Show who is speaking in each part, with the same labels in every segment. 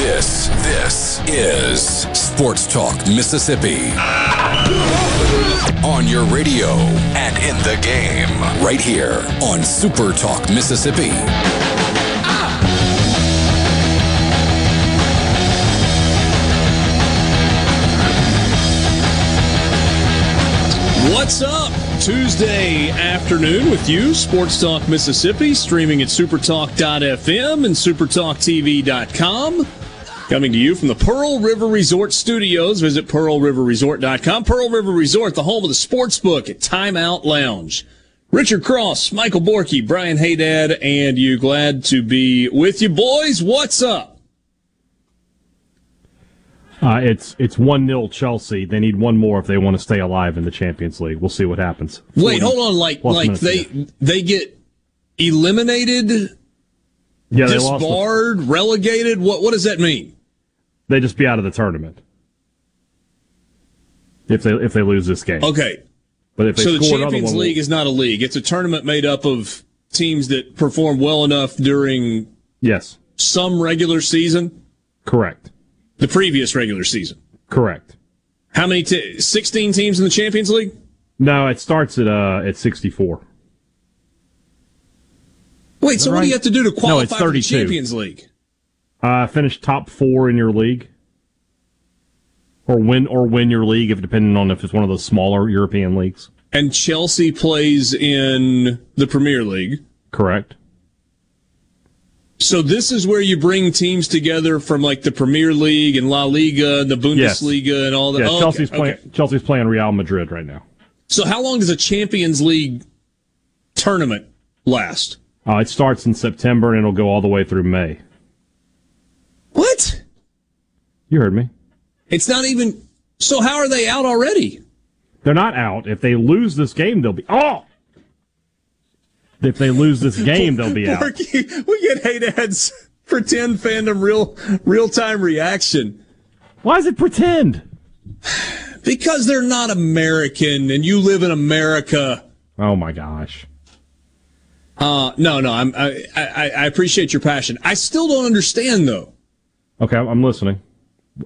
Speaker 1: This, this is Sports Talk Mississippi. On your radio and in the game, right here on Super Talk Mississippi.
Speaker 2: What's up? Tuesday afternoon with you, Sports Talk Mississippi, streaming at supertalk.fm and supertalktv.com. Coming to you from the Pearl River Resort Studios. Visit pearlriverresort.com. Pearl River Resort, the home of the sports book at Timeout Lounge. Richard Cross, Michael Borky, Brian Haydad, and you. Glad to be with you, boys. What's up?
Speaker 3: Uh, it's it's one 0 Chelsea. They need one more if they want to stay alive in the Champions League. We'll see what happens.
Speaker 2: Wait, hold on. Like like they they get eliminated,
Speaker 3: yeah,
Speaker 2: disbarred, relegated. What what does that mean?
Speaker 3: They just be out of the tournament if they if they lose this game.
Speaker 2: Okay.
Speaker 3: But if they
Speaker 2: so
Speaker 3: the
Speaker 2: Champions League is not a league; it's a tournament made up of teams that perform well enough during
Speaker 3: yes
Speaker 2: some regular season.
Speaker 3: Correct.
Speaker 2: The previous regular season.
Speaker 3: Correct.
Speaker 2: How many? Sixteen teams in the Champions League.
Speaker 3: No, it starts at uh at sixty four.
Speaker 2: Wait, so
Speaker 3: right?
Speaker 2: what do you have to do to qualify
Speaker 3: no, it's 32.
Speaker 2: for the Champions League?
Speaker 3: Uh, finish top four in your league, or win or win your league, if depending on if it's one of those smaller European leagues.
Speaker 2: And Chelsea plays in the Premier League.
Speaker 3: Correct.
Speaker 2: So this is where you bring teams together from like the Premier League and La Liga and the Bundesliga
Speaker 3: yes.
Speaker 2: and all that.
Speaker 3: Yeah,
Speaker 2: oh,
Speaker 3: Chelsea's
Speaker 2: okay.
Speaker 3: playing.
Speaker 2: Okay.
Speaker 3: Chelsea's playing Real Madrid right now.
Speaker 2: So how long does a Champions League tournament last?
Speaker 3: Uh, it starts in September and it'll go all the way through May.
Speaker 2: What?
Speaker 3: You heard me.
Speaker 2: It's not even. So how are they out already?
Speaker 3: They're not out. If they lose this game, they'll be. Oh! If they lose this game, they'll be out.
Speaker 2: we get Haydad's pretend fandom real real time reaction.
Speaker 3: Why is it pretend?
Speaker 2: Because they're not American, and you live in America.
Speaker 3: Oh my gosh.
Speaker 2: Uh, no, no, I'm, I, I, I appreciate your passion. I still don't understand though.
Speaker 3: Okay, I'm listening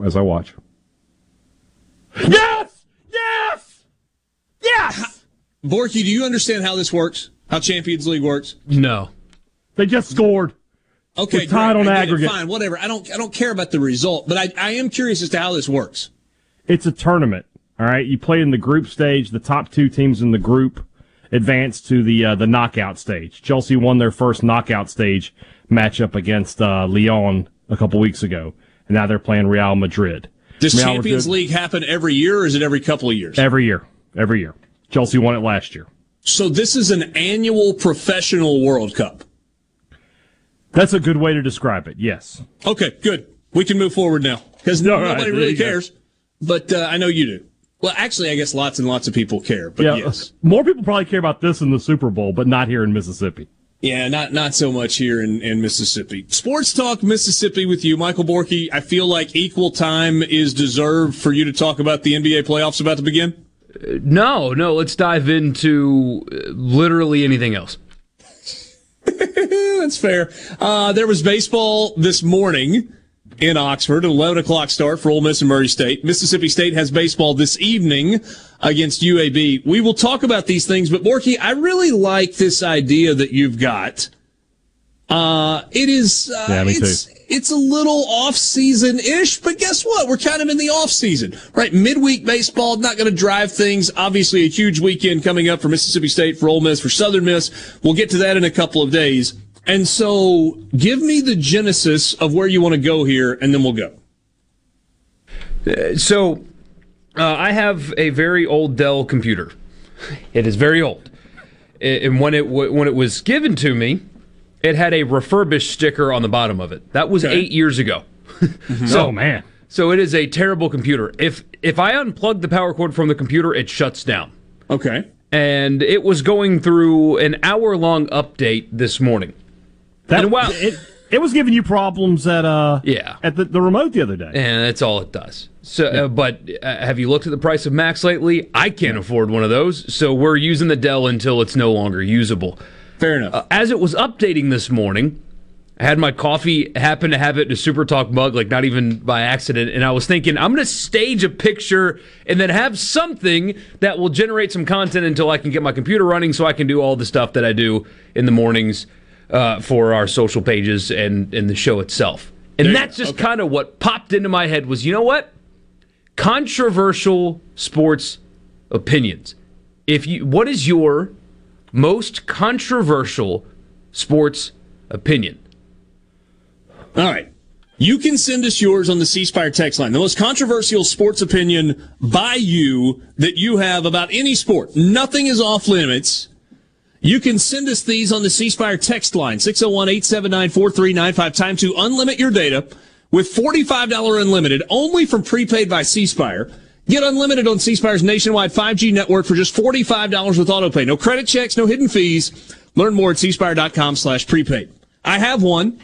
Speaker 3: as I watch. Yes! Yes! Yes!
Speaker 2: Borky, do you understand how this works? How Champions League works?
Speaker 4: No.
Speaker 3: They just scored.
Speaker 2: Okay,
Speaker 3: We're tied
Speaker 2: great.
Speaker 3: on aggregate.
Speaker 2: It, fine, whatever. I don't, I don't care about the result, but I, I am curious as to how this works.
Speaker 3: It's a tournament. All right, you play in the group stage. The top two teams in the group advance to the uh, the knockout stage. Chelsea won their first knockout stage matchup against uh, Lyon a couple weeks ago, and now they're playing Real Madrid.
Speaker 2: Does
Speaker 3: Real
Speaker 2: Champions
Speaker 3: Madrid,
Speaker 2: League happen every year, or is it every couple of years?
Speaker 3: Every year, every year. Chelsea won it last year.
Speaker 2: So this is an annual professional World Cup.
Speaker 3: That's a good way to describe it. Yes.
Speaker 2: Okay, good. We can move forward now because
Speaker 3: No,
Speaker 2: nobody
Speaker 3: right,
Speaker 2: really
Speaker 3: go.
Speaker 2: cares. But uh, I know you do. Well, actually, I guess lots and lots of people care. But
Speaker 3: yeah.
Speaker 2: yes,
Speaker 3: More people probably care about this in the Super Bowl, but not here in Mississippi.
Speaker 2: Yeah, not not so much here in, in Mississippi. Sports Talk Mississippi with you, Michael Borky. I feel like equal time is deserved for you to talk about the NBA playoffs about to begin.
Speaker 4: No, no, let's dive into uh, literally anything else.
Speaker 2: That's fair. Uh, there was baseball this morning in Oxford, 11 o'clock start for Ole Miss and Murray State. Mississippi State has baseball this evening against UAB. We will talk about these things, but Borky, I really like this idea that you've got Uh, it is. Uh,
Speaker 3: Yeah, me
Speaker 2: it's,
Speaker 3: too.
Speaker 2: It's a little off season ish, but guess what? We're kind of in the off season, right? Midweek baseball not going to drive things. Obviously, a huge weekend coming up for Mississippi State, for Ole Miss, for Southern Miss. We'll get to that in a couple of days. And so, give me the genesis of where you want to go here, and then we'll go.
Speaker 4: So, uh, I have a very old Dell computer. It is very old, and when it when it was given to me, it had a refurbished sticker on the bottom of it. That was
Speaker 2: Okay.
Speaker 4: eight years ago.
Speaker 3: oh man,
Speaker 4: So it is a terrible computer. If if I unplug the power cord from the computer, it shuts down.
Speaker 2: Okay.
Speaker 4: And it was going through an hour long update this morning.
Speaker 3: That
Speaker 4: And while-
Speaker 3: it, it was giving you problems at uh
Speaker 4: Yeah.
Speaker 3: at the, the remote the other day.
Speaker 4: And that's all it does. So, uh, but uh, have you looked at the price of Macs lately? I can't afford one of those, so we're using the Dell until it's no longer usable.
Speaker 2: Fair enough.
Speaker 4: As it was updating this morning, I had my coffee, happened to have it in a Super Talk mug, like not even by accident, and I was thinking I'm going to stage a picture and then have something that will generate some content until I can get my computer running, so I can do all the stuff that I do in the mornings uh, for our social pages and and the show itself. And that's just
Speaker 2: Okay.
Speaker 4: kind of what popped into my head was, you know what? Controversial sports opinions. If you, what is your most controversial sports opinion?
Speaker 2: All right. You can send us yours on the C Spire text line. The most controversial sports opinion by you that you have about any sport. Nothing is off limits. You can send us these on the C Spire text line, 601-879-4395. Time to unlimit your data with $45 unlimited only from prepaid by C Spire. Get unlimited on C Spire's nationwide 5G network for just $45 with autopay. No credit checks, no hidden fees. Learn more at cspire.com slash prepaid. I have one.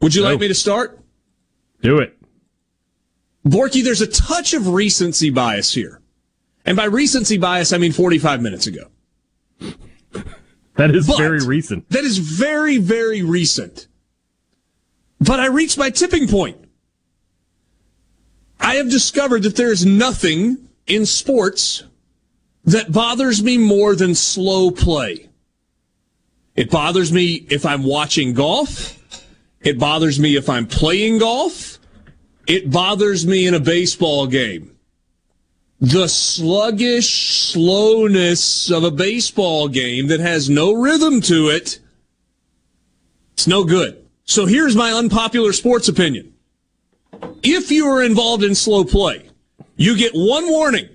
Speaker 2: Would you like me to start?
Speaker 3: Do it.
Speaker 2: Borky, there's a touch of recency bias here. And by recency bias, I mean 45 minutes ago.
Speaker 3: That is
Speaker 2: But-
Speaker 3: very recent.
Speaker 2: That is very, very recent. But I reached my tipping point. I have discovered that there is nothing in sports that bothers me more than slow play. It bothers me if I'm watching golf. It bothers me if I'm playing golf. It bothers me in a baseball game. The sluggish slowness of a baseball game that has no rhythm to it. It's no good. So here's my unpopular sports opinion. If you are involved in slow play, you get one warning.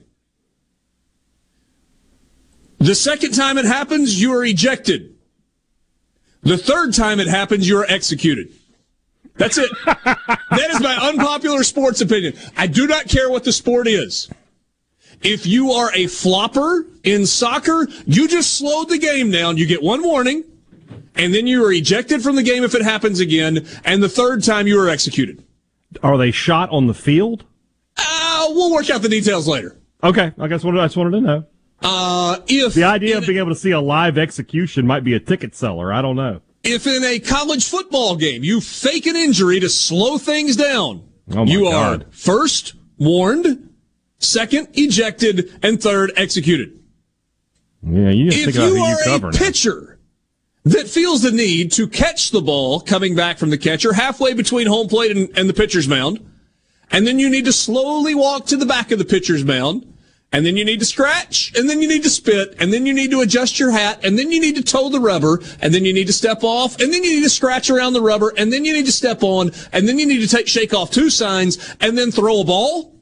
Speaker 2: The second time it happens, you are ejected. The third time it happens, you are executed. That's it. that is my unpopular sports opinion. I do not care what the sport is. If you are a flopper in soccer, you just slowed the game down. You get one warning, and then you are ejected from the game if it happens again, and the third time you are executed.
Speaker 3: Are they shot on the field?
Speaker 2: Uh, we'll work out the details later.
Speaker 3: Okay, I guess what I just wanted to know.
Speaker 2: Uh, if
Speaker 3: The idea of being able to see a live execution might be a ticket seller. I don't know.
Speaker 2: if in a college football game you fake an injury to slow things down,
Speaker 3: Oh
Speaker 2: you
Speaker 3: God.
Speaker 2: are first warned, second ejected, and third executed.
Speaker 3: Yeah, you to
Speaker 2: if you
Speaker 3: you
Speaker 2: are
Speaker 3: cover
Speaker 2: a
Speaker 3: now.
Speaker 2: pitcher that feels the need to catch the ball coming back from the catcher halfway between home plate and, and the pitcher's mound, and then you need to slowly walk to the back of the pitcher's mound, and then you need to scratch, and then you need to spit, and then you need to adjust your hat, and then you need to toe the rubber, and then you need to step off, and then you need to scratch around the rubber, and then you need to step on, and then you need to take shake off two signs, and then throw a ball.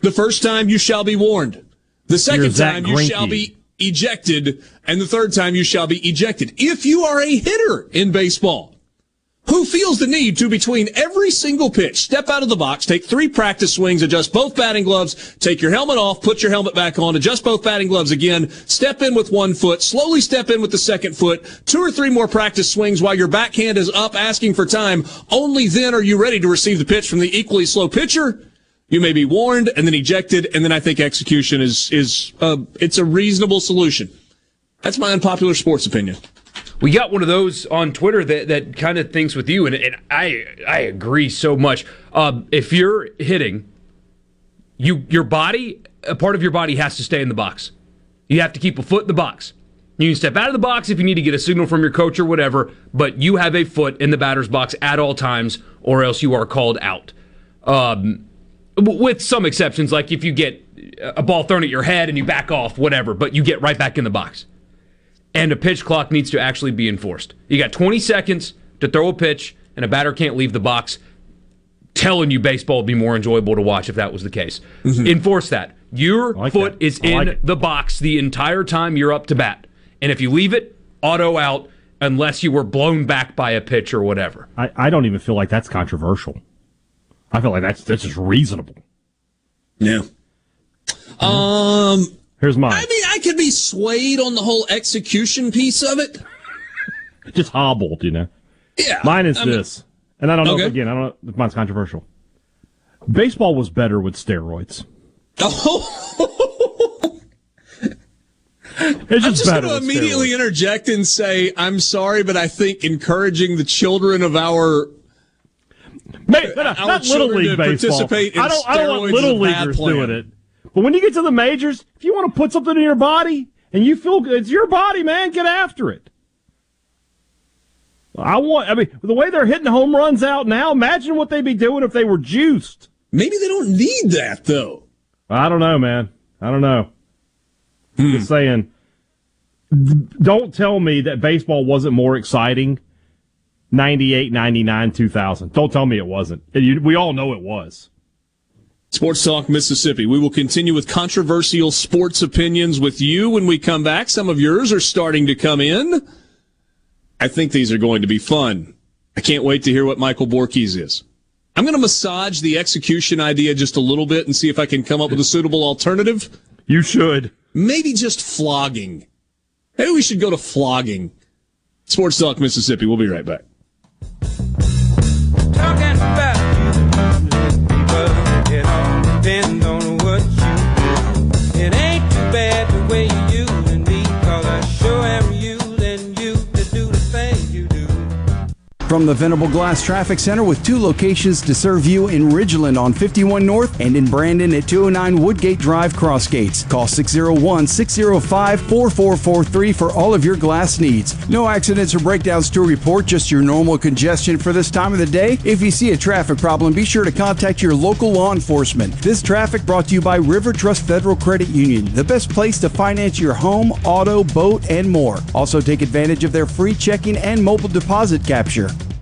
Speaker 2: The first time you shall be warned. The second time you shall be ejected, and the third time you shall be ejected. If you are a hitter in baseball who feels the need to, between every single pitch, step out of the box, take three practice swings, adjust both batting gloves, take your helmet off, put your helmet back on, adjust both batting gloves again, step in with one foot, slowly step in with the second foot, two or three more practice swings while your backhand is up asking for time, only then are you ready to receive the pitch from the equally slow pitcher you may be warned and then ejected, and then I think execution is is uh, it's a reasonable solution. That's my unpopular sports opinion.
Speaker 4: We got one of those on Twitter that, that kind of thinks with you, and, and I I agree so much. Um, if you're hitting, you your body, a part of your body has to stay in the box. You have to keep a foot in the box. You can step out of the box if you need to get a signal from your coach or whatever, but you have a foot in the batter's box at all times, or else you are called out. Um, with some exceptions, like if you get a ball thrown at your head and you back off, whatever, but you get right back in the box. And a pitch clock needs to actually be enforced. You got 20 seconds to throw a pitch, and a batter can't leave the box. Telling you baseball would be more enjoyable to watch if that was the case. Mm-hmm. Enforce that. Your like foot that. is in like the box the entire time you're up to bat. And if you leave it, auto out unless you were blown back by a pitch or whatever.
Speaker 3: I, I don't even feel like that's controversial. I feel like that's that's just reasonable.
Speaker 2: Yeah. Um
Speaker 3: here's mine.
Speaker 2: I mean, I could be swayed on the whole execution piece of it.
Speaker 3: just hobbled, you know.
Speaker 2: Yeah.
Speaker 3: Mine is I this. Mean, and I don't know okay. if, again, I don't know if mine's controversial. Baseball was better with steroids.
Speaker 2: Oh. It's just I'm just going to immediately steroids. interject and say, I'm sorry, but I think encouraging the children of our
Speaker 3: May, no, our not little league baseball. I don't. I don't want little leaguers doing it. But when you get to the majors, if you want to put something in your body and you feel good, it's your body, man, get after it. I want. I mean, the way they're hitting home runs out now, imagine what they'd be doing if they were juiced.
Speaker 2: Maybe they don't need that though.
Speaker 3: I don't know, man. I don't know. Hmm. Just saying. Don't tell me that baseball wasn't more exciting 98, 99, 2000. Don't tell me it wasn't. We all know it was.
Speaker 2: Sports Talk Mississippi. We will continue with controversial sports opinions with you when we come back. Some of yours are starting to come in. I think these are going to be fun. I can't wait to hear what Michael Borkes is. I'm going to massage the execution idea just a little bit and see if I can come up with a suitable alternative.
Speaker 3: You should.
Speaker 2: Maybe just flogging. Maybe we should go to flogging. Sports Talk Mississippi. We'll be right back. All depends on what you do. It ain't too bad the way
Speaker 5: From the Venable Glass Traffic Center with two locations to serve you in Ridgeland on 51 North and in Brandon at 209 Woodgate Drive Crossgates. Call 601 605 4443 for all of your glass needs. No accidents or breakdowns to report, just your normal congestion for this time of the day. If you see a traffic problem, be sure to contact your local law enforcement. This traffic brought to you by River Trust Federal Credit Union, the best place to finance your home, auto, boat, and more. Also, take advantage of their free checking and mobile deposit capture.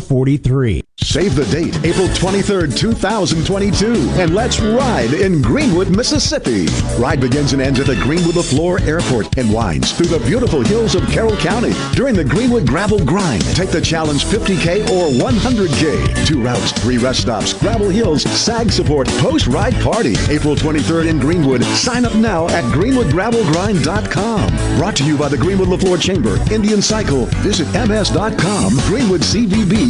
Speaker 6: 443.
Speaker 7: Save the date, April 23rd, 2022, and let's ride in Greenwood, Mississippi. Ride begins and ends at the Greenwood Leflore Airport and winds through the beautiful hills of Carroll County during the Greenwood Gravel Grind. Take the challenge 50K or 100K. Two routes, three rest stops, Gravel Hills, SAG support, post-ride party. April 23rd in Greenwood. Sign up now at greenwoodgravelgrind.com. Brought to you by the Greenwood Leflore Chamber, Indian Cycle. Visit ms.com, Greenwood CVB,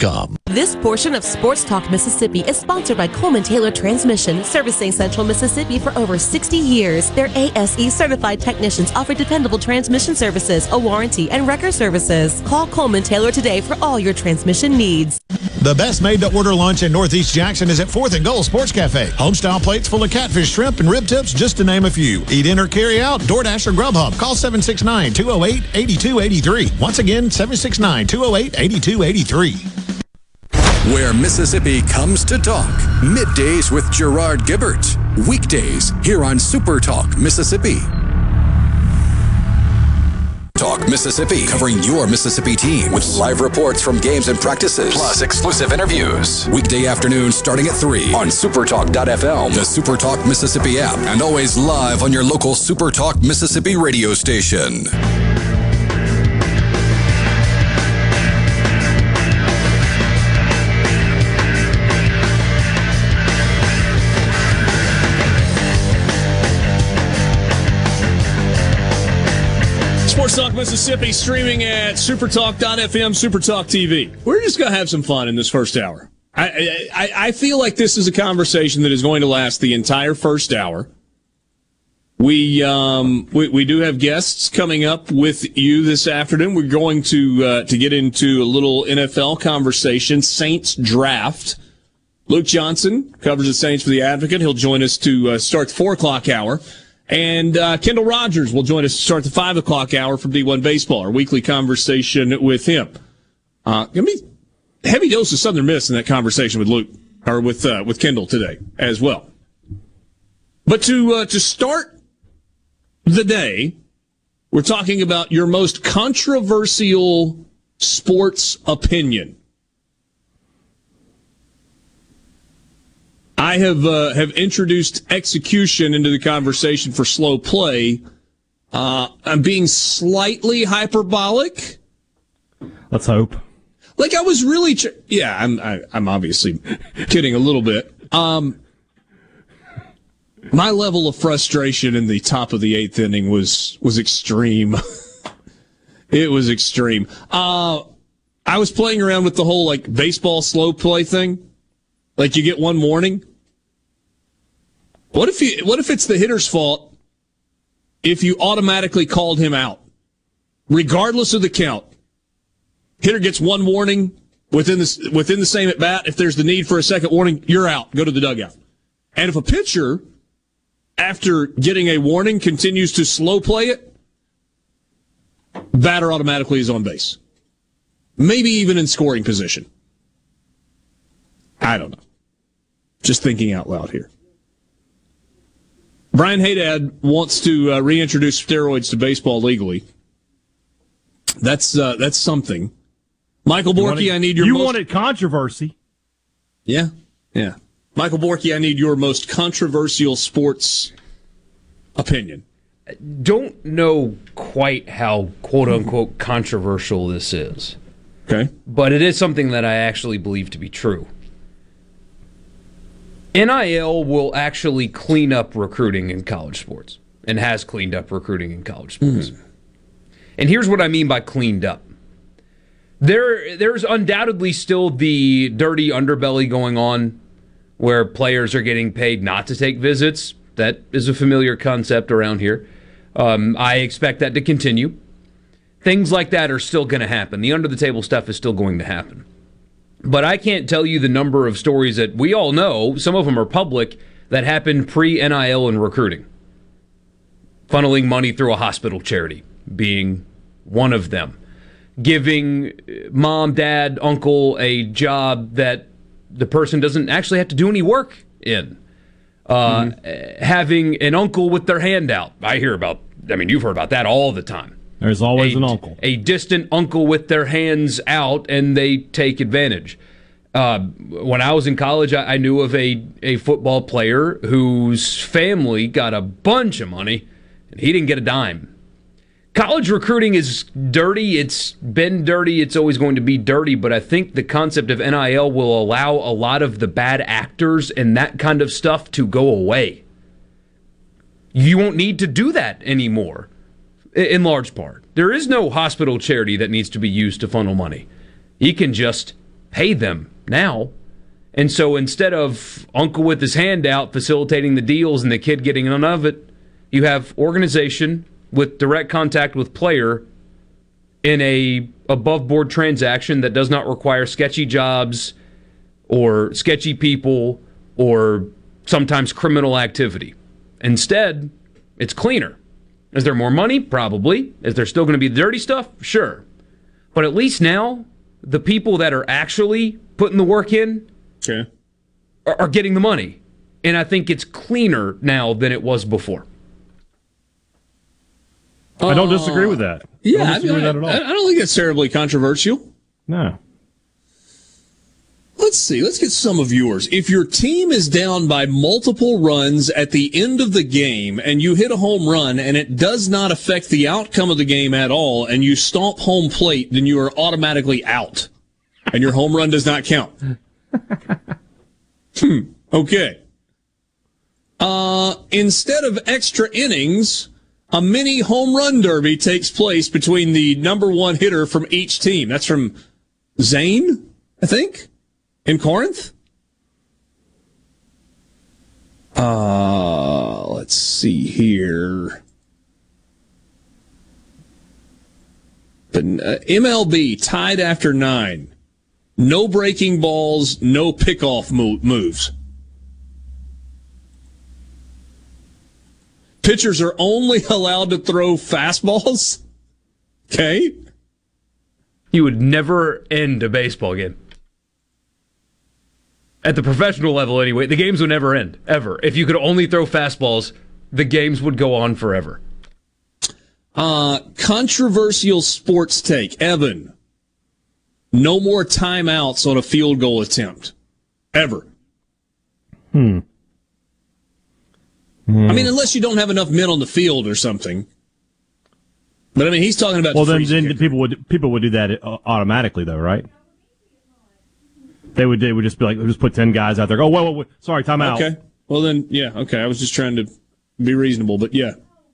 Speaker 8: SportsTalkMississippi.com.
Speaker 9: This portion of Sports Talk Mississippi is sponsored by Coleman Taylor Transmission, servicing Central Mississippi for over 60 years. Their ASE certified technicians offer dependable transmission services, a warranty, and record services. Call Coleman Taylor today for all your transmission needs.
Speaker 10: The best made to order lunch in Northeast Jackson is at 4th and Goal Sports Cafe. Homestyle plates full of catfish, shrimp, and rib tips, just to name a few. Eat in or carry out, DoorDash or Grubhub. Call 769 208 8283. Once again, 769 208 8283.
Speaker 1: Where Mississippi comes to talk. Middays with Gerard Gibert. Weekdays here on Super Talk Mississippi. Talk Mississippi, covering your Mississippi team with live reports from games and practices, plus exclusive interviews. Weekday afternoon starting at 3 on supertalk.fm, the Supertalk Mississippi app, and always live on your local Supertalk Mississippi radio station.
Speaker 2: Sports Talk Mississippi streaming at supertalk.fm, Supertalk TV. We're just going to have some fun in this first hour. I, I, I feel like this is a conversation that is going to last the entire first hour. We, um, we, we do have guests coming up with you this afternoon. We're going to, uh, to get into a little NFL conversation, Saints draft. Luke Johnson covers the Saints for the Advocate. He'll join us to uh, start the four o'clock hour. And uh, Kendall Rogers will join us to start the five o'clock hour from D1 Baseball, our weekly conversation with him. Uh, gonna be heavy dose of Southern Miss in that conversation with Luke or with uh, with Kendall today as well. But to uh, to start the day, we're talking about your most controversial sports opinion. I have uh, have introduced execution into the conversation for slow play. Uh, I'm being slightly hyperbolic.
Speaker 3: Let's hope.
Speaker 2: Like I was really, ch- yeah. I'm I, am i am obviously kidding a little bit. Um, my level of frustration in the top of the eighth inning was was extreme. it was extreme. Uh, I was playing around with the whole like baseball slow play thing. Like you get one warning. What if you, what if it's the hitter's fault if you automatically called him out? Regardless of the count. Hitter gets one warning within the, within the same at bat. If there's the need for a second warning, you're out. Go to the dugout. And if a pitcher, after getting a warning, continues to slow play it, batter automatically is on base. Maybe even in scoring position. I don't know. Just thinking out loud here. Brian Haydad wants to uh, reintroduce steroids to baseball legally. That's uh, that's something. Michael Borky, wanted, I need your.
Speaker 3: You
Speaker 2: most...
Speaker 3: wanted controversy.
Speaker 2: Yeah, yeah. Michael Borky, I need your most controversial sports opinion.
Speaker 4: Don't know quite how quote unquote controversial this is.
Speaker 2: Okay.
Speaker 4: But it is something that I actually believe to be true. NIL will actually clean up recruiting in college sports and has cleaned up recruiting in college sports. Mm. And here's what I mean by cleaned up. There there's undoubtedly still the dirty underbelly going on where players are getting paid not to take visits. That is a familiar concept around here. Um, I expect that to continue. Things like that are still going to happen. The under the table stuff is still going to happen. But I can't tell you the number of stories that we all know, some of them are public, that happened pre NIL and recruiting. Funneling money through a hospital charity being one of them. Giving mom, dad, uncle a job that the person doesn't actually have to do any work in. Uh, mm-hmm. Having an uncle with their hand out. I hear about, I mean, you've heard about that all the time.
Speaker 3: There's always
Speaker 4: a,
Speaker 3: an uncle.
Speaker 4: A distant uncle with their hands out, and they take advantage. Uh, when I was in college, I, I, knew of a, a football player whose family got a bunch of money, and he didn't get a dime. College recruiting is dirty. It's been dirty. It's always going to be dirty. But I think the concept of NIL will allow a lot of the bad actors and that kind of stuff to go away. You won't need to do that anymore in large part. There is no hospital charity that needs to be used to funnel money. He can just pay them now. And so instead of uncle with his hand out facilitating the deals and the kid getting none of it, you have organization with direct contact with player in a above board transaction that does not require sketchy jobs or sketchy people or sometimes criminal activity. Instead, it's cleaner. Is there more money? Probably. Is there still going to be dirty stuff? Sure. But at least now, the people that are actually putting the work in
Speaker 2: okay.
Speaker 4: are, are getting the money. And I think it's cleaner now than it was before.
Speaker 3: I don't disagree with that.
Speaker 2: Yeah,
Speaker 3: I
Speaker 2: I,
Speaker 3: don't
Speaker 2: mean,
Speaker 3: disagree
Speaker 2: I,
Speaker 3: that at all.
Speaker 2: I don't think it's terribly controversial.
Speaker 3: No.
Speaker 2: Let's see. Let's get some of yours. If your team is down by multiple runs at the end of the game and you hit a home run and it does not affect the outcome of the game at all and you stomp home plate, then you are automatically out and your home run does not count. hmm. Okay. Uh, instead of extra innings, a mini home run derby takes place between the number one hitter from each team. That's from Zane, I think in Corinth? Uh, let's see here. But uh, MLB tied after nine. No breaking balls, no pickoff mo- moves. Pitchers are only allowed to throw fastballs. Okay.
Speaker 4: You would never end a baseball game. At the professional level, anyway, the games would never end, ever. If you could only throw fastballs, the games would go on forever.
Speaker 2: Uh, controversial sports take. Evan. No more timeouts on a field goal attempt. Ever.
Speaker 3: Hmm.
Speaker 2: I mean, unless you don't have enough men on the field or something. But I mean, he's talking about.
Speaker 3: Well,
Speaker 2: the
Speaker 3: then, then people would people would do that automatically, though, right? They would they would just be like, just put ten guys out there. Oh, wait, wait, wait. sorry, time out.
Speaker 2: Okay. Well, then, yeah. Okay. I was just trying to be reasonable, but yeah.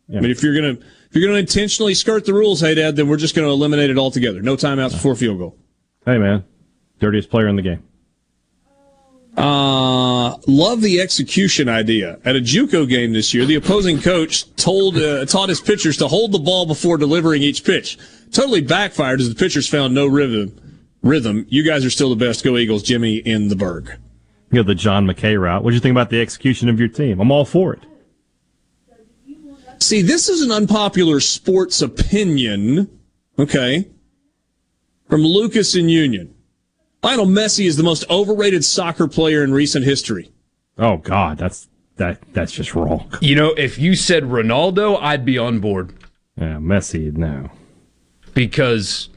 Speaker 2: I mean, if you're gonna if you're gonna intentionally skirt the rules, Haydad, then we're just gonna eliminate it altogether. No timeouts before field goal.
Speaker 3: Hey, man, dirtiest player in the game.
Speaker 2: Uh, love the execution idea. At a JUCO game this year, the opposing coach told uh, taught his pitchers to hold the ball before delivering each pitch. Totally backfired as the pitchers found no rhythm. Rhythm. You guys are still the best. Go Eagles, Jimmy in the Berg.
Speaker 3: You know the John McKay route. What do you think about the execution of your team? I'm all for it.
Speaker 2: See, this is an unpopular sports opinion. Okay, from Lucas in Union. Lionel Messi is the most overrated soccer player in recent history.
Speaker 3: Oh God, that's that that's just wrong.
Speaker 4: You know, if you said Ronaldo, I'd be on board.
Speaker 3: Yeah, Messi, no.
Speaker 4: Because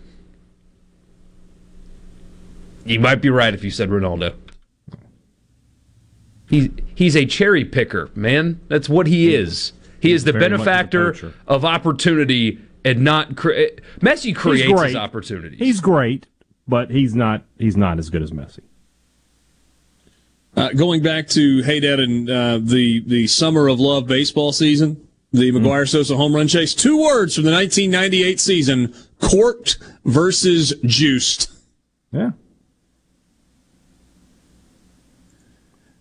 Speaker 4: you might be right if you said Ronaldo. He, he's a cherry picker, man. That's what he is. He is the
Speaker 3: Very much a
Speaker 4: benefactor
Speaker 3: poacher.
Speaker 4: of opportunity and not cre- Messi creates
Speaker 3: he's great.
Speaker 4: his opportunity.
Speaker 3: He's great, but he's not he's not as good as Messi.
Speaker 2: Uh, going back to Haydad and uh, the the summer of love baseball season, the McGwire Sosa home run chase. Two words from the 1998 season: corked versus juiced.
Speaker 3: Yeah.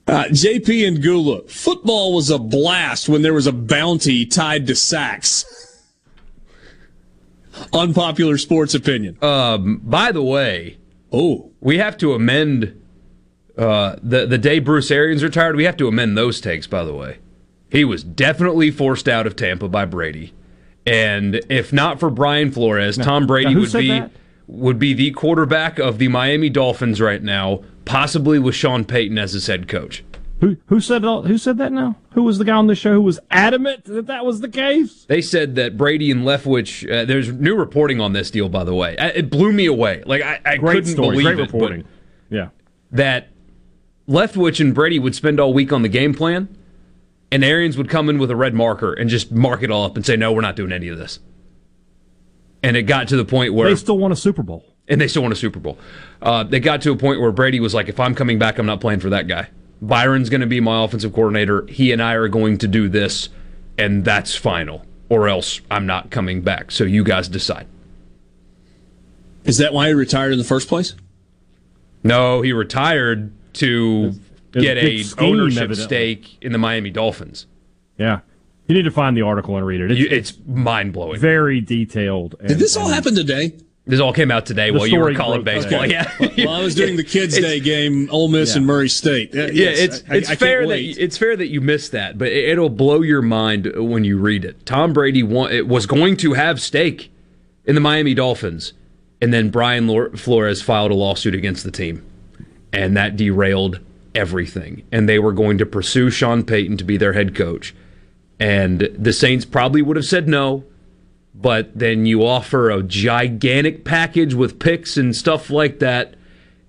Speaker 2: Uh, JP and Gula, football was a blast when there was a bounty tied to sacks. Unpopular sports opinion.
Speaker 4: Um, by the way,
Speaker 2: oh,
Speaker 4: we have to amend uh, the the day Bruce Arians retired. We have to amend those takes. By the way, he was definitely forced out of Tampa by Brady, and if not for Brian Flores,
Speaker 3: Now-
Speaker 4: Tom Brady would be
Speaker 3: that?
Speaker 4: would be the quarterback of the Miami Dolphins right now, possibly with Sean Payton as his head coach.
Speaker 3: Who who said all, who said that now? Who was the guy on the show who was adamant that that was the case?
Speaker 4: They said that Brady and Leftwich. Uh, there's new reporting on this deal, by the way. I, it blew me away. Like I, I
Speaker 3: Great
Speaker 4: couldn't
Speaker 3: story,
Speaker 4: believe
Speaker 3: great
Speaker 4: it. but-
Speaker 3: reporting. Yeah.
Speaker 4: that Leftwich and Brady would spend all week on the game plan, and Arians would come in with a red marker and just mark it all up and say, "No, we're not doing any of this." And it got to the point where
Speaker 3: They still won a Super Bowl.
Speaker 4: And they still won a Super Bowl. Uh, they got to a point where Brady was like, "If I'm coming back, I'm not playing for that guy. Byron's going to be my offensive coordinator. He and I are going to do this, and that's final. Or else I'm not coming back. So you guys decide."
Speaker 2: Is that why he retired in the first place?
Speaker 4: No, he retired to
Speaker 3: There's
Speaker 4: get
Speaker 3: a
Speaker 4: a ownership
Speaker 3: evidently.
Speaker 4: stake in the Miami Dolphins.
Speaker 3: Yeah. You need to find the article and read it. It's,
Speaker 4: It's mind blowing.
Speaker 3: very detailed. And,
Speaker 2: Did this all
Speaker 3: and-
Speaker 2: happen today?
Speaker 4: This all came out today
Speaker 3: The
Speaker 4: while you were calling
Speaker 3: broke
Speaker 4: baseball.
Speaker 3: today.
Speaker 4: Yeah,
Speaker 2: Well, I was doing the Kids'
Speaker 4: It's-
Speaker 2: Day game, Ole Miss
Speaker 3: Yeah.
Speaker 2: and Murray State. Uh,
Speaker 4: yeah,
Speaker 2: yes,
Speaker 4: it's
Speaker 2: I-
Speaker 4: it's
Speaker 2: I can't
Speaker 4: fair that
Speaker 2: wait.
Speaker 4: it's fair that you missed that, but it, it'll blow your mind when you read it. Tom Brady wa- it was going to have stake in the Miami Dolphins, and then Brian Lor- Flores filed a lawsuit against the team, and that derailed everything. And they were going to pursue Sean Payton to be their head coach, and the Saints probably would have said no. But then you offer a gigantic package with picks and stuff like that.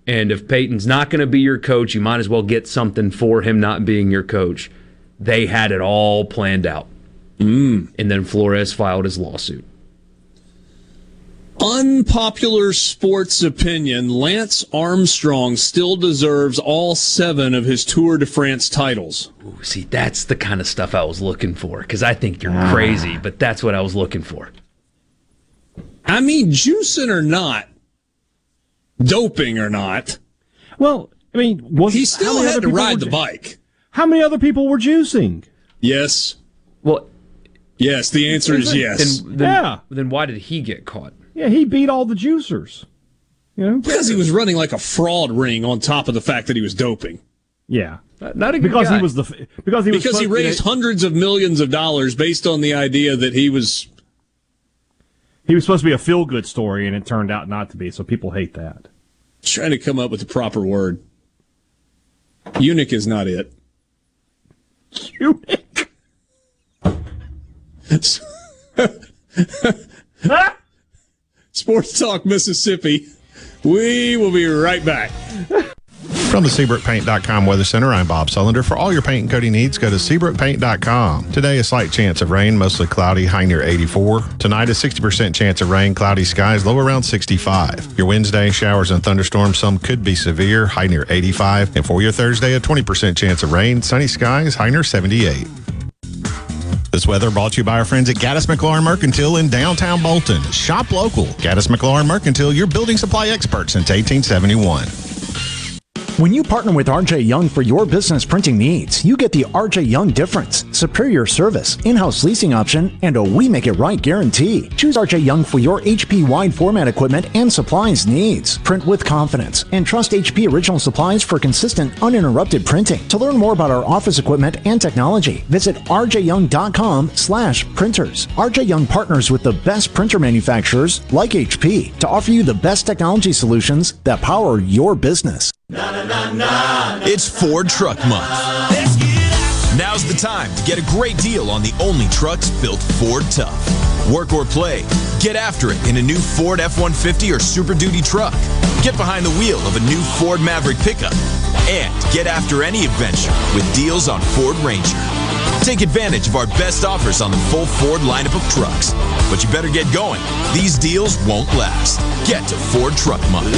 Speaker 4: And if Payton's not going to be your coach, you might as well get something for him not being your coach. They had it all planned out. Mm. And then Flores filed his lawsuit.
Speaker 2: Unpopular sports opinion Lance Armstrong still deserves all seven of his Tour de France titles.
Speaker 4: Ooh, see, that's the kind of stuff I was looking for because I think you're ah. crazy, but that's what I was looking for.
Speaker 2: I mean, juicing or not, doping or not,
Speaker 3: Well, I mean, was
Speaker 2: he still had to ride
Speaker 3: were
Speaker 2: the bike.
Speaker 3: How many other people were juicing?
Speaker 2: Yes.
Speaker 4: Well,
Speaker 2: Yes, the answer is yes.
Speaker 4: then, then,
Speaker 3: Yeah.
Speaker 4: then why did he get caught?
Speaker 3: Yeah, he beat all the juicers. You know?
Speaker 2: Because he was running like a fraud ring on top of the fact that he was doping.
Speaker 3: Yeah.
Speaker 4: Not, not a good
Speaker 3: Because
Speaker 4: guy.
Speaker 3: he was the because he was
Speaker 2: Because he
Speaker 3: supposed-
Speaker 2: raised hundreds of millions of dollars based on the idea that he was
Speaker 3: he was supposed to be a feel good story and it turned out not to be, so people hate that.
Speaker 2: trying to come up with the proper word. Eunuch is not it.
Speaker 3: Eunuch.
Speaker 2: Sports Talk Mississippi. We will be right back.
Speaker 10: From the SeabrookPaint.com Weather Center, I'm Bob Sullender. For all your paint and coating needs, go to SeabrookPaint.com. Today, a slight chance of rain, mostly cloudy, high near 84. Tonight, a 60% chance of rain, cloudy skies, low around 65. Your Wednesday, showers and thunderstorms, some could be severe, high near 85. And for your Thursday, a 20% chance of rain, sunny skies, high near 78. This weather brought to you by our friends at Gaddis McLaurin Mercantile in downtown Bolton. Shop local. Gaddis McLaurin Mercantile, your building supply expert since 1871.
Speaker 6: When you partner with RJ Young for your business printing needs, you get the RJ Young difference. Superior service, in-house leasing option, and a we make it right guarantee. Choose RJ Young for your HP wide format equipment and supplies needs. Print with confidence and trust HP original supplies for consistent, uninterrupted printing. To learn more about our office equipment and technology, visit rjyoung.com slash printers. RJ Young partners with the best printer manufacturers like HP to offer you the best technology solutions that power your business.
Speaker 11: It's Ford Truck Month. Now's the time to get a great deal on the only trucks built Ford tough. Work or play, get after it in a new Ford F 150 or Super Duty truck. Get behind the wheel of a new Ford Maverick pickup. And get after any adventure with deals on Ford Ranger. Take advantage of our best offers on the full Ford lineup of trucks. But you better get going. These deals won't last. Get to Ford Truck Month.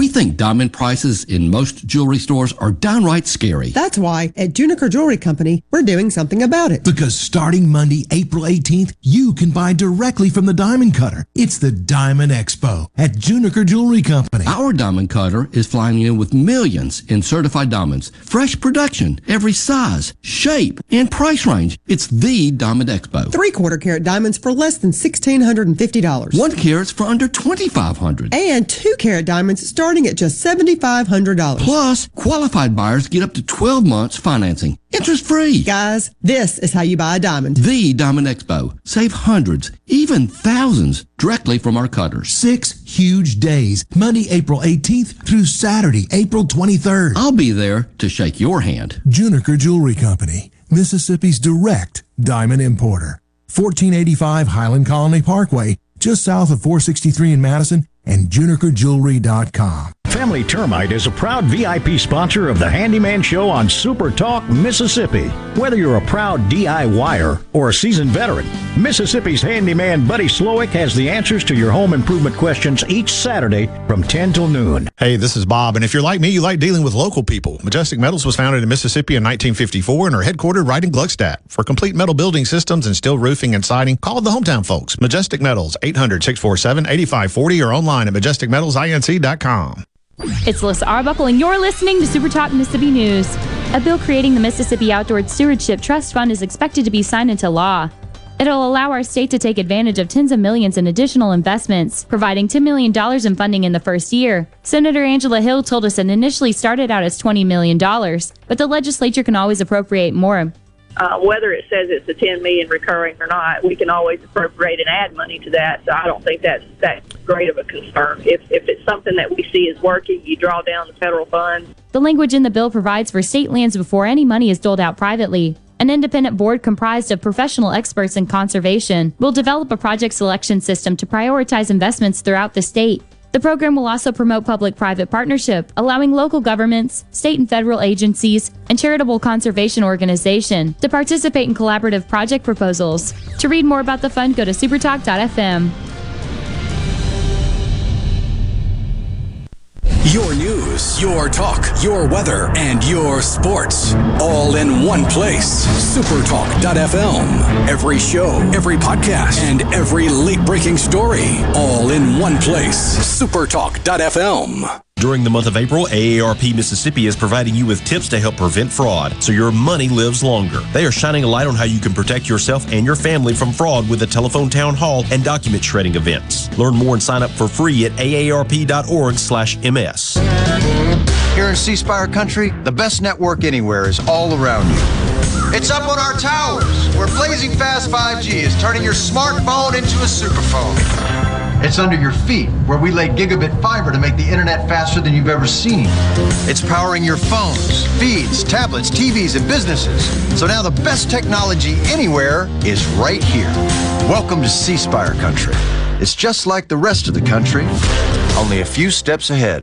Speaker 12: We think diamond prices in most jewelry stores are downright scary.
Speaker 13: That's why at Juniker Jewelry Company, we're doing something about it.
Speaker 14: Because starting Monday, April 18th, you can buy directly from the diamond cutter. It's the Diamond Expo at Juniker Jewelry Company.
Speaker 12: Our diamond cutter is flying in with millions in certified diamonds, fresh production, every size, shape, and price range. It's the Diamond Expo.
Speaker 13: Three quarter carat diamonds for less than $1,650.
Speaker 12: One carat's for under 2,500.
Speaker 13: And two carat diamonds starting at just $7,500.
Speaker 12: Plus, qualified buyers get up to 12 months financing, interest free.
Speaker 13: Guys, this is how you buy a diamond.
Speaker 12: The Diamond Expo. Save hundreds, even thousands, directly from our cutters.
Speaker 14: Six huge days, Monday, April 18th through Saturday, April 23rd.
Speaker 12: I'll be there to shake your hand.
Speaker 14: Juniker Jewelry Company, Mississippi's direct diamond importer. 1485 Highland Colony Parkway, just south of 463 in Madison, and junikerjewelry.com.
Speaker 6: Family Termite is a proud VIP sponsor of the Handyman Show on Super Talk, Mississippi. Whether you're a proud DIYer or a seasoned veteran, Mississippi's handyman Buddy Slowick has the answers to your home improvement questions each Saturday from 10 till noon.
Speaker 10: Hey, this is Bob, and if you're like me, you like dealing with local people. Majestic Metals was founded in Mississippi in 1954 and are headquartered right in Gluckstadt. For complete metal building systems and steel roofing and siding, call the hometown folks. Majestic Metals, 800 647 8540 or online at majesticmetalsinc.com.
Speaker 15: It's Alyssa Arbuckle, and you're listening to Super Mississippi News. A bill creating the Mississippi Outdoor Stewardship Trust Fund is expected to be signed into law. It'll allow our state to take advantage of tens of millions in additional investments, providing $10 million in funding in the first year. Senator Angela Hill told us it initially started out as $20 million, but the legislature can always appropriate more.
Speaker 16: Uh, whether it says it's a 10 million recurring or not, we can always appropriate and add money to that. So I don't think that's that great of a concern. If if it's something that we see is working, you draw down the federal funds.
Speaker 15: The language in the bill provides for state lands before any money is doled out privately. An independent board comprised of professional experts in conservation will develop a project selection system to prioritize investments throughout the state. The program will also promote public private partnership, allowing local governments, state and federal agencies, and charitable conservation organizations to participate in collaborative project proposals. To read more about the fund, go to supertalk.fm.
Speaker 1: Your news, your talk, your weather, and your sports. All in one place. Supertalk.fm. Every show, every podcast, and every late breaking story. All in one place. Supertalk.fm.
Speaker 11: During the month of April, AARP Mississippi is providing you with tips to help prevent fraud so your money lives longer. They are shining a light on how you can protect yourself and your family from fraud with a telephone town hall and document shredding events. Learn more and sign up for free at aarp.org/ms.
Speaker 17: Here in C country, the best network anywhere is all around you. It's up on our towers, where blazing fast 5G is turning your smartphone into a superphone. It's under your feet, where we lay gigabit fiber to make the internet faster than you've ever seen. It's powering your phones, feeds, tablets, TVs, and businesses. So now the best technology anywhere is right here. Welcome to C Spire country. It's just like the rest of the country, only a few steps ahead.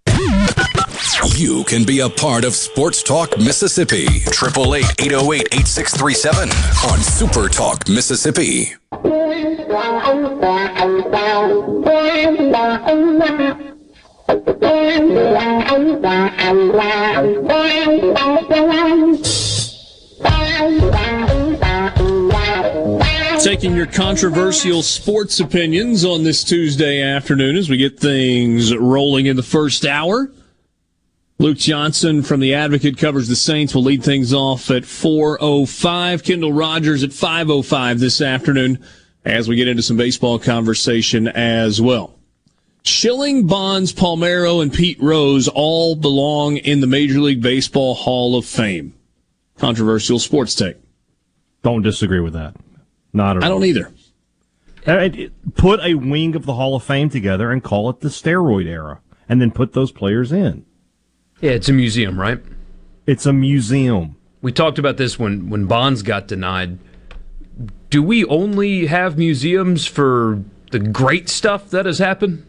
Speaker 1: You can be a part of Sports Talk Mississippi. 888 808 8637 on Super Talk Mississippi.
Speaker 2: Taking your controversial sports opinions on this Tuesday afternoon as we get things rolling in the first hour. Luke Johnson from The Advocate covers the Saints. will lead things off at 4.05. Kendall Rogers at 5.05 this afternoon as we get into some baseball conversation as well. Schilling, Bonds, Palmeiro, and Pete Rose all belong in the Major League Baseball Hall of Fame. Controversial sports take.
Speaker 3: Don't disagree with that. Not at all I
Speaker 2: don't either.
Speaker 3: Uh, Put a wing of the Hall of Fame together and call it the steroid era, and then put those players in.
Speaker 4: Yeah, it's a museum, right?
Speaker 3: It's a museum.
Speaker 4: We talked about this when when Bonds got denied. Do we only have museums for the great stuff that has happened?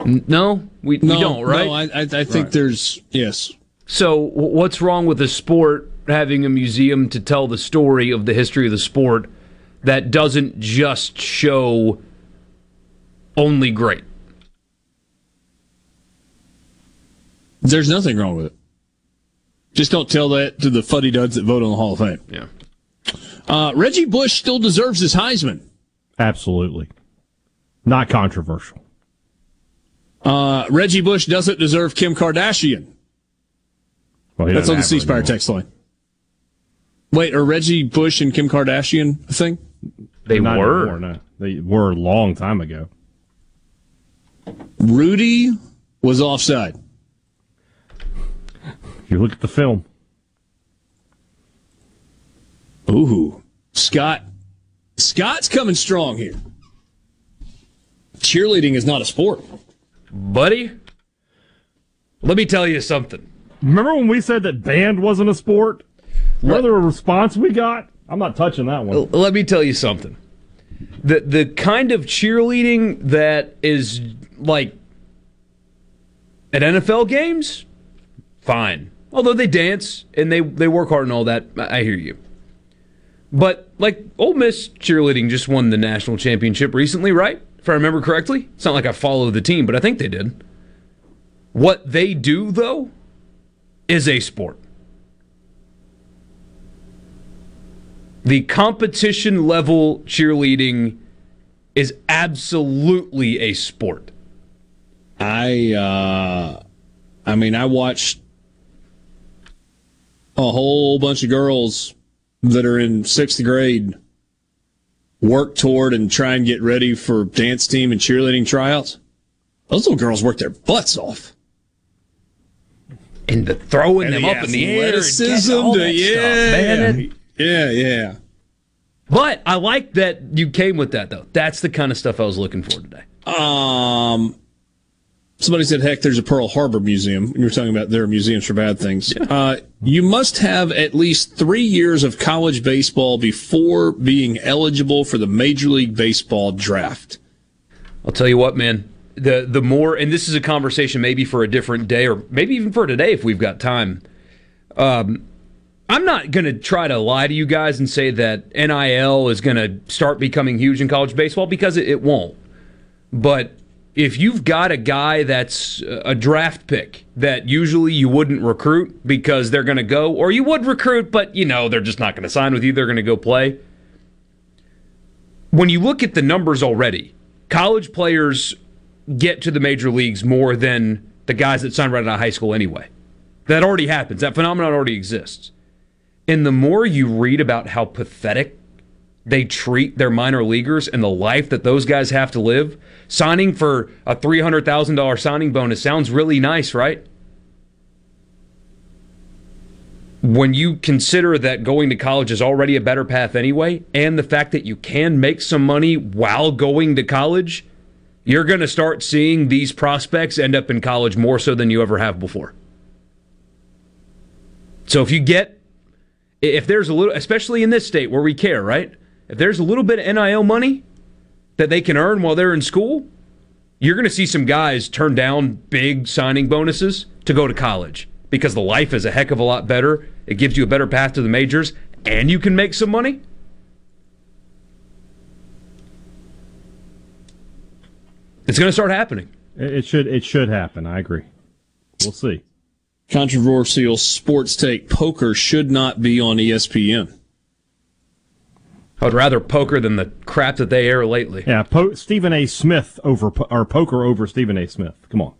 Speaker 4: N- No, we,
Speaker 2: No,
Speaker 4: we don't, right?
Speaker 2: no, I, I, I think
Speaker 4: Right.
Speaker 2: there's yes.
Speaker 4: So, w- what's wrong with a sport having a museum to tell the story of the history of the sport that doesn't just show only great?
Speaker 2: There's nothing wrong with it. Just don't tell that to the fuddy duds that vote on the Hall of Fame.
Speaker 4: Yeah.
Speaker 2: Uh, Reggie Bush still deserves his Heisman.
Speaker 3: Absolutely. Not controversial.
Speaker 2: Uh, Reggie Bush doesn't deserve Kim Kardashian.
Speaker 3: Well,
Speaker 2: That's on the
Speaker 3: have
Speaker 2: C Spire text line. Wait, are Reggie Bush and Kim Kardashian a thing?
Speaker 4: They
Speaker 3: Not
Speaker 4: were.
Speaker 3: anymore, no. They were a long time ago.
Speaker 2: Rudy was offside.
Speaker 3: You look at the film.
Speaker 2: Ooh, Scott. Scott's coming strong here. Cheerleading is not a sport.
Speaker 4: Buddy, let me tell you something.
Speaker 3: Remember when we said that band wasn't a sport? What other response we got? I'm not touching that one.
Speaker 4: Let me tell you something. The the kind of cheerleading that is like at NFL games, fine. Although they dance and they they work hard and all that, I hear you. But like Ole Miss cheerleading just won the national championship recently, right? If I remember correctly. It's not like I follow the team, but I think they did. What they do though is a sport. The competition level cheerleading is absolutely a sport.
Speaker 2: I uh I mean I watched a whole bunch of girls that are in sixth grade work toward and try and get ready for dance team and cheerleading tryouts. Those little girls work their butts off.
Speaker 4: And the throwing
Speaker 2: And
Speaker 4: them
Speaker 2: the
Speaker 4: up in the air, and
Speaker 2: athleticism,
Speaker 4: all that
Speaker 2: yeah,
Speaker 4: stuff, man.
Speaker 2: Yeah, yeah.
Speaker 4: But I like that you came with that though. That's the kind of stuff I was looking for today.
Speaker 2: Um, somebody said, "Heck, there's a Pearl Harbor museum." And you're talking about there are museums for bad things. Uh, you must have at least three years of college baseball before being eligible for the Major League Baseball draft.
Speaker 4: I'll tell you what, man. The the more, and this is a conversation maybe for a different day, or maybe even for today if we've got time. Um, I'm not going to try to lie to you guys and say that NIL is going to start becoming huge in college baseball because it, it won't. But if you've got a guy that's uh, a draft pick that usually you wouldn't recruit because they're going to go, or you would recruit, but you know they're just not going to sign with you, they're going to go play. When you look at the numbers already, college players get to the major leagues more than the guys that sign right out of high school anyway. That already happens. That phenomenon already exists. And the more you read about how pathetic they treat their minor leaguers and the life that those guys have to live, signing for a $300,000 signing bonus sounds really nice, right? When you consider that going to college is already a better path anyway, and the fact that you can make some money while going to college, you're going to start seeing these prospects end up in college more so than you ever have before. So if you get, if there's a little, especially in this state where we care, right? If there's a little bit of NIL money that they can earn while they're in school, you're going to see some guys turn down big signing bonuses to go to college because the life is a heck of a lot better. It gives you a better path to the majors, and you can make some money. It's going to start happening.
Speaker 3: It it should it should happen. I agree. We'll see.
Speaker 2: Controversial sports take: poker should not be on ESPN.
Speaker 4: I would rather poker than the crap that they air lately.
Speaker 3: Yeah, po- Stephen A. Smith over po- or poker over Stephen A. Smith. Come on.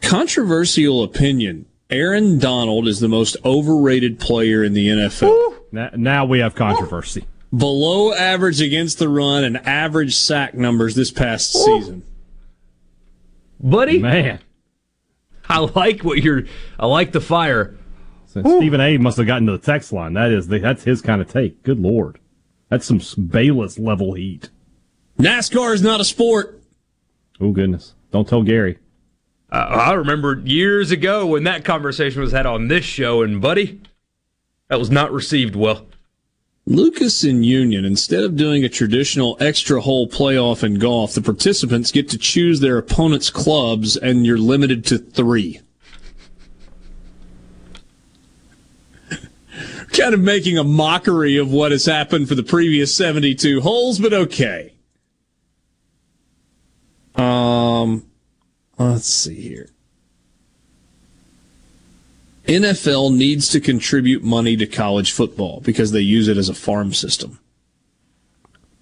Speaker 2: Controversial opinion: Aaron Donald is the most overrated player in the NFL.
Speaker 3: Now, now we have controversy.
Speaker 2: Below average against the run and average sack numbers this past season.
Speaker 4: Buddy,
Speaker 3: Man,
Speaker 4: I like what you're. I like the fire.
Speaker 3: Since Stephen A. must have gotten to the text line. That is the, that's his kind of take. Good lord, that's some Bayless level heat.
Speaker 2: NASCAR is not a sport.
Speaker 3: Oh goodness, don't tell Gary.
Speaker 4: Uh, I remember years ago when that conversation was had on this show, and buddy, that was not received well.
Speaker 2: Lucas and Union, instead of doing a traditional extra hole playoff in golf, the participants get to choose their opponent's clubs and you're limited to three. Kind of making a mockery of what has happened for the previous 72 holes, but okay. Um, let's see here. NFL needs to contribute money to college football because they use it as a farm system.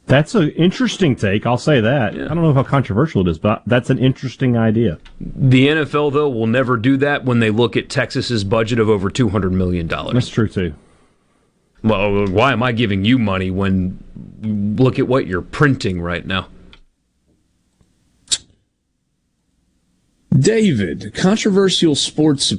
Speaker 3: That's an interesting take. I'll say that. I don't know how controversial it is, but that's an interesting idea.
Speaker 4: The NFL, though, will never do that when they look at Texas's budget of over $200 million.
Speaker 3: That's true, too.
Speaker 4: Well, why am I giving you money when look at what you're printing right now?
Speaker 2: David, controversial sports.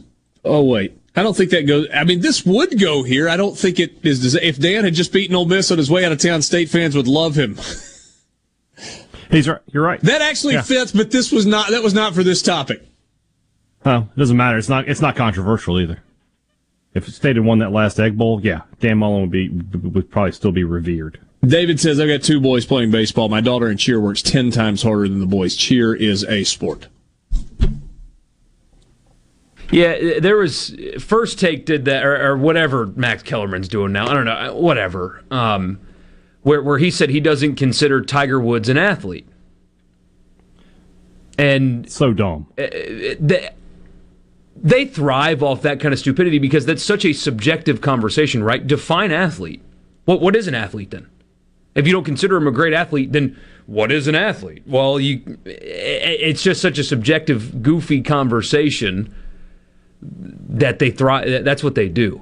Speaker 2: Oh wait, I don't think that goes. I mean, this would go here. I don't think it is. If Dan had just beaten Ole Miss on his way out of town, state fans would love him.
Speaker 3: He's right. You're right.
Speaker 2: That actually
Speaker 3: Yeah.
Speaker 2: fits, but this was not. That was not for this topic.
Speaker 3: Oh, it doesn't matter. It's not. It's not controversial either. If State had won that last Egg Bowl, yeah, Dan Mullen would be would probably still be revered.
Speaker 2: David says, I've got two boys playing baseball. My daughter in cheer works 10 times harder than the boys. Cheer is a sport.
Speaker 4: Yeah, there was first take did that or, or whatever Max Kellerman's doing now. I don't know, uh, whatever. Um, where where he said he doesn't consider Tiger Woods an athlete, and
Speaker 3: so dumb.
Speaker 4: Uh, uh, they, they thrive off that kind of stupidity because that's such a subjective conversation, right? Define athlete. What what is an athlete then? If you don't consider him a great athlete, then what is an athlete? Well, you it's just such a subjective, goofy conversation that they thrive. That's what they do.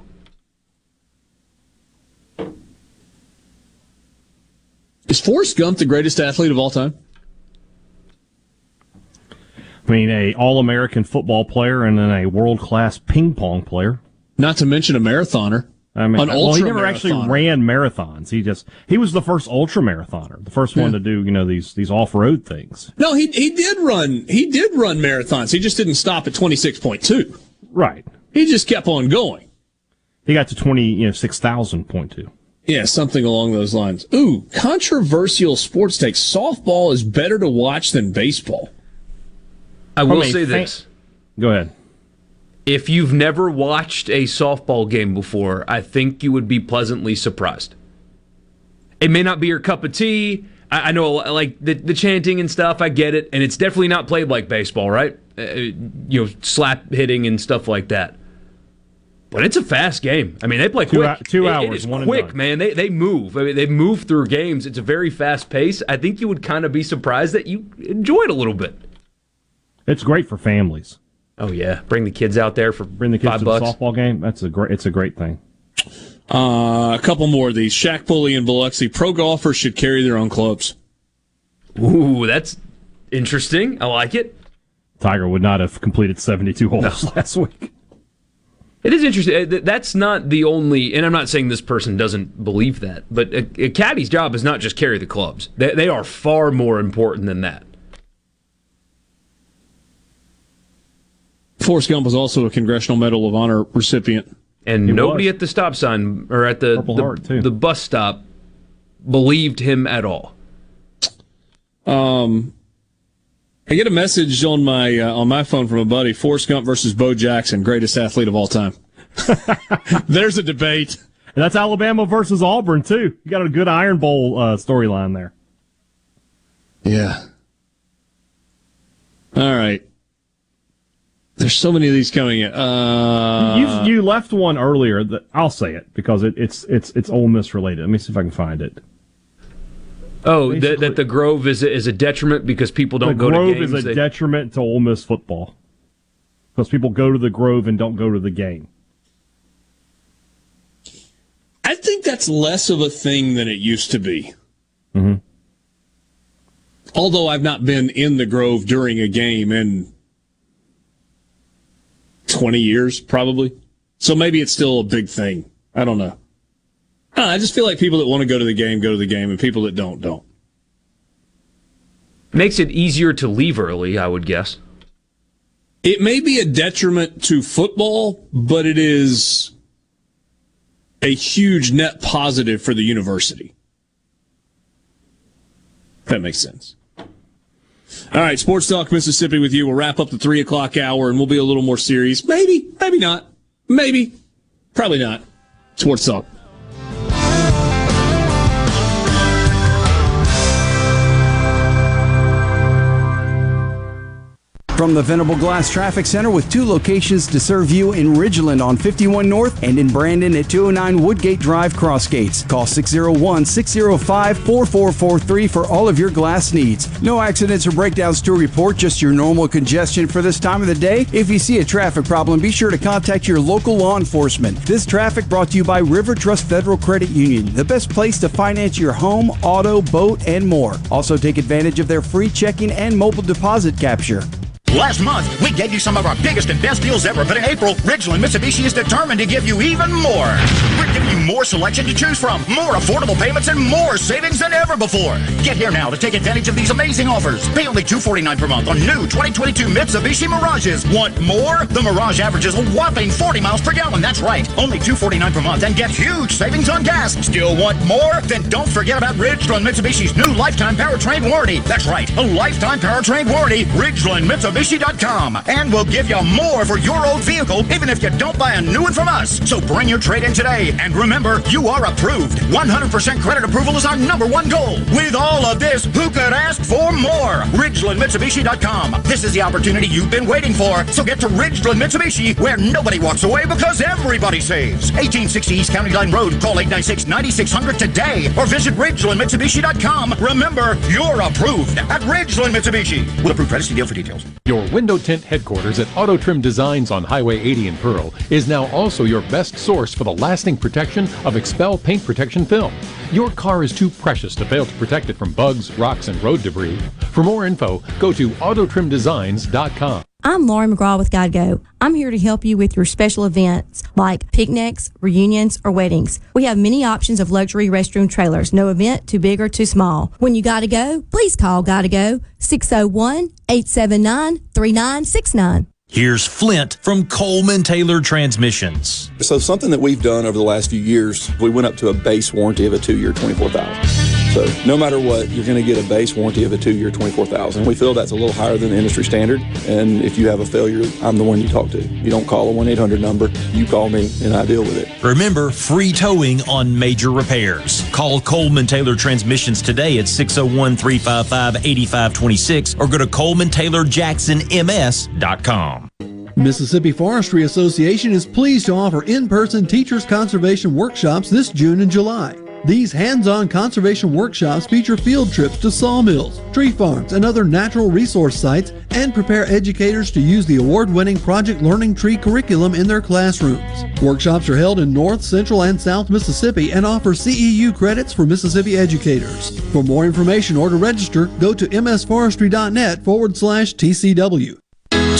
Speaker 2: Is Forrest Gump the greatest athlete of all time?
Speaker 3: I mean, a All American football player and then a world class ping pong player.
Speaker 2: Not to mention a marathoner.
Speaker 3: I mean,
Speaker 2: An
Speaker 3: well, he never actually ran marathons. He just he was the first ultra marathoner, the first one
Speaker 2: Yeah.
Speaker 3: to do you know these these off road things.
Speaker 2: No, he he did run. He did run marathons. He just didn't stop at 26.2.
Speaker 3: Right.
Speaker 2: He just kept on going.
Speaker 3: He got to twenty you know six thousand point two.
Speaker 2: Yeah, something along those lines. Ooh, controversial sports take. Softball is better to watch than baseball.
Speaker 4: I will say this.
Speaker 3: Go ahead.
Speaker 4: If you've never watched a softball game before, I think you would be pleasantly surprised. It may not be your cup of tea. I, I know, like the, the chanting and stuff. I get it, and it's definitely not played like baseball, right? Uh, you know, slap hitting and stuff like that. But it's a fast game. I mean, they play
Speaker 3: Two
Speaker 4: quick.
Speaker 3: two
Speaker 4: It-
Speaker 3: hours,
Speaker 4: It
Speaker 3: and
Speaker 4: quick, man. They they move. I mean, they move through games. It's a very fast pace. I think you would kind of be surprised that you enjoy it a little bit.
Speaker 3: It's great for families.
Speaker 4: Oh yeah, bring the kids out there for
Speaker 3: Bring the kids
Speaker 4: five
Speaker 3: to
Speaker 4: bucks.
Speaker 3: the softball game. That's a great. It's a great thing.
Speaker 2: Uh, a couple more of these. Shaq Bully and Biloxi. Pro golfers should carry their own clubs.
Speaker 4: Ooh, that's interesting. I like it.
Speaker 3: Tiger would not have completed seventy two holes last week.
Speaker 4: It is interesting. Uh, That's not the only, and I'm not saying this person doesn't believe that, but a, a caddy's job is not just carry the clubs. They, they are far more important than that.
Speaker 2: Forrest Gump was also a Congressional Medal of Honor recipient.
Speaker 4: And
Speaker 2: He
Speaker 4: nobody
Speaker 2: was.
Speaker 4: at the stop sign or at the the, the bus stop believed him at all.
Speaker 2: Um, I get a message on my uh, on my phone from a buddy: Forrest Gump versus Bo Jackson, greatest athlete of all time. There's a debate.
Speaker 3: And that's Alabama versus Auburn too. You got a good Iron Bowl uh, storyline there.
Speaker 2: Yeah. All right. There's so many of these coming in. Uh,
Speaker 3: you you left one earlier. That I'll say it because it, it's it's it's Ole Miss related. Let me see if I can find it.
Speaker 4: Oh, that, that the Grove is a, is a detriment because people don't go
Speaker 3: Grove
Speaker 4: to games.
Speaker 3: The Grove is a
Speaker 4: They-
Speaker 3: detriment to Ole Miss football because people go to the Grove and don't go to the game.
Speaker 2: I think that's less of a thing than it used to be.
Speaker 3: Mm-hmm.
Speaker 2: Although I've not been in the Grove during a game in 20 years, probably. So maybe it's still a big thing. I don't know. I just feel like people that want to go to the game go to the game, and people that don't don't.
Speaker 4: Makes it easier to leave early, I would guess.
Speaker 2: It may be a detriment to football, but it is a huge net positive for the university. That makes sense. All right, Sports Talk Mississippi with you. We'll wrap up the three o'clock hour and we'll be a little more serious. Maybe, maybe not. Maybe, probably not. Sports Talk.
Speaker 5: From the Venable Glass Traffic Center with two locations to serve you in Ridgeland on 51 North and in Brandon at 209 Woodgate Drive Crossgates. Call 601 605 4443 for all of your glass needs. No accidents or breakdowns to report, just your normal congestion for this time of the day. If you see a traffic problem, be sure to contact your local law enforcement. This traffic brought to you by River Trust Federal Credit Union, the best place to finance your home, auto, boat, and more. Also, take advantage of their free checking and mobile deposit capture.
Speaker 18: Last month, we gave you some of our biggest and best deals ever, but in April, Ridgeland Mitsubishi is determined to give you even more. More selection to choose from, more affordable payments, and more savings than ever before. Get here now to take advantage of these amazing offers. Pay only 249 per month on new 2022 Mitsubishi Mirages. Want more? The Mirage averages a whopping 40 miles per gallon. That's right. Only 249 per month and get huge savings on gas. Still want more? Then don't forget about Ridgeland Mitsubishi's new lifetime powertrain warranty. That's right. A lifetime powertrain warranty. Ridgeland Mitsubishi Mitsubishi.com. And we'll give you more for your old vehicle, even if you don't buy a new one from us. So bring your trade in today. And remember, you are approved. 100% credit approval is our number one goal. With all of this, who could ask for more? RidgelandMitsubishi.com. This is the opportunity you've been waiting for. So get to Ridgeland Mitsubishi, where nobody walks away because everybody saves. 1860 East County Line Road. Call 896-9600 today or visit RidgelandMitsubishi.com. Remember, you're approved at Ridgeland Mitsubishi. With approved credit, see deal for details.
Speaker 19: Your window tint headquarters at Auto Trim Designs on Highway 80 in Pearl is now also your best source for the lasting protection of XPEL paint protection film. Your car is too precious to fail to protect it from bugs, rocks, and road debris. For more info, go to autotrimdesigns.com.
Speaker 20: I'm Lauren McGraw with Gotta Go. I'm here to help you with your special events like picnics, reunions, or weddings. We have many options of luxury restroom trailers. No event too big or too small. When you gotta go, please call Gotta Go 601 879 3969.
Speaker 11: Here's Flint from Coleman Taylor Transmissions.
Speaker 21: So something that we've done over the last few years, we went up to a base warranty of a two-year, 24,000. So no matter what, you're going to get a base warranty of a two-year, 24,000. We feel that's a little higher than the industry standard. And if you have a failure, I'm the one you talk to. You don't call a 1-800 number. You call me and I deal with it.
Speaker 11: Remember, free towing on major repairs. Call Coleman Taylor Transmissions today at 601-355-8526 or go to colemantaylorjacksonms.com.
Speaker 22: Mississippi Forestry Association is pleased to offer in-person teachers conservation workshops this June and July. These hands-on conservation workshops feature field trips to sawmills, tree farms, and other natural resource sites and prepare educators to use the award-winning Project Learning Tree curriculum in their classrooms. Workshops are held in North, Central, and South Mississippi and offer CEU credits for Mississippi educators. For more information or to register, go to msforestry.net forward slash TCW.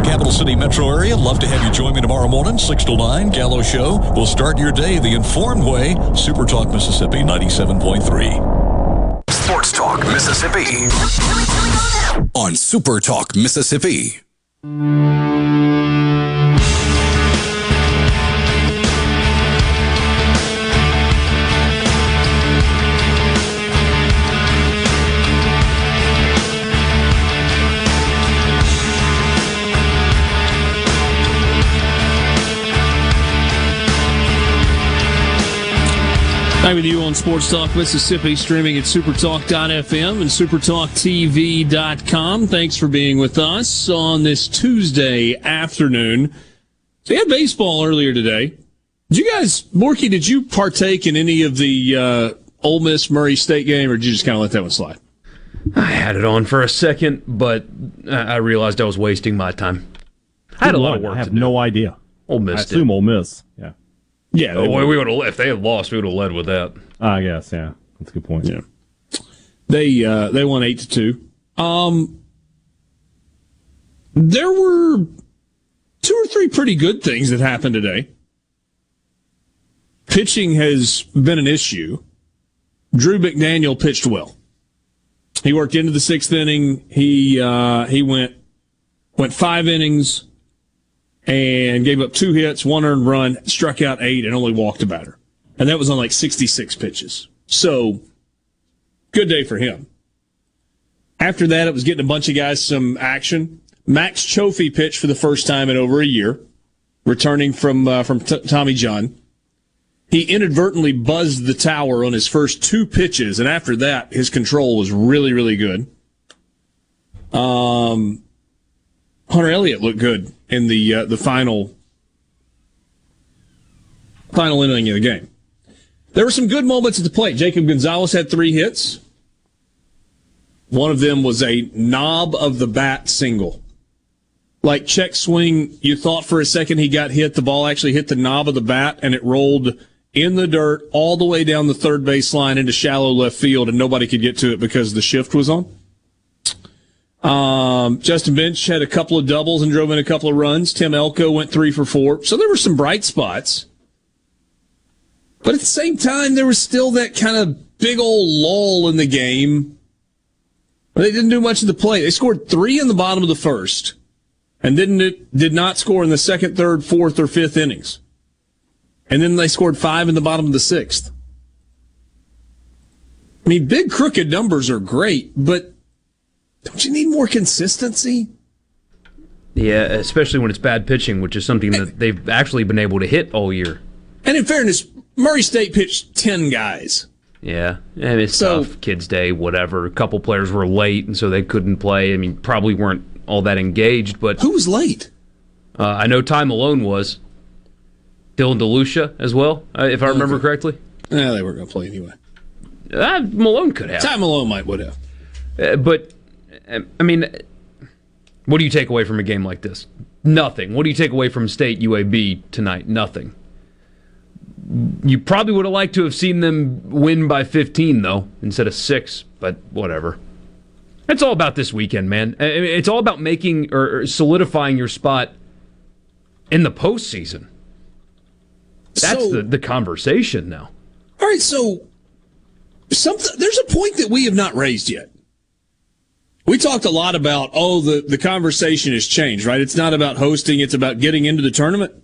Speaker 8: the folks in the capital city metro area, love to have you join me tomorrow morning, 6 to 9, Gallo Show. We'll start your day the informed way. Super Talk Mississippi 97.3.
Speaker 1: Sports Talk Mississippi. On Super Talk Mississippi.
Speaker 2: Back with you on Sports Talk Mississippi, streaming at supertalk.fm and supertalktv.com. Thanks for being with us on this Tuesday afternoon. They had baseball earlier today. Did you guys, Morky, did you partake in any of the uh, Ole Miss Murray State game, or did you just kind of let that one slide?
Speaker 4: I had it on for a second, but I realized I was wasting my time. I had a lot of work.
Speaker 3: I have no idea.
Speaker 4: Ole Miss.
Speaker 3: I assume
Speaker 4: did.
Speaker 3: Ole Miss. Yeah.
Speaker 2: Yeah,
Speaker 4: oh, we would have. If they had lost, we would have led with that.
Speaker 3: I guess. Yeah, that's a good point.
Speaker 2: Yeah, they uh, they won eight to two. Um, there were two or three pretty good things that happened today. Pitching has been an issue. Drew McDaniel pitched well. He worked into the sixth inning. He uh, he went went five innings and gave up two hits, one earned run, struck out eight, and only walked a batter. And that was on like 66 pitches. So, good day for him. After that, it was getting a bunch of guys some action. Max Cioffi pitched for the first time in over a year, returning from uh, from t- Tommy John. He inadvertently buzzed the tower on his first two pitches, and after that, his control was really, really good. Um, Hunter Elliott looked good in the uh, the final final inning of the game. There were some good moments at the plate. Jacob Gonzalez had three hits. One of them was a knob of the bat single. Like check swing, you thought for a second he got hit. The ball actually hit the knob of the bat and it rolled in the dirt all the way down the third base line into shallow left field, and nobody could get to it because the shift was on. Um, Justin Bench had a couple of doubles and drove in a couple of runs. Tim Elko went three for four. So there were some bright spots. But at the same time, there was still that kind of big old lull in the game. They didn't do much of the play. They scored three in the bottom of the first and didn't did not score in the second, third, fourth, or fifth innings. And then they scored five in the bottom of the sixth. I mean, big crooked numbers are great, but don't you need more consistency?
Speaker 4: Yeah, especially when it's bad pitching, which is something that they've actually been able to hit all year.
Speaker 2: And in fairness, Murray State pitched 10 guys.
Speaker 4: Yeah, and it's so, tough. Kids' Day, whatever. A couple players were late, and so they couldn't play. I mean, probably weren't all that engaged. But
Speaker 2: who was late?
Speaker 4: Uh, I know Ty Malone was. Dylan DeLucia as well, uh, if I remember okay. correctly.
Speaker 2: Yeah, they weren't going to play anyway.
Speaker 4: Uh, Malone could have.
Speaker 2: Ty Malone might would have.
Speaker 4: Uh, but Um, I mean, what do you take away from a game like this? Nothing. What do you take away from State UAB tonight? Nothing. You probably would have liked to have seen them win by 15, though, instead of six, but whatever. It's all about this weekend, man. It's all about making or solidifying your spot in the postseason. That's so, the, the conversation now.
Speaker 2: All right, so something, there's a point that we have not raised yet. We talked a lot about, oh, the, the conversation has changed, right? It's not about hosting, it's about getting into the tournament.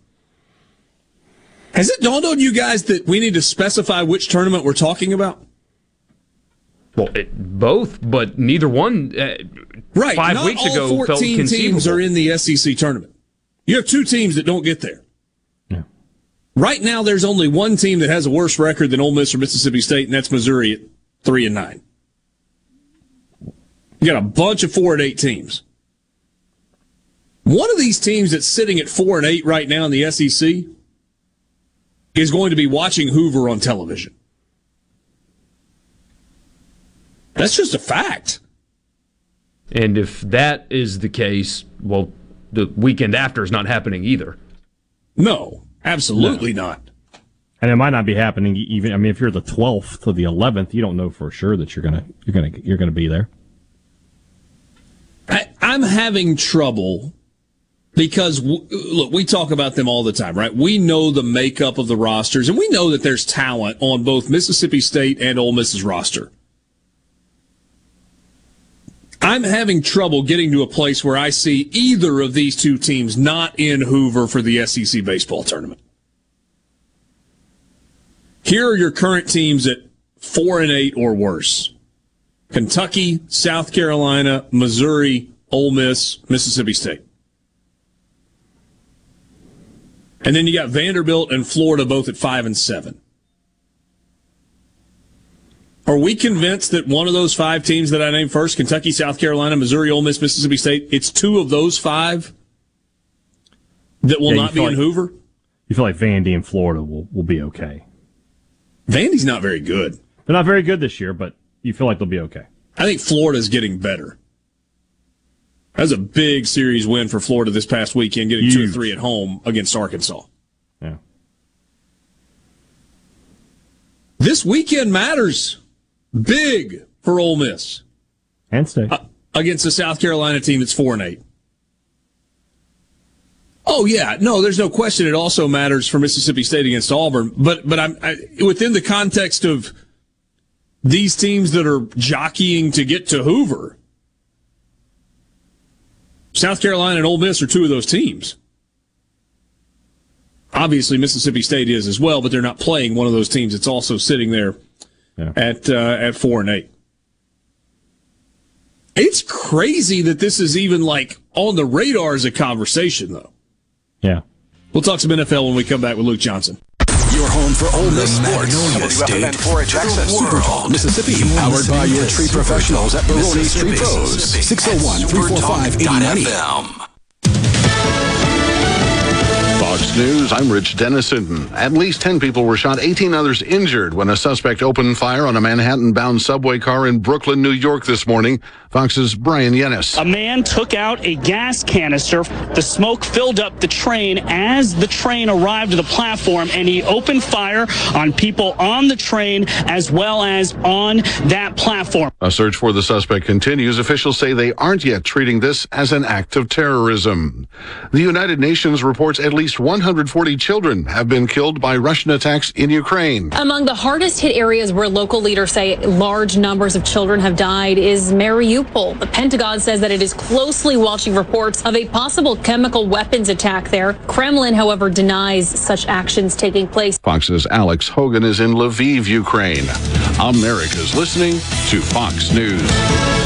Speaker 2: Has it dawned on you guys that we need to specify which tournament we're talking about?
Speaker 4: Well, it, both, but neither one. Uh,
Speaker 2: right.
Speaker 4: Five
Speaker 2: not
Speaker 4: weeks
Speaker 2: all
Speaker 4: ago,
Speaker 2: 14 teams are in the SEC tournament. You have two teams that don't get there.
Speaker 3: Yeah.
Speaker 2: Right now, there's only one team that has a worse record than Ole Miss or Mississippi State, and that's Missouri at three and nine. You got a bunch of four and eight teams. One of these teams that's sitting at four and eight right now in the SEC is going to be watching Hoover on television. That's just a fact.
Speaker 4: And if that is the case, well, the weekend after is not happening either.
Speaker 2: No, absolutely no. not.
Speaker 3: And it might not be happening even. I mean, if you're the 12th to the 11th, you don't know for sure that you're gonna you're gonna you're gonna be there.
Speaker 2: I, I'm having trouble because look, we talk about them all the time, right? We know the makeup of the rosters, and we know that there's talent on both Mississippi State and Ole Miss's roster. I'm having trouble getting to a place where I see either of these two teams not in Hoover for the SEC baseball tournament. Here are your current teams at four and eight or worse. Kentucky, South Carolina, Missouri, Ole Miss, Mississippi State. And then you got Vanderbilt and Florida both at five and seven. Are we convinced that one of those five teams that I named first, Kentucky, South Carolina, Missouri, Ole Miss, Mississippi State, it's two of those five that will yeah, not be in
Speaker 3: like,
Speaker 2: Hoover?
Speaker 3: You feel like Vandy and Florida will, will be okay.
Speaker 2: Vandy's not very good.
Speaker 3: They're not very good this year, but you feel like they'll be okay.
Speaker 2: I think Florida's getting better. That was a big series win for Florida this past weekend, getting Huge. two or three at home against Arkansas.
Speaker 3: Yeah.
Speaker 2: This weekend matters big for Ole Miss
Speaker 3: and State uh,
Speaker 2: against the South Carolina team that's four and eight. Oh yeah, no, there's no question. It also matters for Mississippi State against Auburn, but but I'm I, within the context of these teams that are jockeying to get to Hoover. South Carolina and Ole Miss are two of those teams. Obviously, Mississippi State is as well, but they're not playing one of those teams. It's also sitting there
Speaker 3: Yeah.
Speaker 2: at uh, at four and eight. It's crazy that this is even like on the radar as a conversation, though.
Speaker 3: Yeah.
Speaker 2: We'll talk some NFL when we come back with Luke Johnson.
Speaker 1: Your home for Ole Miss sports.
Speaker 23: Magnolia State.
Speaker 1: Super Bowl, Mississippi. Powered by your tree professionals at Baroni's Tree Pros. 601 345 8090.
Speaker 24: Fox News, I'm Rich Dennison. At least 10 people were shot, 18 others injured when a suspect opened fire on a Manhattan bound subway car in Brooklyn, New York this morning. Fox's Bryan Llenas.
Speaker 25: A man took out a gas canister. The smoke filled up the train as the train arrived to the platform, and he opened fire on people on the train as well as on that platform.
Speaker 24: A search for the suspect continues. Officials say they aren't yet treating this as an act of terrorism. The United Nations reports at least 140 children have been killed by Russian attacks in Ukraine.
Speaker 26: Among the hardest hit areas where local leaders say large numbers of children have died is Mariupol. The Pentagon says that it is closely watching reports of a possible chemical weapons attack there. Kremlin, however, denies such actions taking place.
Speaker 24: Fox's Alex Hogan is in Lviv, Ukraine. America's listening to Fox News.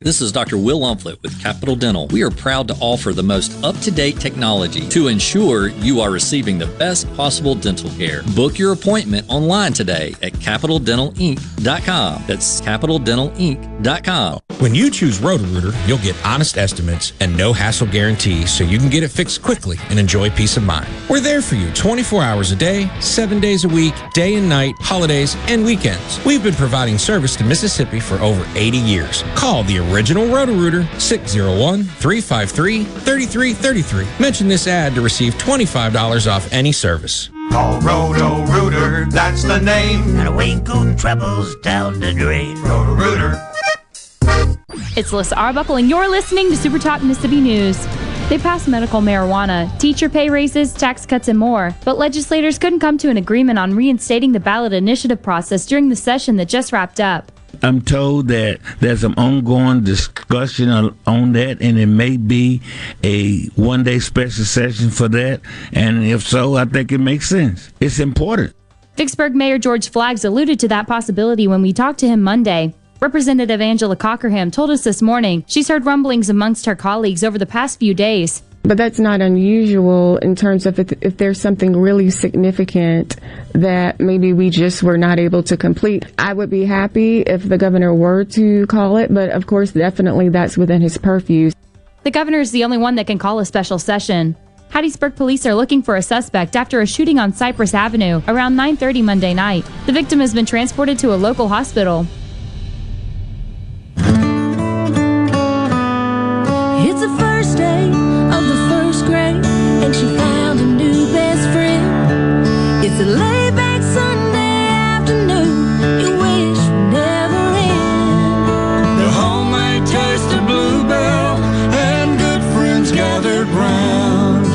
Speaker 27: This is Dr. Will Umflett with Capital Dental. We are proud to offer the most up to date technology to ensure you are receiving the best possible dental care. Book your appointment online today at capitaldentalinc.com. That's capitaldentalinc.com.
Speaker 28: When you choose Roto-Rooter, you'll get honest estimates and no hassle guarantee so you can get it fixed quickly and enjoy peace of mind. We're there for you 24 hours a day, 7 days a week, day and night, holidays, and weekends. We've been providing service to Mississippi for over 80 years. Call the original Roto-Rooter 601-353-3333. Mention this ad to receive $25 off any service.
Speaker 29: Call Roto Rooter, that's the name. And away go troubles down the drain. Roto Rooter.
Speaker 15: It's Alyssa Arbuckle, and you're listening to Super Talk Mississippi News. They passed medical marijuana, teacher pay raises, tax cuts, and more. But legislators couldn't come to an agreement on reinstating the ballot initiative process during the session that just wrapped up.
Speaker 30: I'm told that there's some ongoing discussion on, that, and it may be a one day special session for that. And if so, I think it makes sense. It's important.
Speaker 15: Vicksburg Mayor George Flaggs alluded to that possibility when we talked to him Monday. Representative Angela Cockerham told us this morning she's heard rumblings amongst her colleagues over the past few days.
Speaker 31: But that's not unusual in terms of if, if, there's something really significant that maybe we just were not able to complete. I would be happy if the governor were to call it, but of course, definitely that's within his purview.
Speaker 15: The governor is the only one that can call a special session. Hattiesburg police are looking for a suspect after a shooting on Cypress Avenue around 9:30 Monday night. The victim has been transported to a local hospital.
Speaker 20: It's the first day of the first grade, she found a new best friend. It's a laid back Sunday afternoon, you wish would never end.
Speaker 29: The homemade taste of Blue Bell and good friends gathered round.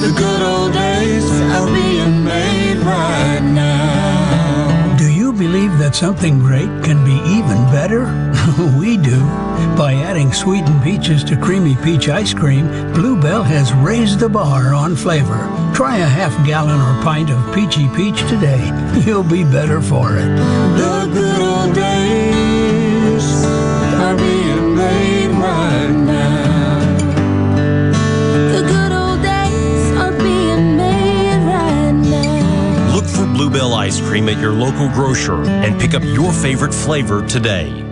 Speaker 29: The good old days are being made right now.
Speaker 32: Do you believe that something great can be even better? we do. By adding sweetened peaches to creamy peach ice cream, Blue Bell has raised the bar on flavor. Try a half gallon or pint of peachy peach today. You'll be better for it.
Speaker 29: The good old days are being made right now.
Speaker 20: The good old days are being made right now.
Speaker 11: Look for Blue Bell ice cream at your local grocer and pick up your favorite flavor today.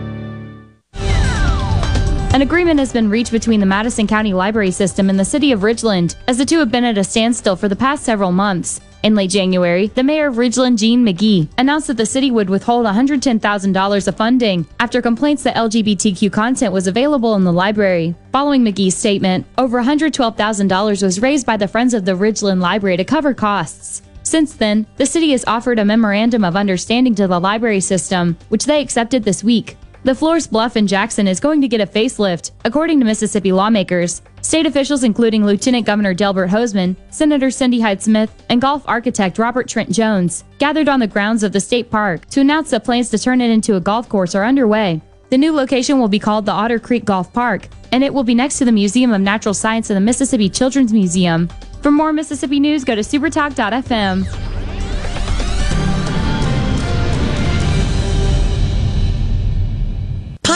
Speaker 15: An agreement has been reached between the Madison County Library System and the City of Ridgeland, as the two have been at a standstill for the past several months. In late January, the mayor of Ridgeland, Gene McGee, announced that the city would withhold $110,000 of funding after complaints that LGBTQ content was available in the library. Following McGee's statement, over $112,000 was raised by the Friends of the Ridgeland Library to cover costs. Since then, the city has offered a memorandum of understanding to the library system, which they accepted this week. The LeFleur's Bluff in Jackson is going to get a facelift, according to Mississippi lawmakers. State officials, including Lieutenant Governor Delbert Hosemann, Senator Cindy Hyde Smith, and golf architect Robert Trent Jones, gathered on the grounds of the state park to announce that plans to turn it into a golf course are underway. The new location will be called the Otter Creek Golf Park, and it will be next to the Museum of Natural Science and the Mississippi Children's Museum. For more Mississippi news, go to supertalk.fm.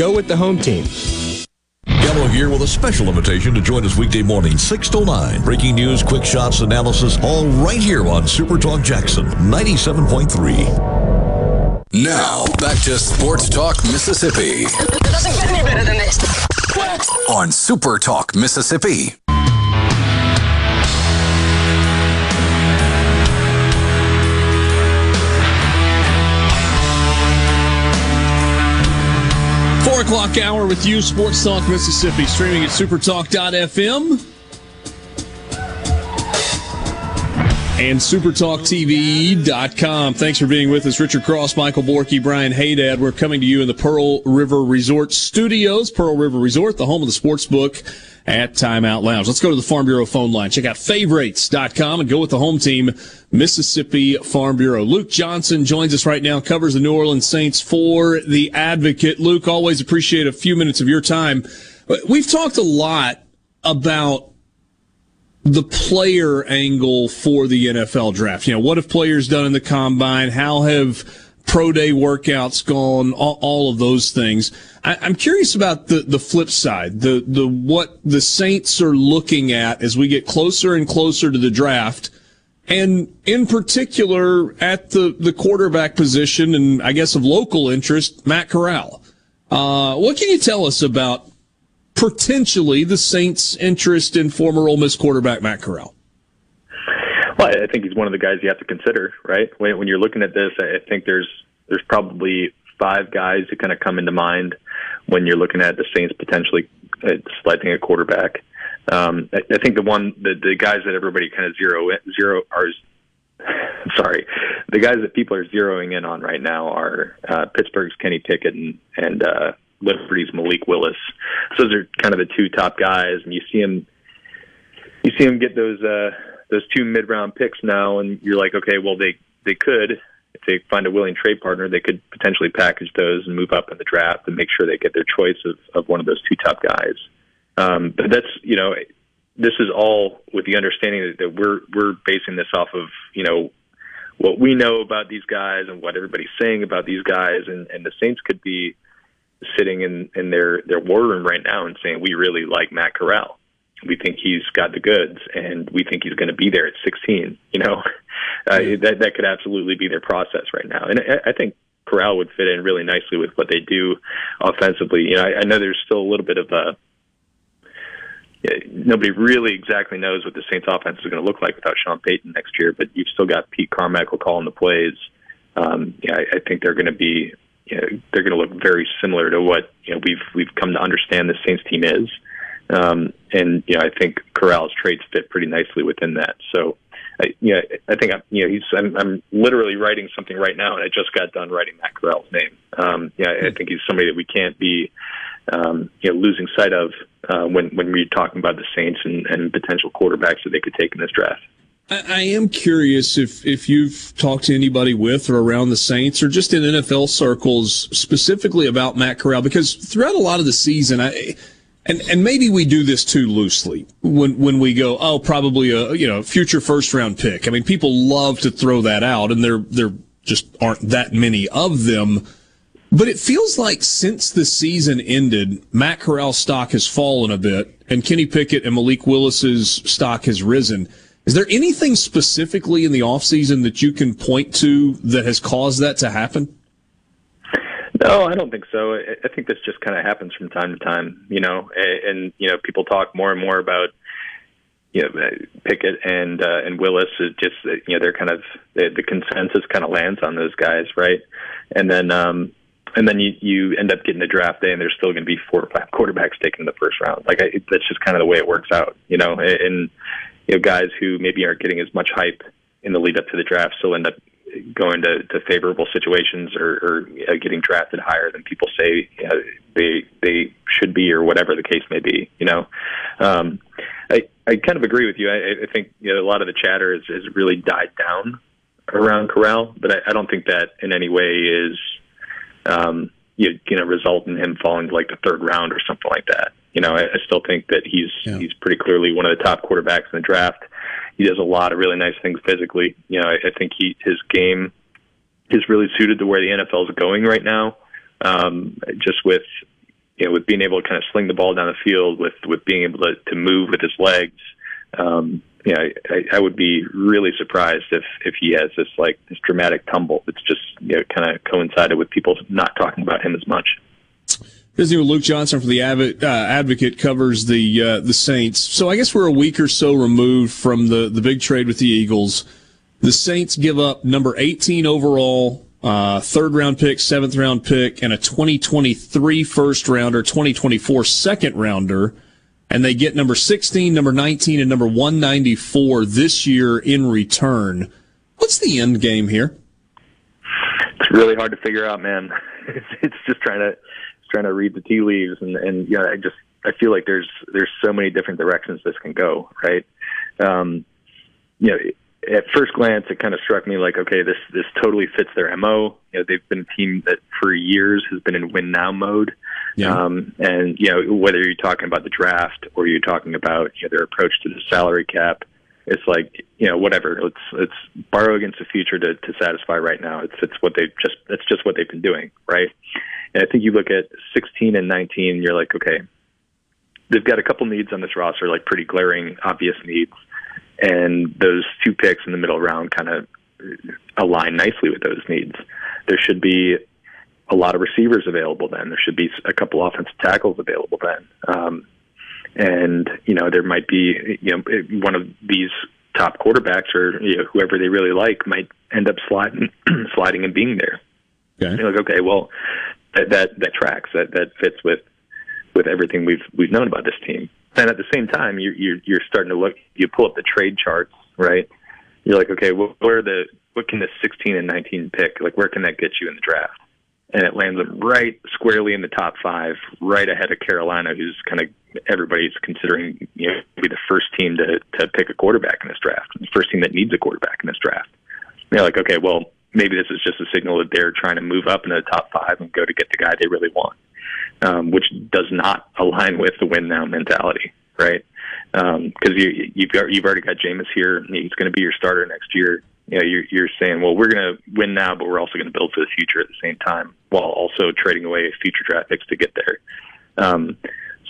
Speaker 33: Go with the home team.
Speaker 8: Gallo here with a special invitation to join us weekday morning, 6 to 9. Breaking news, quick shots, analysis, all right here on Super Talk Jackson 97.3.
Speaker 1: Now, back to Sports Talk Mississippi
Speaker 34: It doesn't get any better than this.
Speaker 1: on Super Talk Mississippi.
Speaker 2: O'clock hour with you, Sports Talk Mississippi, streaming at supertalk.fm and supertalktv.com. Thanks for being with us. Richard Cross, Michael Borky, Brian Haydad. We're coming to you in the Pearl River Resort Studios. Pearl River Resort, the home of the sports book at Timeout Lounge. Let's go to the Farm Bureau phone line. Check out favorites.com and go with the home team, Mississippi Farm Bureau. Luke Johnson joins us right now, covers the New Orleans Saints for The Advocate. Luke, always appreciate a few minutes of your time. We've talked a lot about the player angle for the NFL draft. You know, what have players done in the combine? How have pro day workouts gone? All, all of those things. I, I'm curious about the, the flip side, the, the, what the Saints are looking at as we get closer and closer to the draft. And in particular at the, the quarterback position and I guess of local interest, Matt Corral. Uh, what can you tell us about potentially the Saints' interest in former Ole Miss quarterback Matt Corral?
Speaker 35: Well, I think he's one of the guys you have to consider, right? When, when you're looking at this, I think there's there's probably five guys who kind of come into mind when you're looking at the Saints potentially uh, selecting a quarterback. Um, I, I think the one the, the guys that everybody kind of zero zero are sorry, the guys that people are zeroing in on right now are uh, Pittsburgh's Kenny Pickett and, and uh, Liberty's Malik Willis. So those are kind of the two top guys, and you see him, you see him get those uh, those two mid round picks now, and you're like, okay, well they they could if they find a willing trade partner, they could potentially package those and move up in the draft and make sure they get their choice of, of one of those two top guys. Um, but that's you know this is all with the understanding that, that we're we're basing this off of you know what we know about these guys and what everybody's saying about these guys, and, and the Saints could be sitting in in their their war room right now and saying we really like Matt Corral. We think he's got the goods, and we think he's going to be there at 16. You know, uh, that that could absolutely be their process right now, and I, I think Corral would fit in really nicely with what they do offensively. You know, I, I know there's still a little bit of a nobody really exactly knows what the Saints offense is going to look like without Sean Payton next year, but you've still got Pete Carmichael calling the plays. Um, yeah, I, I think they're going to be, you know, they're going to look very similar to what you know we've we've come to understand the Saints team is, um, and you know I think Corral's traits fit pretty nicely within that. So, I, you know, I think I'm, you know he's I'm, I'm literally writing something right now, and I just got done writing Matt Corral's name. Um, yeah, I think he's somebody that we can't be um, you know, losing sight of uh, when when we're talking about the Saints and, and potential quarterbacks that they could take in this draft.
Speaker 2: I, I am curious if if you've talked to anybody with or around the Saints or just in NFL circles specifically about Matt Corral because throughout a lot of the season, I and and maybe we do this too loosely when when we go, oh, probably a you know future first round pick. I mean, people love to throw that out, and there there just aren't that many of them. But it feels like since the season ended, Matt Corral's stock has fallen a bit, and Kenny Pickett and Malik Willis's stock has risen. Is there anything specifically in the offseason that you can point to that has caused that to happen?
Speaker 35: No, I don't think so. I think this just kind of happens from time to time, you know. And, you know, people talk more and more about you know Pickett and uh, and Willis. It just uh, you know they're kind of the, consensus kind of lands on those guys, right? And then um, and then you you end up getting the draft day, and there's still going to be four or five quarterbacks taken in the first round. Like I, that's just kind of the way it works out, you know. And you know guys who maybe aren't getting as much hype in the lead up to the draft still end up going to, to favorable situations or, or uh, getting drafted higher than people say you know, they they should be or whatever the case may be. You know, um, I I kind of agree with you. I, I think you know a lot of the chatter has, has really died down around Corral, but I, I don't think that in any way is um, you you know result in him falling to like the third round or something like that. You know, I, I still think that he's he's pretty clearly one of the top quarterbacks in the draft. He does a lot of really nice things physically. You know, I, I think he his game is really suited to where the NFL is going right now. Um, just with you know with being able to kind of sling the ball down the field, with with being able to to move with his legs. Um, you know, I, I would be really surprised if if he has this like this dramatic tumble. It's just you know kind of coincided with people not talking about him as much.
Speaker 2: Visiting with Luke Johnson from the Advocate, uh, Advocate covers the uh, the Saints. So I guess we're a week or so removed from the the big trade with the Eagles. The Saints give up number 18 overall, uh, third round pick, seventh round pick, and a 2023 first rounder, 2024 second rounder, and they get number 16, number 19, and number 194 this year in return. What's the end game here?
Speaker 35: It's really hard to figure out, man. It's, it's just trying to trying to read the tea leaves, and and you know, I just I feel like there's there's so many different directions this can go, right? Um, you know, at first glance, it kind of struck me like, okay, this this totally fits their mo. You know, they've been a team that for years has been in win now mode.
Speaker 2: Yeah.
Speaker 35: Um, and you know, whether you're talking about the draft or you're talking about you know, their approach to the salary cap, it's like you know, whatever. Let's let's borrow against the future to to satisfy right now. It's it's what they've just it's just what they've been doing, right? And I think you look at 16 and 19, and you're like, okay, they've got a couple needs on this roster, like pretty glaring, obvious needs, and those two picks in the middle round kind of align nicely with those needs. There should be a lot of receivers available then. There should be a couple offensive tackles available then. Um, and, you know, there might be, you know, one of these top quarterbacks or you know, whoever they really like might end up sliding, sliding and being there.
Speaker 2: Okay.
Speaker 35: You're like, okay, well, that, that, that tracks. That, that fits with, with everything we've, we've known about this team. And at the same time, you, you're, you're starting to look, you pull up the trade charts, right? You're like, okay, well, where the, what can the 16 and 19 pick, like, where can that get you in the draft? and it lands them right squarely in the top five, right ahead of Carolina, who's kind of everybody's considering you know be the first team to to pick a quarterback in this draft, the first team that needs a quarterback in this draft. And they're like, okay, well maybe this is just a signal that they're trying to move up into the top five and go to get the guy they really want, um, which does not align with the win now mentality, right? Because you you've got, you've already got Jameis here, he's going to be your starter next year you know, you're, you're saying, well, we're going to win now, but we're also going to build for the future at the same time, while also trading away future draft picks to get there. Um,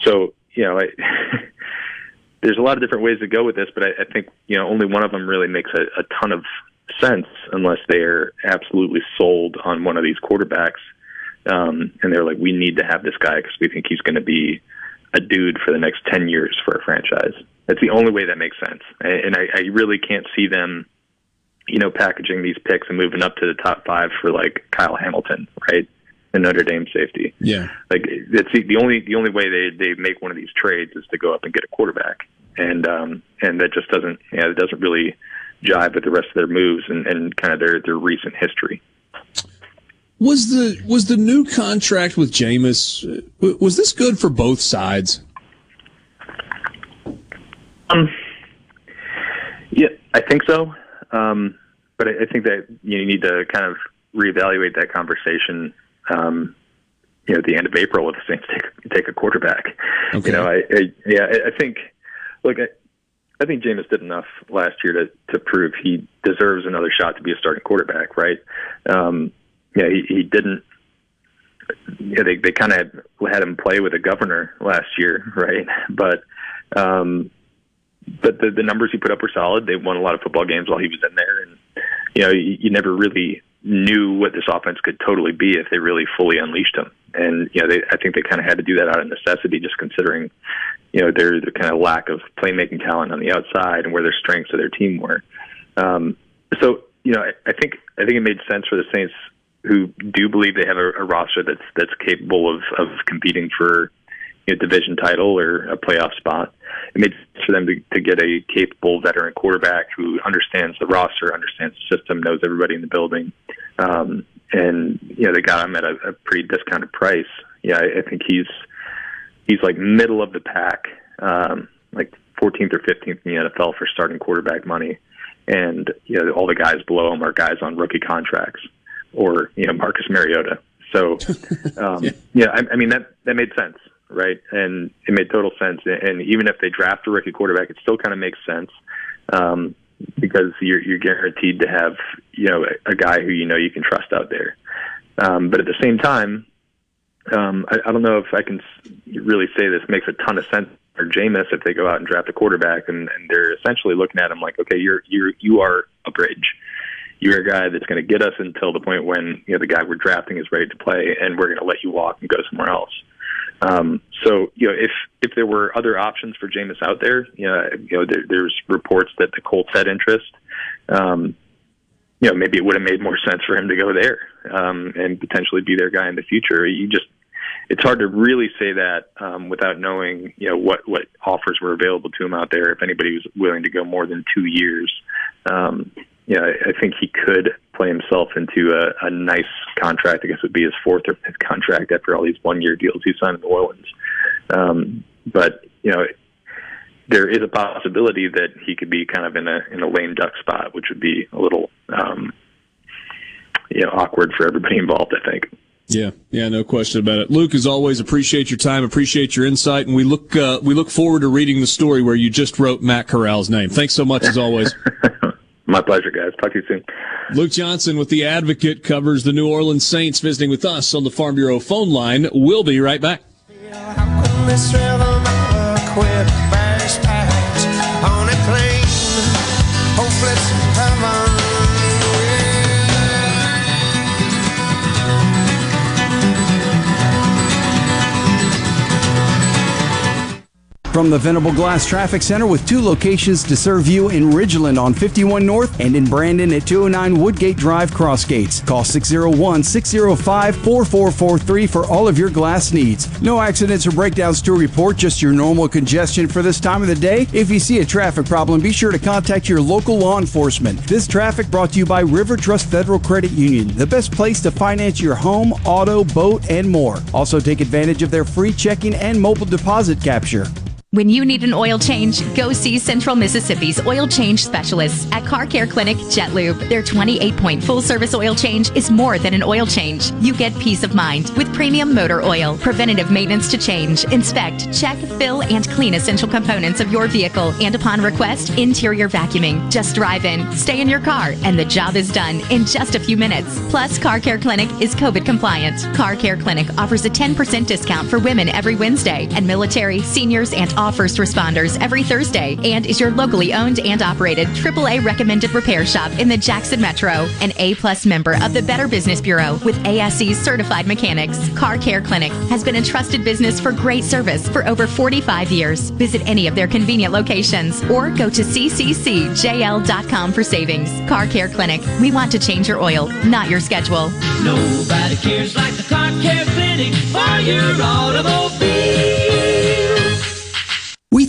Speaker 35: so, you know, I, there's a lot of different ways to go with this, but I, I think you know only one of them really makes a, a ton of sense unless they are absolutely sold on one of these quarterbacks, um, and they're like, we need to have this guy because we think he's going to be a dude for the next ten years for a franchise. That's the only way that makes sense, and I, I really can't see them you know, packaging these picks and moving up to the top five for like Kyle Hamilton, right? And Notre Dame safety.
Speaker 2: Yeah.
Speaker 35: Like it's the, the only the only way they they make one of these trades is to go up and get a quarterback, and um and that just doesn't yeah it doesn't really jive with the rest of their moves and, and kind of their their recent history.
Speaker 2: Was the was the new contract with Jameis was this good for both sides?
Speaker 35: Um, Yeah, I think so. Um, but I, I think that you need to kind of reevaluate that conversation. Um, you know, at the end of April, if the Saints take take a quarterback.
Speaker 2: Okay.
Speaker 35: You know, I, I yeah, I, I think. Look, I, I think Jameis did enough last year to to prove he deserves another shot to be a starting quarterback. Right? Um, yeah, he, he didn't. Yeah, they they kind of had, him play with a governor last year, right? But um, but the the numbers he put up were solid. They won a lot of football games while he was in there, and you know you, you never really knew what this offense could totally be if they really fully unleashed him. And you know, they, I think they kind of had to do that out of necessity, just considering you know their their kind of lack of playmaking talent on the outside and where their strengths of their team were. Um, so you know, I, I think I think it made sense for the Saints, who do believe they have a, a roster that's that's capable of of competing for you know, division title or a playoff spot. It made sense for them to, to get a capable veteran quarterback who understands the roster, understands the system, knows everybody in the building, um, and you know they got him at a, a pretty discounted price. Yeah, I, I think he's he's like middle of the pack, um, like 14th or 15th in the NFL for starting quarterback money, and you know all the guys below him are guys on rookie contracts or you know Marcus Mariota. So um, yeah, I, I mean that that made sense, right? And it made total sense. And even if they draft a rookie quarterback, it still kind of makes sense um, because you're you're guaranteed to have you know a, a guy who you know you can trust out there. Um, but at the same time, um, I, I don't know if I can really say this makes a ton of sense for Jameis if they go out and draft a quarterback and, and they're essentially looking at him like, okay, you're you're you are a bridge. You're a guy that's going to get us until the point when you know the guy we're drafting is ready to play, and we're going to let you walk and go somewhere else. Um, so you know, if if there were other options for Jameis out there, you know, you know, there, there's reports that the Colts had interest. Um, you know, maybe it would have made more sense for him to go there um, and potentially be their guy in the future. You just it's hard to really say that um, without knowing, you know, what what offers were available to him out there. If anybody was willing to go more than two years, um, you know, I, I think he could play himself into a, a nice contract. I guess it would be his fourth or fifth contract after all these one year deals he signed in New Orleans. Um, but you know, there is a possibility that he could be kind of in a in a lame duck spot, which would be a little um, you know awkward for everybody involved. I think.
Speaker 2: Yeah, yeah, no question about it. Luke, as always, appreciate your time, appreciate your insight, and we look uh, we look forward to reading the story where you just wrote Matt Corral's name. Thanks so much, as always.
Speaker 35: My pleasure, guys. Talk to you soon.
Speaker 2: Luke Johnson with the Advocate covers the New Orleans Saints, visiting with us on the Farm Bureau phone line. We'll be right back.
Speaker 36: From the Venable Glass Traffic Center with two locations to serve you in Ridgeland on 51 North and in Brandon at 209 Woodgate Drive Crossgates. Call 601 605 4443 for all of your glass needs. No accidents or breakdowns to report, just your normal congestion for this time of the day. If you see a traffic problem, be sure to contact your local law enforcement. This traffic brought to you by River Trust Federal Credit Union, the best place to finance your home, auto, boat, and more. Also, take advantage of their free checking and mobile deposit capture.
Speaker 37: When you need an oil change, go see Central Mississippi's oil change specialists at Car Care Clinic Jet Lube. Their 28 point full service oil change is more than an oil change. You get peace of mind with premium motor oil, preventative maintenance to change, inspect, check, fill, and clean essential components of your vehicle, and upon request, interior vacuuming. Just drive in, stay in your car, and the job is done in just a few minutes. Plus, Car Care Clinic is COVID compliant. Car Care Clinic offers a 10% discount for women every Wednesday, and military, seniors, and first responders every Thursday, and is your locally owned and operated AAA recommended repair shop in the Jackson Metro. An A plus member of the Better Business Bureau with ASE certified mechanics. Car Care Clinic has been a trusted business for great service for over 45 years. Visit any of their convenient locations or go to cccjl.com for savings. Car Care Clinic. We want to change your oil, not your schedule.
Speaker 34: Nobody cares like the car care clinic for your automobile.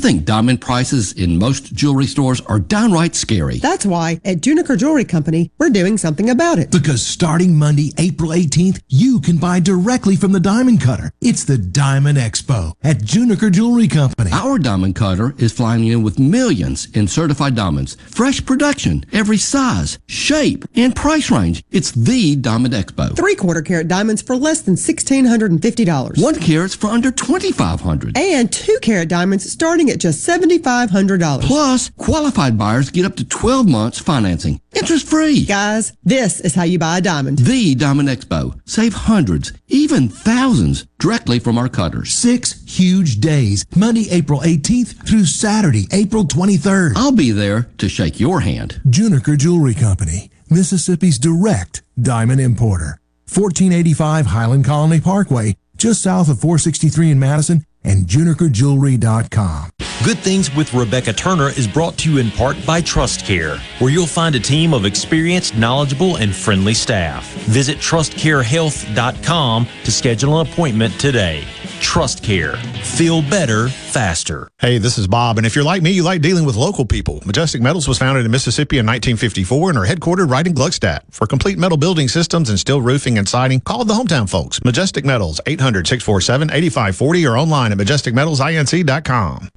Speaker 38: We
Speaker 12: think diamond prices in most jewelry stores are downright scary.
Speaker 13: That's why at Juniker Jewelry Company, we're doing something about it.
Speaker 14: Because starting Monday, April 18th, you can buy directly from the diamond cutter. It's the Diamond Expo at Juniker Jewelry Company.
Speaker 12: Our diamond cutter is flying in with millions in certified diamonds. Fresh production, every size, shape, and price range. It's the Diamond Expo.
Speaker 13: Three quarter carat diamonds for less than $1,650.
Speaker 12: One carat's for under 2,500.
Speaker 13: And two carat diamonds starting at just $7,500.
Speaker 12: Plus, qualified buyers get up to 12 months financing. Interest free.
Speaker 13: Guys, this is how you buy a diamond.
Speaker 12: The Diamond Expo. Save hundreds, even thousands, directly from our cutters.
Speaker 14: Six huge days, Monday, April 18th through Saturday, April 23rd.
Speaker 12: I'll be there to shake your hand.
Speaker 14: Juniker Jewelry Company, Mississippi's direct diamond importer. 1485 Highland Colony Parkway, just south of 463 in Madison, and junikerjewelry.com.
Speaker 11: Good Things with Rebecca Turner is brought to you in part by TrustCare, where you'll find a team of experienced, knowledgeable, and friendly staff. Visit trustcarehealth.com to schedule an appointment today. TrustCare. Feel better, faster.
Speaker 10: Hey, this is Bob, and if you're like me, you like dealing with local people. Majestic Metals was founded in Mississippi in 1954 and are headquartered right in Gluckstadt. For complete metal building systems and steel roofing and siding, call the hometown folks. Majestic Metals, 800-647-8540 or online at majesticmetalsinc.com.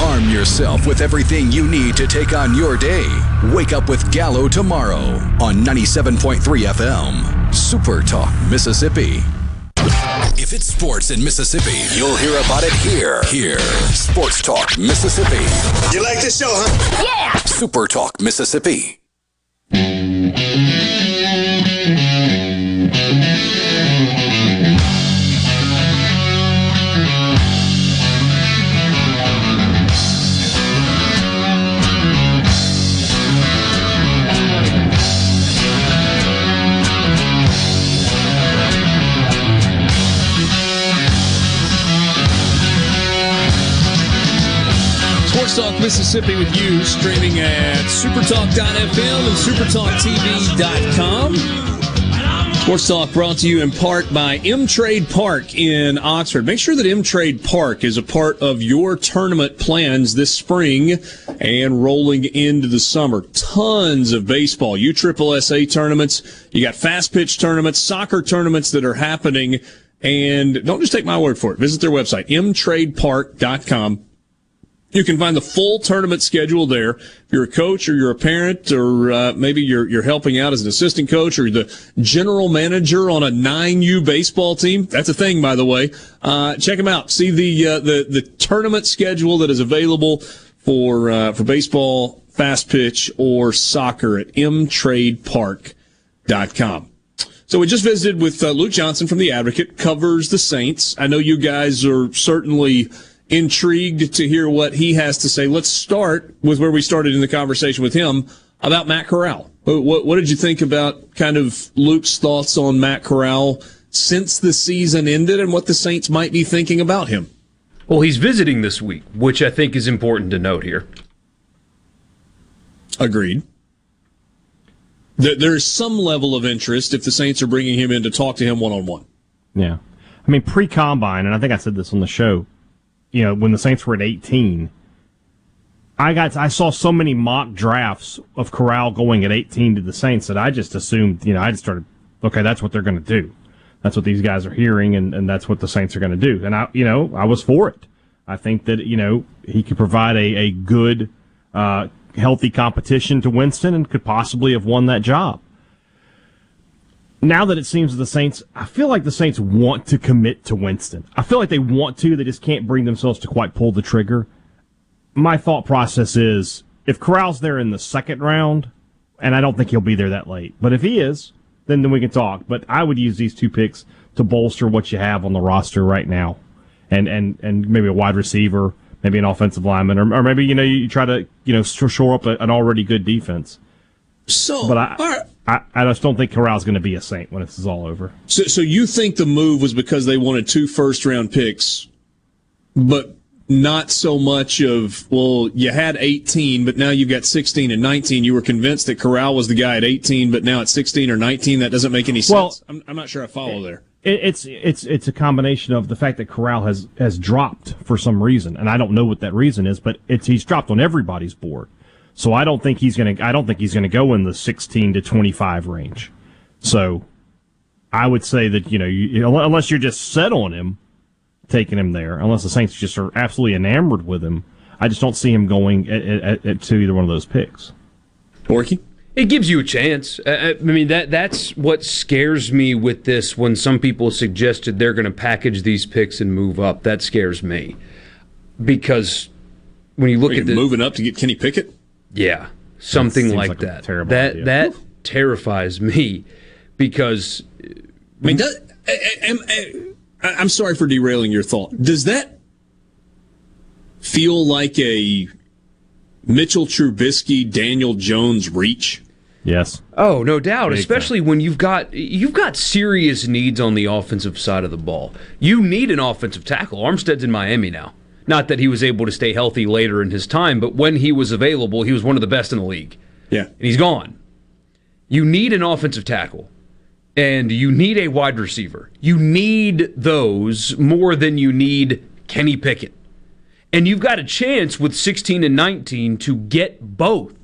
Speaker 1: Arm yourself with everything you need to take on your day. Wake up with Gallo tomorrow on 97.3 FM. Super Talk, Mississippi. If it's sports in Mississippi, you'll hear about it here. Here. Sports Talk, Mississippi.
Speaker 39: You like this show, huh?
Speaker 1: Yeah! Super Talk, Mississippi.
Speaker 2: Talk Mississippi with you, streaming at supertalk.fm and supertalktv.com. Sports Talk brought to you in part by M Trade Park in Oxford. Make sure that M Trade Park is a part of your tournament plans this spring and rolling into the summer. Tons of baseball, USSSA tournaments. You got fast pitch tournaments, soccer tournaments that are happening. And don't just take my word for it. Visit their website, mtradepark.com. You can find the full tournament schedule there. If you're a coach or you're a parent or uh, maybe you're you're helping out as an assistant coach or the general manager on a 9U baseball team. That's a thing, by the way. Uh, check them out. See the uh, the the tournament schedule that is available for uh, for baseball, fast pitch, or soccer at mtradepark.com. So we just visited with uh, Luke Johnson from the Advocate, covers the Saints. I know you guys are certainly intrigued to hear what he has to say. Let's start with where we started in the conversation with him about Matt Corral. What, what, what did you think about kind of Luke's thoughts on Matt Corral since the season ended and what the Saints might be thinking about him?
Speaker 4: Well, he's visiting this week, which I think is important to note here.
Speaker 2: Agreed. There, there is some level of interest if the Saints are bringing him in to talk to him one on one.
Speaker 3: Yeah. I mean, pre combine, and I think I said this on the show, you know, when the Saints were at 18, I got I saw so many mock drafts of Corral going at 18 to the Saints that I just assumed, you know, I just started, okay, that's what they're going to do. That's what these guys are hearing, and, and that's what the Saints are going to do. And I, you know, I was for it. I think that, you know, he could provide a, a good, uh, healthy competition to Winston and could possibly have won that job. Now that it seems that the Saints, I feel like the Saints want to commit to Winston. I feel like they want to, they just can't bring themselves to quite pull the trigger. My thought process is if Corral's there in the second round, and I don't think he'll be there that late, but if he is, then, then we can talk. But I would use these two picks to bolster what you have on the roster right now. And, and, and maybe a wide receiver, maybe an offensive lineman, or, or maybe, you know, you try to, you know, shore up a, an already good defense.
Speaker 2: So,
Speaker 3: but I, I, I just don't think Corral's going to be a Saint when this is all over.
Speaker 2: So, so you think the move was because they wanted two first round picks, but not so much of, well, you had 18, but now you've got 16 and 19. You were convinced that Corral was the guy at 18, but now at 16 or 19, that doesn't make any sense.
Speaker 3: Well,
Speaker 2: I'm, I'm not sure I follow there.
Speaker 3: it, it's it's it's a combination of the fact that Corral has has dropped for some reason, and I don't know what that reason is, but it's he's dropped on everybody's board. So I don't think he's gonna I don't think he's gonna go in the 16 to 25 range. So I would say that you know you, unless you're just set on him, taking him there, unless the Saints just are absolutely enamored with him, I just don't see him going at, at, at, to either one of those picks.
Speaker 2: Borky?
Speaker 4: It gives you a chance. I I mean that that's what scares me with this. When some people suggested they're going to package these picks and move up, that scares me because when you look
Speaker 2: Are you
Speaker 4: at the
Speaker 2: moving up to get Kenny Pickett.
Speaker 4: Yeah, something like,
Speaker 2: like
Speaker 4: that.
Speaker 2: terrible
Speaker 4: that
Speaker 2: idea.
Speaker 4: that terrifies me because
Speaker 2: I mean, does, eh, eh, I, I, eh, I, I'm sorry for derailing your thought. Does that feel like a Mitchell Trubisky, Daniel Jones reach?
Speaker 3: Yes.
Speaker 4: Oh, no doubt.
Speaker 2: Big
Speaker 4: Especially when you've got you've got serious needs on the offensive side of the ball. You need an offensive tackle. Armstead's in Miami now. Not that he was able to stay healthy later in his time, but when he was available, he was one of the best in the league.
Speaker 2: Yeah.
Speaker 4: And he's gone. You need an offensive tackle. And you need a wide receiver. You need those more than you need Kenny Pickett. And you've got a chance with 16 and 19 to get both.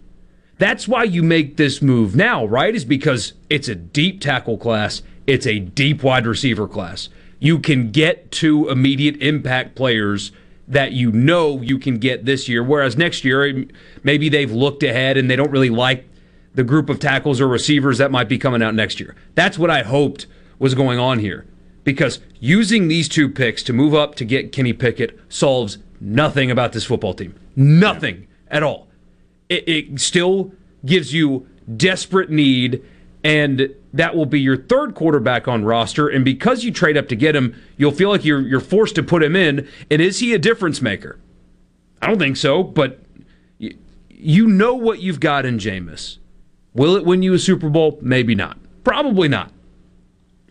Speaker 4: That's why you make this move now, right? Is because it's a deep tackle class, it's a deep wide receiver class. You can get two immediate impact players that you know you can get this year, whereas next year, maybe they've looked ahead and they don't really like the group of tackles or receivers that might be coming out next year. That's what I hoped was going on here. Because using these two picks to move up to get Kenny Pickett solves nothing about this football team. Nothing at all. It, it still gives you desperate need, and that will be your third quarterback on roster. And because you trade up to get him, you'll feel like you're you're forced to put him in. And is he a difference maker? I don't think so, but y- you know what you've got in Jameis. Will it win you a Super Bowl? Maybe not. Probably not.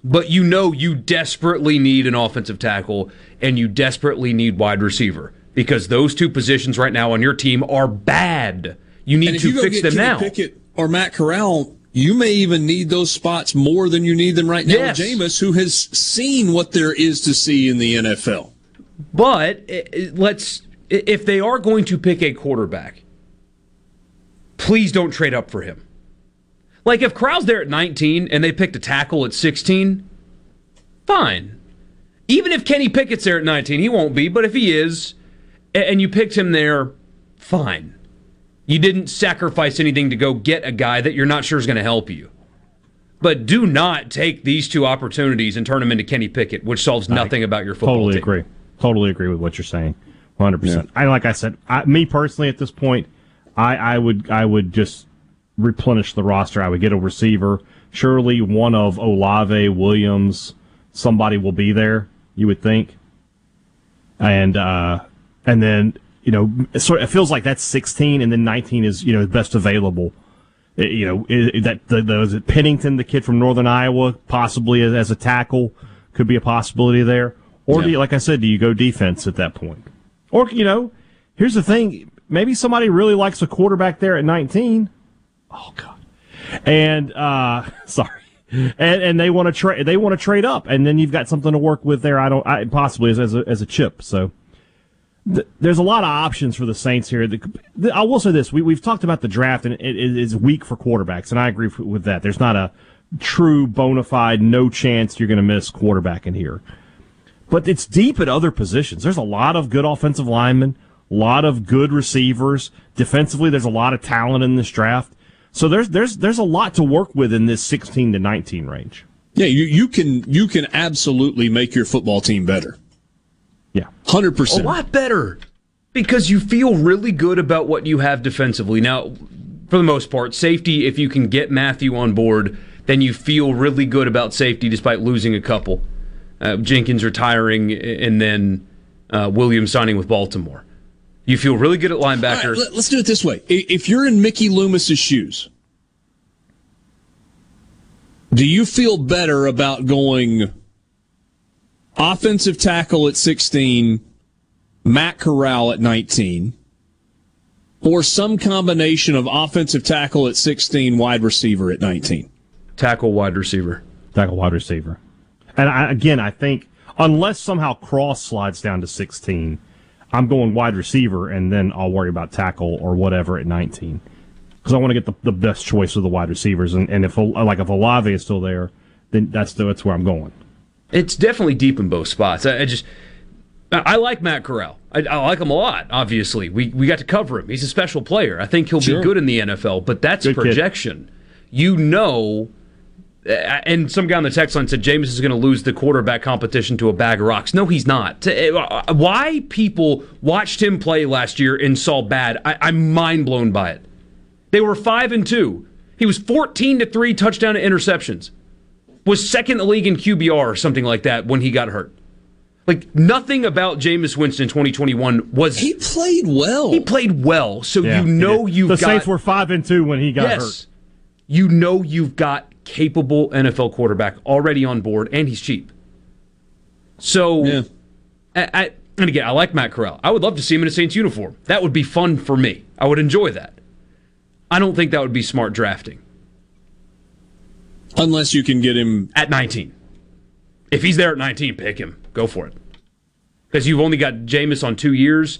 Speaker 4: But you know you desperately need an offensive tackle and you desperately need wide receiver because those two positions right now on your team are bad. You need to
Speaker 2: you
Speaker 4: fix them now.
Speaker 2: Pickett or Matt Corral, you may even need those spots more than you need them right now.
Speaker 4: Yes.
Speaker 2: Jameis, who has seen what there is to see in the NFL.
Speaker 4: But let's if they are going to pick a quarterback, please don't trade up for him. Like if Corral's there at 19 and they picked a tackle at 16, fine. Even if Kenny Pickett's there at 19, he won't be, but if he is, and you picked him there, fine. You didn't sacrifice anything to go get a guy that you're not sure is going to help you. But do not take these two opportunities and turn them into Kenny Pickett, which solves nothing about your football
Speaker 3: Totally
Speaker 4: team.
Speaker 3: agree. Totally agree with what you're saying. 100. percent I like I said, I, me personally at this point, I, I would I would just replenish the roster. I would get a receiver. Surely one of Olave, Williams, somebody will be there. You would think, and uh, and then you know, so it feels like that's 16, and then 19 is you know best available. Uh, You know that the, the was it Pennington, the kid from Northern Iowa, possibly as, as a tackle, could be a possibility there. Or do you, like I said, do you go defense at that point? Or you know, here's the thing: maybe somebody really likes a quarterback there at 19. Oh God! And uh, sorry, and and they want to trade. They want to trade up, and then you've got something to work with there. I don't I, possibly as as a, as a chip. So th- there's a lot of options for the Saints here. The, the, I will say this: we we've talked about the draft, and it, is weak for quarterbacks, and I agree with that. There's not a true bona fide, no chance you're going to miss quarterback in here. But it's deep at other positions. There's a lot of good offensive linemen, a lot of good receivers. Defensively, there's a lot of talent in this draft. So there's there's there's a lot to work with in this 16 to 19 range.
Speaker 2: Yeah, you, you can you can absolutely make your football team better.
Speaker 3: Yeah,
Speaker 2: 100%.
Speaker 4: A lot better because you feel really good about what you have defensively. Now, for the most part, safety, if you can get Mathieu on board, then you feel really good about safety despite losing a couple. Uh, Jenkins retiring and then uh, Williams signing with Baltimore. You feel really good at linebacker.
Speaker 2: Let, us do it this way. If you're in Mickey Loomis's shoes, do you feel better about going offensive tackle at 16, Matt Corral at 19, or some combination of offensive tackle at 16, wide receiver at 19?
Speaker 4: Tackle wide receiver.
Speaker 3: Tackle wide receiver. And I, again, I think unless somehow Cross slides down to 16, I'm going wide receiver, and then I'll worry about tackle or whatever at 19 because I want to get the, the best choice of the wide receivers. And, and if like if Olave is still there, then that's the, that's where I'm going.
Speaker 4: It's definitely deep in both spots. I, I just I like Matt Corral. I, I, like him a lot. Obviously, we we got to cover him. He's a special player. I think he'll
Speaker 2: Sure.
Speaker 4: be good in the NFL. But that's
Speaker 2: Good kid.
Speaker 4: projection. You know. And some guy on the text line said Jameis is going to lose the quarterback competition to a bag of rocks. No, he's not. Uh, Why people watched him play last year and saw bad? I, I'm mind blown by it. They were five and two. He was 14 to three touchdown to interceptions. Was second in the league in QBR or something like that when he got hurt. Like nothing about Jameis Winston 2021 was he
Speaker 2: played well.
Speaker 4: He played well, so
Speaker 3: Yeah,
Speaker 4: you know you've
Speaker 3: the
Speaker 4: got
Speaker 3: Saints were five and two when he got
Speaker 4: yes,
Speaker 3: hurt.
Speaker 4: you know you've got capable NFL quarterback already on board, and he's cheap. So, yeah. I, I, and again, I like Matt Corral. I would love to see him in a Saints uniform. That would be fun for me. I would enjoy that. I don't think that would be smart drafting
Speaker 2: Unless you can get him
Speaker 4: at 19. If he's there at 19, pick him. Go for it. Because you've only got Jameis on two years.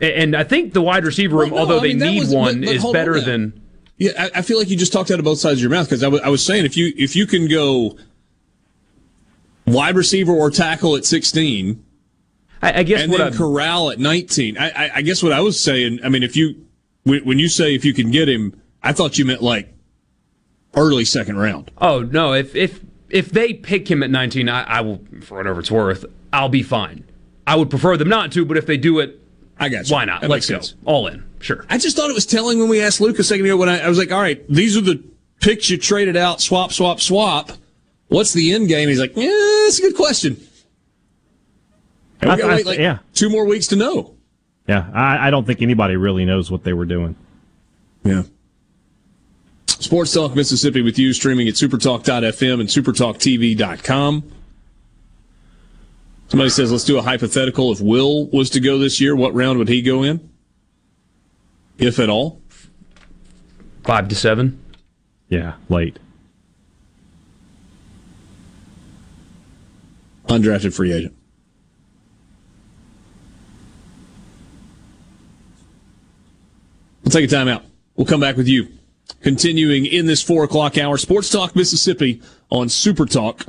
Speaker 4: And I think the wide receiver room,
Speaker 2: Well, no,
Speaker 4: although
Speaker 2: I
Speaker 4: they
Speaker 2: mean, that
Speaker 4: need
Speaker 2: was-
Speaker 4: one,
Speaker 2: but- but
Speaker 4: is
Speaker 2: hold on
Speaker 4: better than.
Speaker 2: Yeah, I, I feel like you just talked out of both sides of your mouth because I was saying if you if you can go wide receiver or tackle at 16,
Speaker 4: I, I guess
Speaker 2: and
Speaker 4: what
Speaker 2: then
Speaker 4: I'm-
Speaker 2: Corral at 19. I, I, I guess what I was saying. I mean, if you when, when you say if you can get him, I thought you meant like early second round.
Speaker 4: Oh no! If if if they pick him at 19, I, I will for whatever it's worth. I'll be fine. I would prefer them not to, but if they do it,
Speaker 2: I got you.
Speaker 4: Why not?
Speaker 2: That
Speaker 4: Let's go
Speaker 2: sense.
Speaker 4: all in. Sure.
Speaker 2: I just thought it was telling when we asked Luke a second ago when I, I was like, all right, these are the picks you traded out, swap, swap, swap. What's the end game? He's like, yeah, that's a good question. And we
Speaker 3: I-
Speaker 2: gotta
Speaker 3: I-
Speaker 2: wait like
Speaker 3: yeah.
Speaker 2: two more weeks to know.
Speaker 3: Yeah, I, I don't think anybody really knows what they were doing.
Speaker 2: Yeah. Sports Talk Mississippi with you, streaming at supertalk.fm and supertalktv.com. Somebody says, let's do a hypothetical. If Will was to go this year, what round would he go in? If at all?
Speaker 4: Five to seven.
Speaker 3: Yeah, late.
Speaker 2: Undrafted free agent. We'll take a timeout. We'll come back with you. Continuing in this four o'clock hour, Sports Talk Mississippi on Super Talk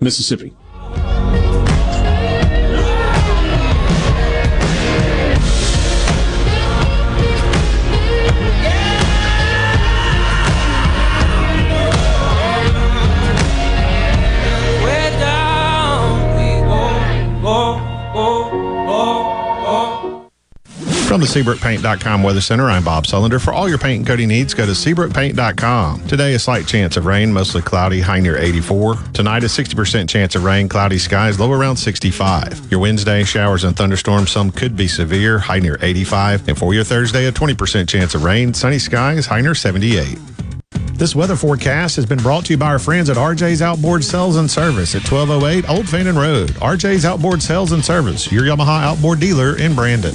Speaker 2: Mississippi.
Speaker 10: From the SeabrookPaint.com Weather Center, I'm Bob Sullender. For all your paint and coating needs, go to SeabrookPaint.com. Today, a slight chance of rain, mostly cloudy, high near 84. Tonight, a 60% chance of rain, cloudy skies, low around 65. Your Wednesday, showers and thunderstorms, some could be severe, high near 85. And for your Thursday, a 20% chance of rain, sunny skies, high near 78. This weather forecast has been brought to you by our friends at RJ's Outboard Sales and Service at 1208 Old Fannin Road. RJ's Outboard Sales and Service, your Yamaha outboard dealer in Brandon.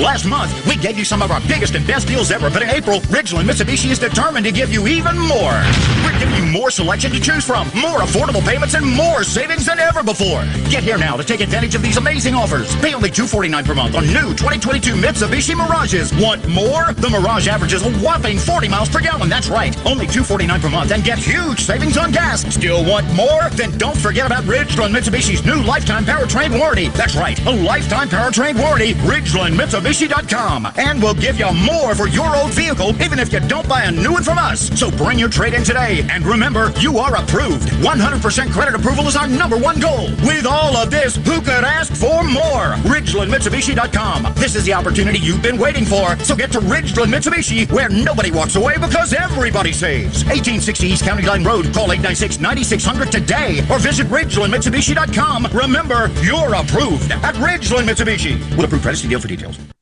Speaker 18: Last month, we gave you some of our biggest and best deals ever, but in April, Ridgeland Mitsubishi is determined to give you even more. We're giving you more selection to choose from, more affordable payments, and more savings than ever before. Get here now to take advantage of these amazing offers. Pay only 249 per month on new 2022 Mitsubishi Mirages. Want more? The Mirage averages a whopping 40 miles per gallon. That's right, only 249 per month and get huge savings on gas. Still want more? Then don't forget about Ridgeland Mitsubishi's new lifetime powertrain warranty. That's right, a lifetime powertrain warranty. Ridgeland Mitsubishi RidgelandMitsubishi.com. And we'll give you more for your old vehicle, even if you don't buy a new one from us. So bring your trade in today. And remember, you are approved. 100% credit approval is our number one goal. With all of this, who could ask for more? RidgelandMitsubishi.com. This is the opportunity you've been waiting for. So get to Ridgeland Mitsubishi, where nobody walks away because everybody saves. 1860 East County Line Road. Call 896-9600 today or visit RidgelandMitsubishi.com. Remember, you're approved at Ridgeland Mitsubishi. With approved credit, see deal for details.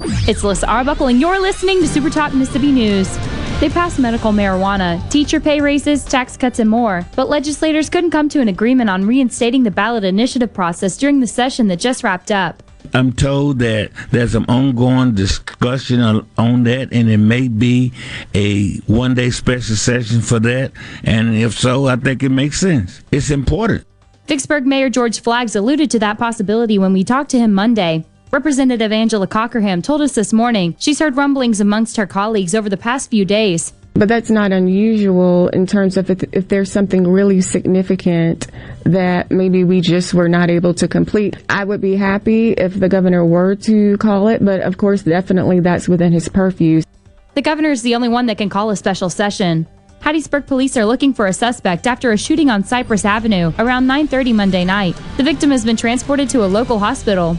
Speaker 15: It's Alyssa Arbuckle, and you're listening to Super Talk Mississippi News. They passed medical marijuana, teacher pay raises, tax cuts, and more, but legislators couldn't come to an agreement on reinstating the ballot initiative process during the session that just wrapped up.
Speaker 30: I'm told that there's some ongoing discussion on, on that, and it may be a one day special session for that. And if so, I think it makes sense. It's important.
Speaker 15: Vicksburg Mayor George Flaggs alluded to that possibility when we talked to him Monday. Representative Angela Cockerham told us this morning she's heard rumblings amongst her colleagues over the past few days.
Speaker 31: But that's not unusual in terms of if, if, there's something really significant that maybe we just were not able to complete. I would be happy if the governor were to call it, but of course, definitely that's within his purview.
Speaker 15: The governor is the only one that can call a special session. Hattiesburg police are looking for a suspect after a shooting on Cypress Avenue around 9:30 Monday night. The victim has been transported to a local hospital.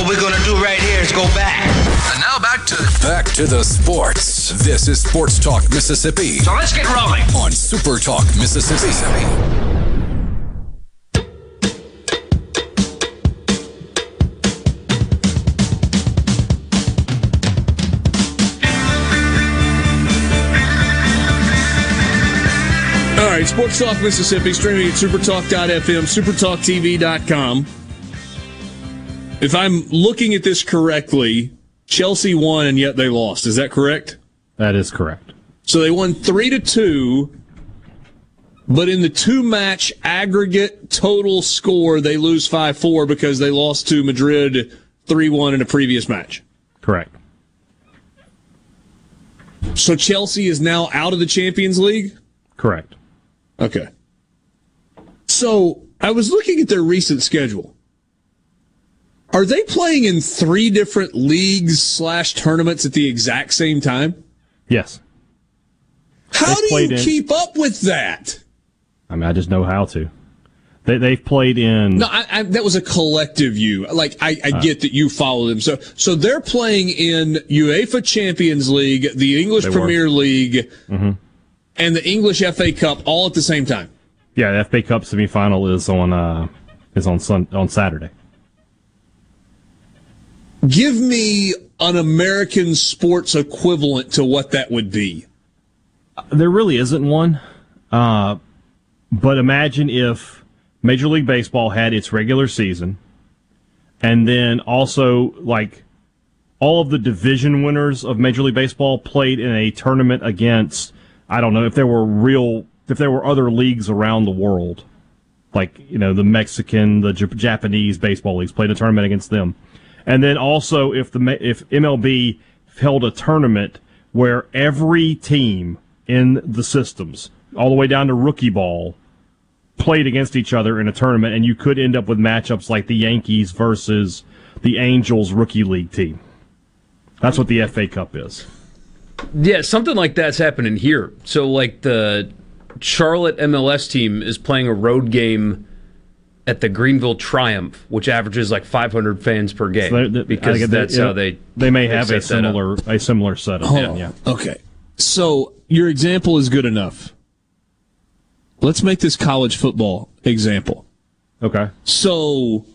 Speaker 40: What we're gonna do right here is go back.
Speaker 1: And now back to back to the sports. This is Sports Talk Mississippi.
Speaker 40: So let's get rolling
Speaker 1: on Super Talk Mississippi.
Speaker 2: All right, Sports Talk Mississippi, streaming at supertalk.fm, supertalktv.com. If I'm looking at this correctly, Chelsea won and yet they lost. Is that correct?
Speaker 3: That is correct.
Speaker 2: So they won three to two, but in the two match aggregate total score, they lose 5 4 because they lost to Madrid 3 1 in a previous match.
Speaker 3: Correct.
Speaker 2: So Chelsea is now out of the Champions League?
Speaker 3: Correct.
Speaker 2: Okay. So I was looking at their recent schedule. Are they playing in three different leagues slash tournaments at the exact same time?
Speaker 3: Yes.
Speaker 2: How
Speaker 3: They've
Speaker 2: do you
Speaker 3: in-
Speaker 2: keep up with that?
Speaker 3: I mean, I just know how to. They they've played in.
Speaker 2: No, I, I, that was a collective you. Like I, I
Speaker 3: Uh.
Speaker 2: get that you follow them. So so they're playing in UEFA Champions League, the English
Speaker 3: They were.
Speaker 2: Premier League,
Speaker 3: hmm
Speaker 2: and the English FA Cup all at the same time.
Speaker 3: Yeah, the FA Cup semifinal is on uh is on sun on Saturday.
Speaker 2: Give me an American sports equivalent to what that would be.
Speaker 3: There really isn't one. Uh, but imagine if Major League Baseball had its regular season, and then also like all of the division winners of Major League Baseball played in a tournament against I don't know if there were real if there were other leagues around the world, like you know the Mexican, the Jap- Japanese baseball leagues played a tournament against them, and then also if the if MLB held a tournament where every team in the systems, all the way down to rookie ball, played against each other in a tournament, and you could end up with matchups like the Yankees versus the Angels rookie league team. That's what the FA Cup is.
Speaker 4: Yeah, something like that's happening here. So, like the Charlotte MLS team is playing a road game at the Greenville Triumph, which averages like 500 fans per game.
Speaker 3: So they-
Speaker 4: because
Speaker 3: I get
Speaker 4: that's
Speaker 3: that-
Speaker 4: how they
Speaker 3: they may
Speaker 4: they
Speaker 3: have a
Speaker 4: set up.
Speaker 3: similar a similar setup.
Speaker 2: Hold
Speaker 3: Yeah, yeah.
Speaker 2: Okay. So your example is good enough. Let's make this college football example.
Speaker 3: Okay.
Speaker 2: So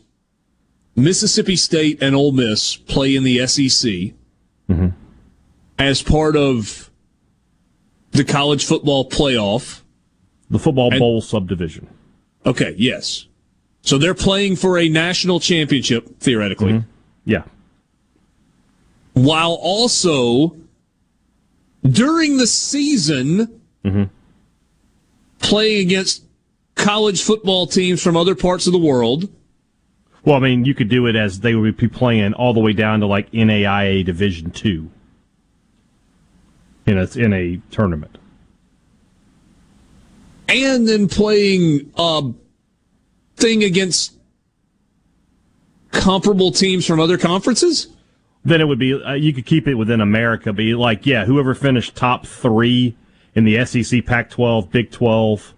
Speaker 2: Mississippi State and Ole Miss play in the SEC
Speaker 3: Mm-hmm.
Speaker 2: as part of the college football playoff.
Speaker 3: The football
Speaker 2: And-
Speaker 3: bowl subdivision.
Speaker 2: Okay, yes. So they're playing for a national championship, theoretically.
Speaker 3: Mm-hmm. Yeah.
Speaker 2: While also during the season
Speaker 3: Mm-hmm.
Speaker 2: playing against college football teams from other parts of the world.
Speaker 3: Well, I mean, you could do it as they would be playing all the way down to like NAIA Division Two. In a in a tournament.
Speaker 2: and then playing a thing against comparable teams from other conferences?
Speaker 3: Then it would be uh, you could keep it within America, be like yeah, whoever finished top three in the SEC, Pac-12, Big 12,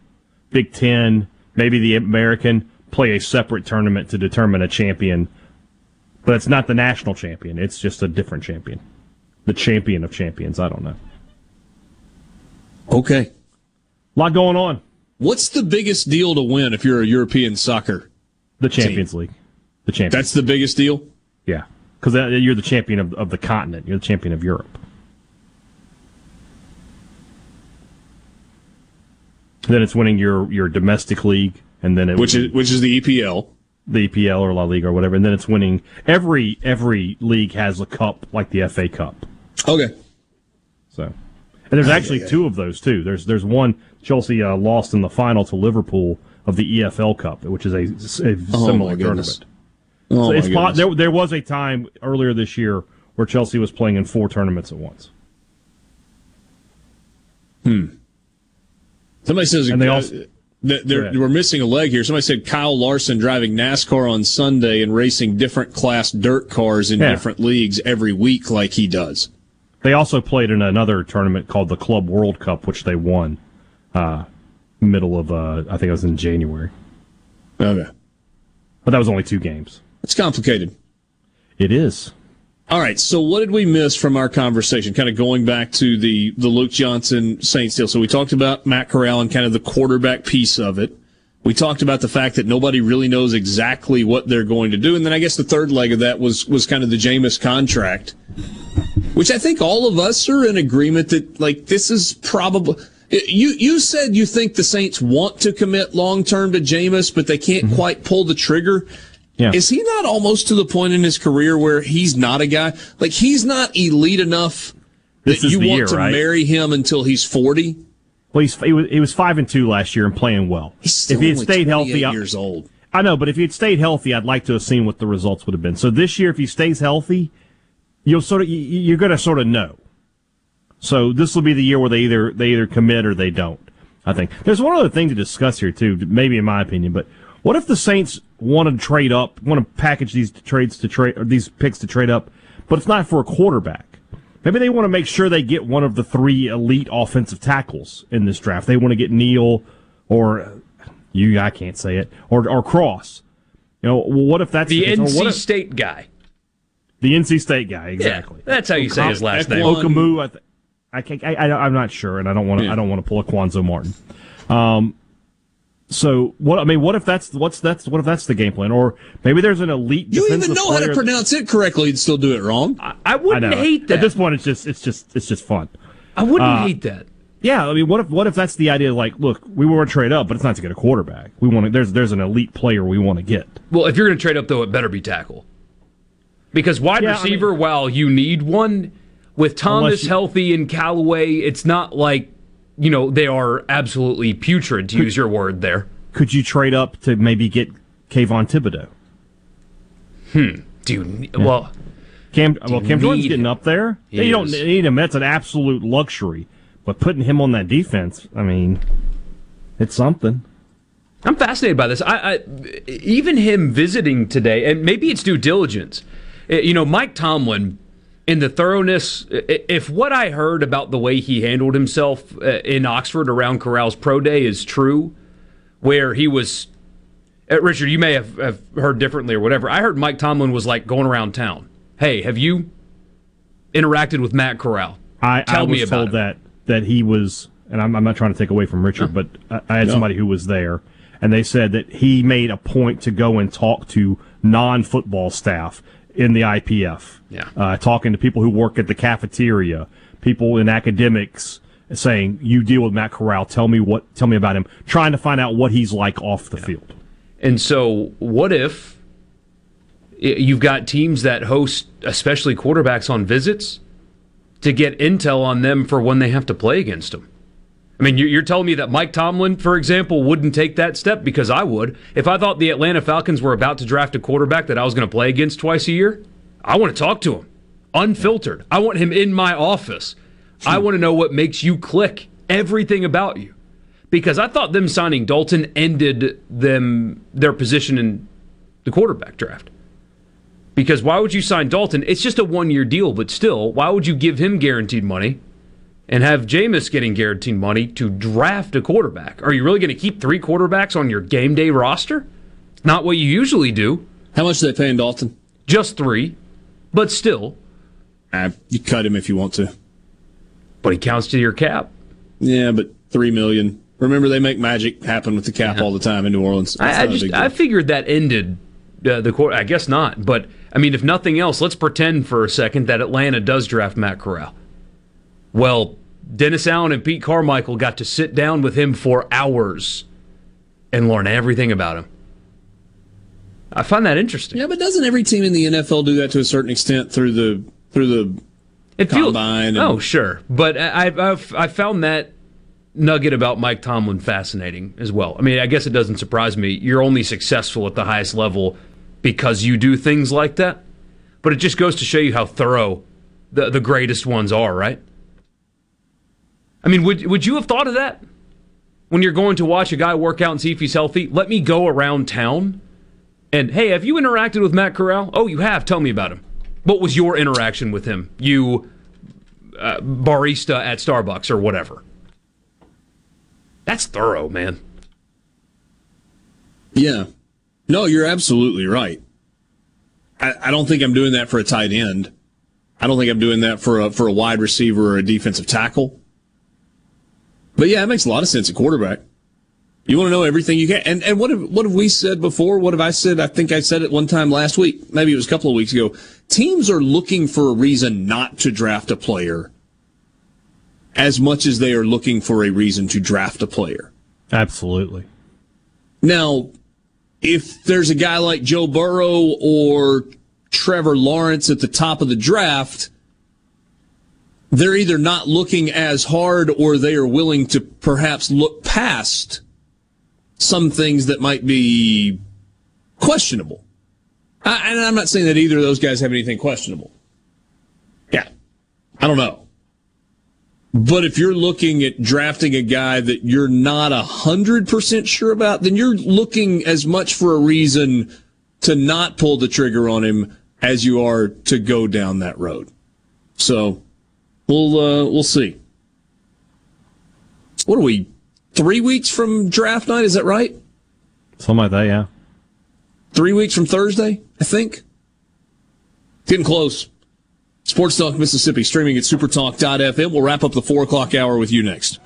Speaker 3: Big 10, maybe the American play a separate tournament to determine a champion. But it's not the national champion; it's just a different champion, the champion of champions. I don't know.
Speaker 2: Okay.
Speaker 3: A lot going on.
Speaker 2: What's the biggest deal to win if you're a European soccer?
Speaker 3: The Champions League. The Champions.
Speaker 2: That's the biggest deal?
Speaker 3: Yeah, because you're the champion of, of the continent. You're the champion of Europe. Then it's winning your, your domestic league, and then it
Speaker 2: Which is which is the EPL.
Speaker 3: the EPL or La Liga or whatever, and then it's winning every every league has a cup like the FA Cup.
Speaker 2: Okay.
Speaker 3: So, and there's actually two of those too. There's there's one Chelsea uh, lost in the final to Liverpool of the EFL Cup, which is a, a
Speaker 2: Oh,
Speaker 3: similar
Speaker 2: goodness.
Speaker 3: tournament.
Speaker 2: Oh,
Speaker 3: so it's po- there, there was a time earlier this year where Chelsea was playing in four tournaments at once.
Speaker 2: Hmm. Somebody says
Speaker 3: And they
Speaker 2: uh,
Speaker 3: also-
Speaker 2: they're, we're missing a leg here. Somebody said Kyle Larson driving NASCAR on Sunday and racing different class dirt cars in
Speaker 3: Yeah.
Speaker 2: different leagues every week, like he does.
Speaker 3: They also played in another tournament called the Club World Cup, which they won uh, middle of uh, I think it was in January.
Speaker 2: Okay,
Speaker 3: but that was only two games.
Speaker 2: It's complicated.
Speaker 3: It is.
Speaker 2: All right. So what did we miss from our conversation? Kind of going back to the the Luke Johnson Saints deal. So we talked about Matt Corral and kind of the quarterback piece of it. We talked about the fact that nobody really knows exactly what they're going to do, and then I guess the third leg of that was was kind of the Jameis contract, which I think all of us are in agreement that like this is probably. You you said you think the Saints want to commit long term to Jameis, but they can't mm-hmm. quite pull the trigger.
Speaker 3: Yeah.
Speaker 2: Is he not almost to the point in his career where he's not a guy like he's not elite enough
Speaker 3: This
Speaker 2: that you want
Speaker 3: year,
Speaker 2: to
Speaker 3: right?
Speaker 2: marry him until he's forty?
Speaker 3: Well, he's, he was he was five and two last year and playing well.
Speaker 2: He's still
Speaker 3: if he had stayed
Speaker 2: 28
Speaker 3: healthy, I-
Speaker 2: years old.
Speaker 3: I know, but if he had stayed healthy, I'd like to have seen what the results would have been. So this year, if he stays healthy, you'll sort of you're going to sort of know. So this will be the year where they either they either commit or they don't. I think there's one other thing to discuss here too, maybe in my opinion, but What if the Saints want to trade up, want to package these trades to trade, or these picks to trade up, but it's not for a quarterback? Maybe they want to make sure they get one of the three elite offensive tackles in this draft. They want to get Neal or you, I can't say it, or or Cross. You know, what if that's
Speaker 4: The
Speaker 3: case?
Speaker 4: NC
Speaker 3: what if-
Speaker 4: State guy.
Speaker 3: the NC State guy, exactly.
Speaker 4: that's how you say his last name.
Speaker 3: Okamu. I, th- I can't. I, I, I'm not sure, and I don't want to. I don't want to pull a Quanzo Martin. Um. So what? I mean, what if that's what's that's what if that's the game plan? Or maybe there's an elite.
Speaker 2: You even know how to pronounce it correctly and still do it wrong.
Speaker 4: I
Speaker 3: I
Speaker 4: wouldn't
Speaker 3: know.
Speaker 4: hate that.
Speaker 3: At this point, it's just it's just it's just fun.
Speaker 4: I wouldn't
Speaker 3: Uh,
Speaker 4: hate that.
Speaker 3: Yeah, I mean, what if what if that's the idea? Like, look, we want to trade up, but it's not to get a quarterback. We want to. There's there's an elite player we want to get.
Speaker 4: Well, if you're going to trade up, though, it better be tackle. Because wide
Speaker 3: Yeah, I
Speaker 4: receiver, while you need one, with Thomas
Speaker 3: you-
Speaker 4: healthy and Callaway, it's not like, you know, they are absolutely putrid, to use your word there.
Speaker 3: Could you trade up to maybe get Kayvon Thibodeaux?
Speaker 4: Hmm. Do you, well,
Speaker 3: Cam, well, Cam Jordan's
Speaker 4: need
Speaker 3: getting up there.
Speaker 4: He
Speaker 3: you don't need him. That's an absolute luxury. But putting him on that defense, I mean, it's something.
Speaker 4: I'm fascinated by this. I, I even him visiting today, and maybe it's due diligence. Eh, You know, Mike Tomlin, in the thoroughness, if what I heard about the way he handled himself uh, in Oxford around Corral's pro day is true, where he was, uh, Richard, you may have, have heard differently or whatever. I heard Mike Tomlin was like going around town. Hey, have you interacted with Matt Corral?
Speaker 3: I,
Speaker 4: Tell
Speaker 3: I
Speaker 4: me about
Speaker 3: told
Speaker 4: him.
Speaker 3: that that he was, and I'm, I'm not trying to take away from Richard, but I, I had
Speaker 4: No.
Speaker 3: somebody who was there, and they said that he made a point to go and talk to non-football staff in the IPF.
Speaker 4: Yeah.
Speaker 3: uh, talking to people who work at the cafeteria, people in academics, saying, "You deal with Matt Corral. Tell me what. Tell me about him." Trying to find out what he's like off the field.
Speaker 4: And so, what if you've got teams that host, especially quarterbacks, on visits to get intel on them for when they have to play against them? I mean, you're, you're telling me that Mike Tomlin, for example, wouldn't take that step because I would. If I thought the Atlanta Falcons were about to draft a quarterback that I was going to play against twice a year, I want to talk to him unfiltered. I want him in my office. I hmm. want to know what makes you click, everything about you because I thought them signing Dalton ended them their position in the quarterback draft. Because why would you sign Dalton? It's just a one year deal, but still, why would you give him guaranteed money and have Jameis getting guaranteed money to draft a quarterback? Are you really going to keep three quarterbacks on your game day roster? Not what you usually do.
Speaker 2: How much are they paying Dalton?
Speaker 4: Just three, but still.
Speaker 2: Uh, you cut him if you want to.
Speaker 4: But he counts to your cap.
Speaker 2: Yeah, but three million. Remember, they make magic happen with the cap all the time in New Orleans.
Speaker 4: I, I just I figured that ended uh, the court. I guess not, but I mean, if nothing else, let's pretend for a second that Atlanta does draft Matt Corral. Well, Dennis Allen and Pete Carmichael got to sit down with him for hours and learn everything about him. I find that interesting.
Speaker 2: Yeah, but doesn't every team in the NFL do that to a certain extent through the through the
Speaker 4: It feels-
Speaker 2: combine? and-
Speaker 4: oh, sure, but I, I've I found that nugget about Mike Tomlin fascinating as well. I mean, I guess it doesn't surprise me. You're only successful at the highest level because you do things like that, but it just goes to show you how thorough the the greatest ones are, right? I mean, would would you have thought of that when you're going to watch a guy work out and see if he's healthy? Let me go around town and hey, have you interacted with Matt Corral? Oh, you have. Tell me about him. What was your interaction with him? You uh, barista at Starbucks or whatever. That's thorough, man.
Speaker 2: Yeah. No, you're absolutely right. I, I don't think I'm doing that for a tight end. I don't think I'm doing that for a for a wide receiver or a defensive tackle. But yeah, it makes a lot of sense at quarterback. You want to know everything you can. And and what have what have we said before? What have I said? I think I said it one time last week. Maybe it was a couple of weeks ago. Teams are looking for a reason not to draft a player as much as they are looking for a reason to draft a player.
Speaker 3: Absolutely.
Speaker 2: Now, if there's a guy like Joe Burrow or Trevor Lawrence at the top of the draft, they're either not looking as hard or they are willing to perhaps look past some things that might be questionable. I, and I'm not saying that either of those guys have anything questionable. Yeah. I don't know. But if you're looking at drafting a guy that you're not a hundred percent sure about, then you're looking as much for a reason to not pull the trigger on him as you are to go down that road. So we'll uh, we'll see. What are we? Three weeks from draft night? Is that right?
Speaker 3: Something like that, yeah.
Speaker 2: Three weeks from Thursday, I think. Getting close. Sports Talk Mississippi streaming at supertalk.fm. We'll wrap up the four o'clock hour with you next.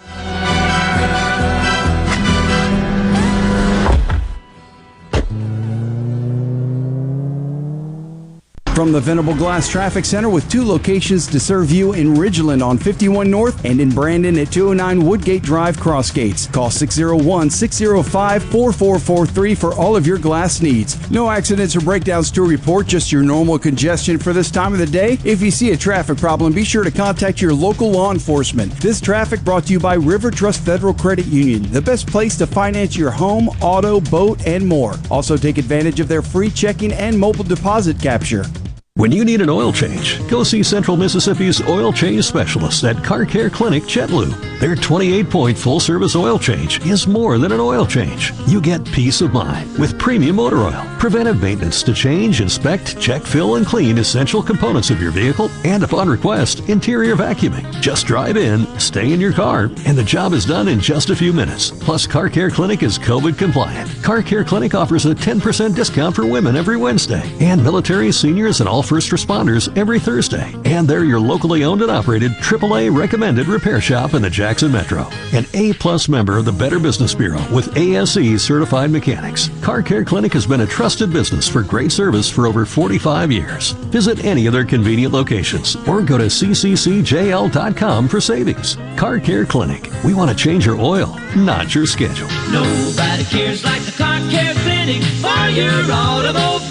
Speaker 5: From the Venable Glass Traffic Center with two locations to serve you in Ridgeland on 51 North and in Brandon at 209 Woodgate Drive Crossgates. Call 601 605 4443 for all of your glass needs. No accidents or breakdowns to report, just your normal congestion for this time of the day. If you see a traffic problem, be sure to contact your local law enforcement. This traffic brought to you by River Trust Federal Credit Union, the best place to finance your home, auto, boat, and more. Also, take advantage of their free checking and mobile deposit capture.
Speaker 41: When you need an oil change, go see Central Mississippi's oil change specialist at Car Care Clinic Chetlube. Their 28 point full service oil change is more than an oil change. You get peace of mind with premium motor oil, preventive maintenance to change, inspect, check, fill, and clean essential components of your vehicle, and upon request, interior vacuuming. Just drive in, stay in your car, and the job is done in just a few minutes. Plus, Car Care Clinic is COVID compliant. Car Care Clinic offers a 10% discount for women every Wednesday, and military, seniors, and all first responders every Thursday. And they're your locally owned and operated AAA recommended repair shop in the Jackson Metro. An A plus member of the Better Business Bureau with ASE certified mechanics. Car Care Clinic has been a trusted business for great service for over 45 years. Visit any of their convenient locations or go to cccjl.com for savings. Car Care Clinic. We want to change your oil, not your schedule.
Speaker 42: Nobody cares like the Car Care Clinic for your automobile.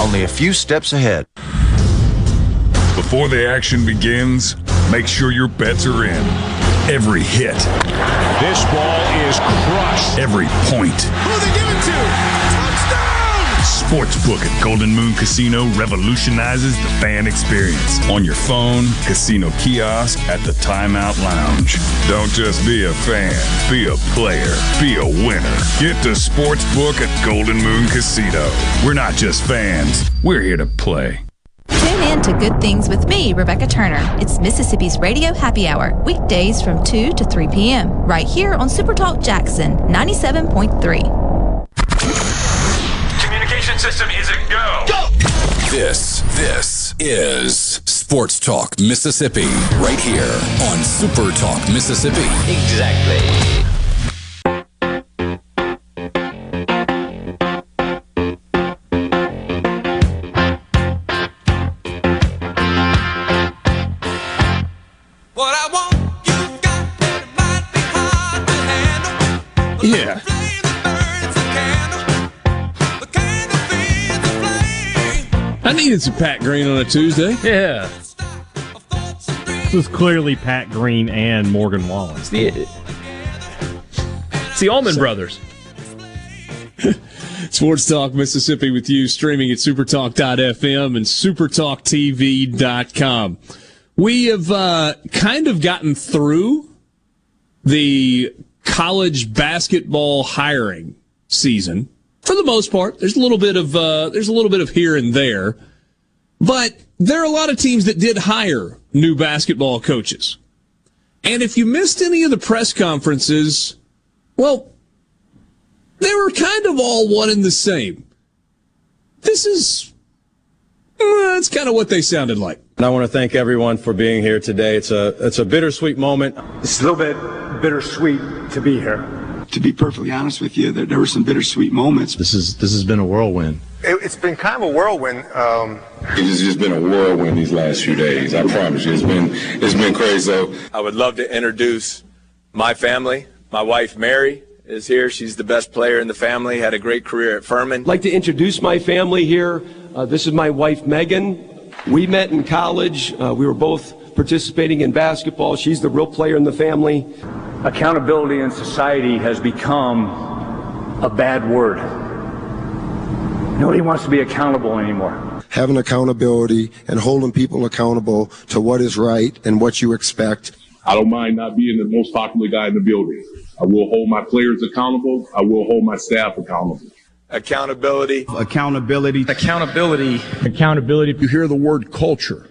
Speaker 17: only a few steps ahead.
Speaker 43: Before the action begins, make sure your bets are in. Every hit. This ball is crushed. Every point. Sportsbook at Golden Moon Casino revolutionizes the fan experience. On your phone, casino kiosk, at the Timeout Lounge. Don't just be a fan, be a player, be a winner. Get to Sportsbook at Golden Moon Casino. We're not just fans, we're here to play.
Speaker 44: Tune in to Good Things with me, Rebecca Turner. It's Mississippi's Radio Happy Hour, weekdays from 2 to 3 p.m., right here on Supertalk Jackson 97.3.
Speaker 45: Communication system is a go. Go!
Speaker 1: This, this is Sports Talk Mississippi, right here on Super Talk Mississippi.
Speaker 46: Exactly.
Speaker 2: Needed some Pat Green on a Tuesday.
Speaker 4: Yeah.
Speaker 3: This is clearly Pat Green and Morgan Wallen.
Speaker 4: It's the, it's the Allman Brothers.
Speaker 2: Sports Talk Mississippi with you, streaming at supertalk.fm and supertalktv.com. We have uh, kind of gotten through the college basketball hiring season for the most part. There's a little bit of uh, there's a little bit of here and there, but there are a lot of teams that did hire new basketball coaches. And if you missed any of the press conferences, well, they were kind of all one and the same. This is that's kind of what they sounded like.
Speaker 47: And I want to thank everyone for being here today. It's a it's a bittersweet moment.
Speaker 48: It's a little bit bittersweet to be here. To be perfectly honest with you, there, there were some bittersweet moments.
Speaker 47: This is this has been a whirlwind.
Speaker 49: It, has been kind of a whirlwind. Um,
Speaker 50: it's just been a whirlwind these last few days. I promise you, it's been it's been crazy. So
Speaker 51: I would love to introduce my family. My wife Mary is here. She's the best player in the family. Had a great career at Furman.
Speaker 52: I'd like to introduce my family here. Uh, this is my wife Megan. We met in college. Uh, we were both participating in basketball. She's the real player in the family.
Speaker 48: Accountability in society has become a bad word. Nobody wants to be accountable anymore.
Speaker 53: Having accountability and holding people accountable to what is right and what you expect.
Speaker 50: I don't mind not being the most popular guy in the building. I will hold my players accountable. I will hold my staff accountable.
Speaker 51: Accountability.
Speaker 53: Accountability.
Speaker 51: Accountability.
Speaker 48: Accountability.
Speaker 50: You hear the word culture.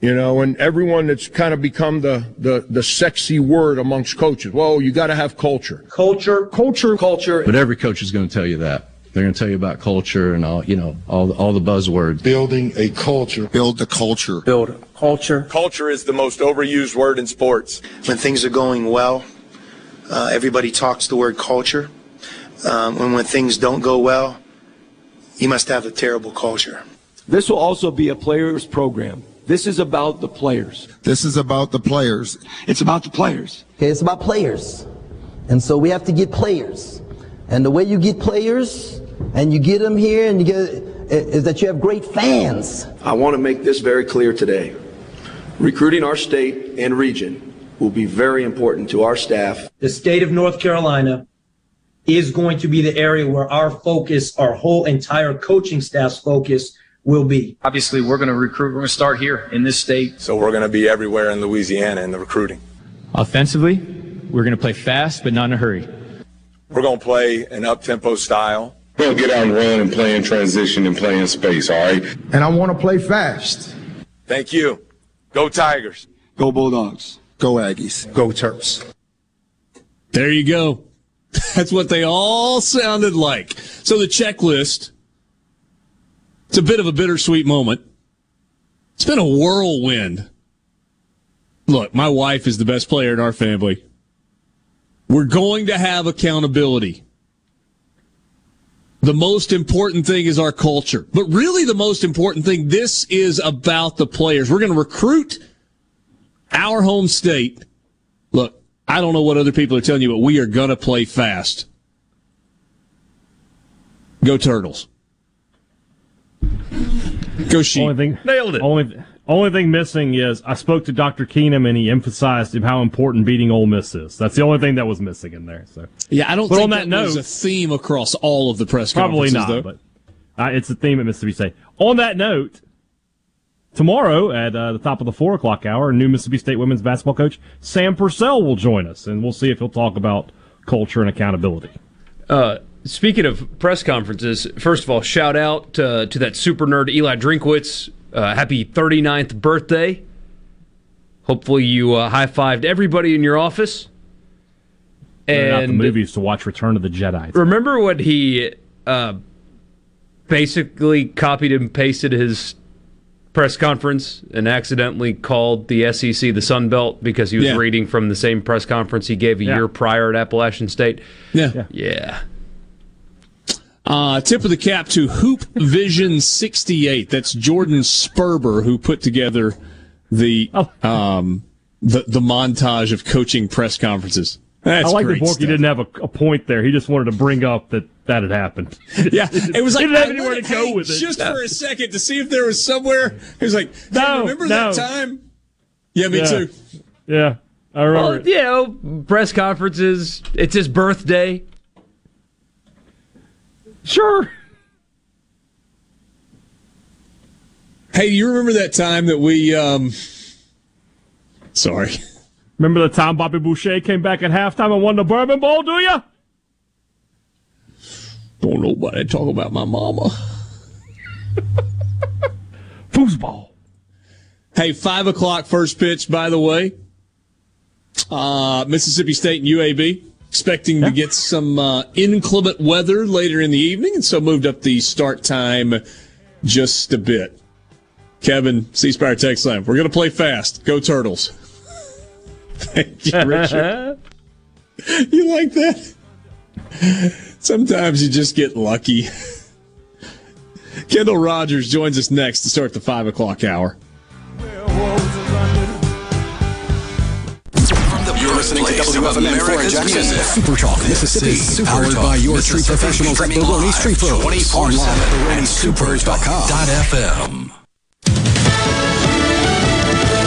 Speaker 50: You know, and everyone that's kind of become the, the, the sexy word amongst coaches. Well, you got to have culture.
Speaker 48: Culture.
Speaker 50: Culture.
Speaker 48: Culture.
Speaker 47: But every coach is going to tell you that. They're going to tell you about culture and all, you know, all all the buzzwords.
Speaker 50: Building a culture.
Speaker 53: Build the culture.
Speaker 52: Build culture.
Speaker 51: Culture is the most overused word in sports.
Speaker 53: When things are going well, uh, everybody talks the word culture. Um, and when things don't go well, you must have a terrible culture.
Speaker 52: This will also be a players program. This is about the players.
Speaker 53: This is about the players.
Speaker 48: It's about the players.
Speaker 54: Okay, it's about players. And so we have to get players. And the way you get players, and you get them here, and you get, is that you have great fans.
Speaker 52: I want to make this very clear today. Recruiting our state and region will be very important to our staff.
Speaker 55: The state of North Carolina is going to be the area where our focus, our whole entire coaching staff's focus will be.
Speaker 56: Obviously, we're going to recruit. We're going to start here in this state.
Speaker 51: So we're going to be everywhere in Louisiana in the recruiting.
Speaker 56: Offensively, we're going to play fast, but not in a hurry.
Speaker 51: We're going to play an up-tempo style.
Speaker 50: We're going to get out and run and play in transition and play in space, all right?
Speaker 53: And I want to play fast.
Speaker 51: Thank you. Go Tigers.
Speaker 52: Go Bulldogs.
Speaker 53: Go Aggies.
Speaker 52: Go Terps.
Speaker 2: There you go. That's what they all sounded like. So the checklist, it's a bit of a bittersweet moment. It's been a whirlwind. Look, my wife is the best player in our family. We're going to have accountability. The most important thing is our culture. But really, the most important thing, this is about the players. We're going to recruit our home state. Look, I don't know what other people are telling you, but we are going to play fast. Go Turtles. Go Sheep.
Speaker 3: Only thing,
Speaker 4: Nailed it.
Speaker 3: Only, only thing missing is I spoke to Dr. Keenum and he emphasized how important beating Ole Miss is. That's the only thing that was missing in there. So
Speaker 2: Yeah, I don't
Speaker 3: But
Speaker 2: think
Speaker 3: on
Speaker 2: that,
Speaker 3: that note,
Speaker 2: was a theme across all of the press
Speaker 3: Probably not,
Speaker 2: though.
Speaker 3: but uh, it's a theme at Mississippi State. On that note, tomorrow at uh, the top of the four o'clock hour, new Mississippi State women's basketball coach Sam Purcell will join us, and we'll see if he'll talk about culture and accountability.
Speaker 4: Uh, speaking of press conferences, first of all, shout out uh, to that super nerd Eli Drinkwitz. Uh, happy 39th birthday. Hopefully, you uh, high fived everybody in your office.
Speaker 3: And out the movies to watch Return of the Jedi.
Speaker 4: remember when he uh, basically copied and pasted his press conference and accidentally called the SEC the Sun Belt because he was
Speaker 2: Yeah.
Speaker 4: reading from the same press conference he gave a
Speaker 2: Yeah.
Speaker 4: year prior at Appalachian State.
Speaker 2: Yeah.
Speaker 4: Yeah.
Speaker 2: Uh, tip of the cap to Hoop Vision 68. That's Jordan Sperber who put together the um, the, the montage of coaching press conferences. That's
Speaker 3: I like that
Speaker 2: great
Speaker 3: Borky didn't have a, a point there. He just wanted to bring up that that had happened.
Speaker 2: Yeah, it was like
Speaker 3: he didn't have anywhere to go
Speaker 2: hey,
Speaker 3: with it.
Speaker 2: Just for a second to see if there was somewhere. He was like, hey,
Speaker 3: No,
Speaker 2: remember
Speaker 3: no.
Speaker 2: that time? Yeah, me
Speaker 3: Yeah.
Speaker 2: too.
Speaker 3: Yeah, I remember.
Speaker 4: Well,
Speaker 3: it.
Speaker 4: you know, press conferences. It's his birthday.
Speaker 3: Sure.
Speaker 2: Hey, do you remember that time that we? um Sorry.
Speaker 3: Remember the time Bobby Boucher came back at halftime and won the Bourbon Bowl? Do you?
Speaker 2: Don't nobody talk about my mama.
Speaker 3: Foosball.
Speaker 2: Hey, five o'clock first pitch. By the way, uh, Mississippi State and UAB expecting to get some uh, inclement weather later in the evening, and so moved up the start time just a bit. Kevin, C Spire text line. We're going to play fast. Go Turtles. Thank you, Richard. you like that? Sometimes you just get lucky. Kendall Rogers joins us next to start the five o'clock hour.
Speaker 1: Listening to WFMN Jackson. Super Talk Mississippi. Powered by your tree professionals at Baroni Street Pros. Online at baronistreetpros.com.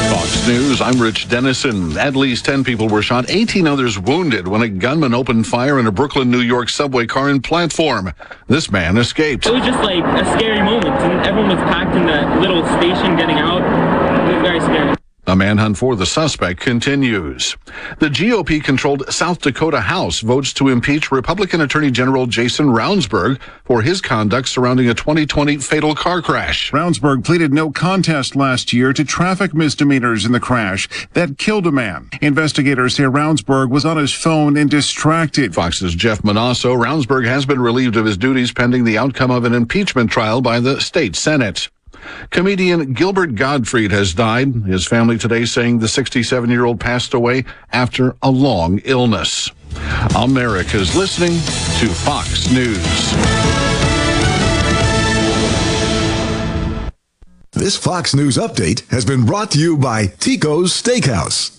Speaker 24: Fox News, I'm Rich Dennison. At least 10 people were shot, 18 others wounded when a gunman opened fire in a Brooklyn, New York subway car and platform. This man escaped.
Speaker 57: It was just like a scary moment, and everyone was packed in that little station getting out. It was very scary.
Speaker 24: A manhunt for the suspect continues. The GOP controlled South Dakota House votes to impeach Republican Attorney General Jason Ravnsborg for his conduct surrounding a 2020 fatal car crash.
Speaker 58: Ravnsborg pleaded no contest last year to traffic misdemeanors in the crash that killed a man. Investigators say Ravnsborg was on his phone and distracted.
Speaker 24: Fox's Jeff Monosso, Ravnsborg has been relieved of his duties pending the outcome of an impeachment trial by the state Senate. Comedian Gilbert Gottfried has died. His family today saying the 67 year old passed away after a long illness. America's listening to Fox News.
Speaker 59: This Fox News update has been brought to you by Tico's Steakhouse.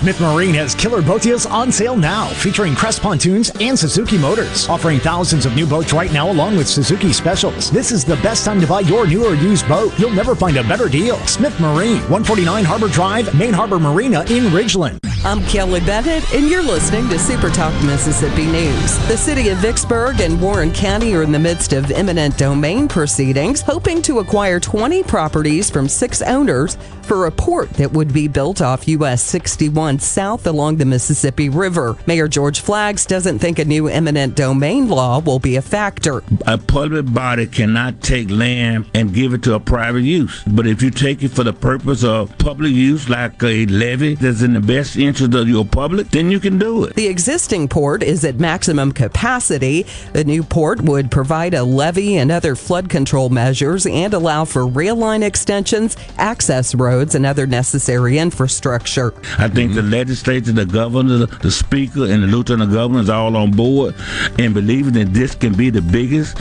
Speaker 60: Smith Marine has killer boat deals on sale now, featuring Crest pontoons and Suzuki motors, offering thousands of new boats right now along with Suzuki specials. This is the best time to buy your new or used boat. You'll never find a better deal. Smith Marine, 149 Harbor Drive, Main Harbor Marina in Ridgeland.
Speaker 61: I'm Kelly Bennett, and you're listening to Super Talk Mississippi News. The city of Vicksburg and Warren County are in the midst of eminent domain proceedings, hoping to acquire 20 properties from six owners for a port that would be built off US 61 south along the Mississippi River. Mayor George Flaggs doesn't think a new eminent domain law will be a factor.
Speaker 30: A public body cannot take land and give it to a private use. But if you take it for the purpose of public use, like a levy that's in the best interest of your public, then you can do it.
Speaker 61: The existing port is at maximum capacity. The new port would provide a levee and other flood control measures and allow for rail line extensions, access roads, and other necessary infrastructure.
Speaker 30: I think the legislature, the governor, the speaker, and the lieutenant governor is all on board and believing that this can be the biggest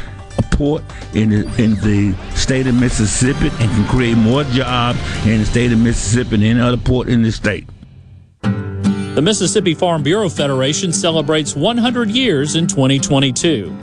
Speaker 30: port in the, in the state of Mississippi and can create more jobs in the state of Mississippi than any other port in the state.
Speaker 62: The Mississippi Farm Bureau Federation celebrates 100 years in 2022.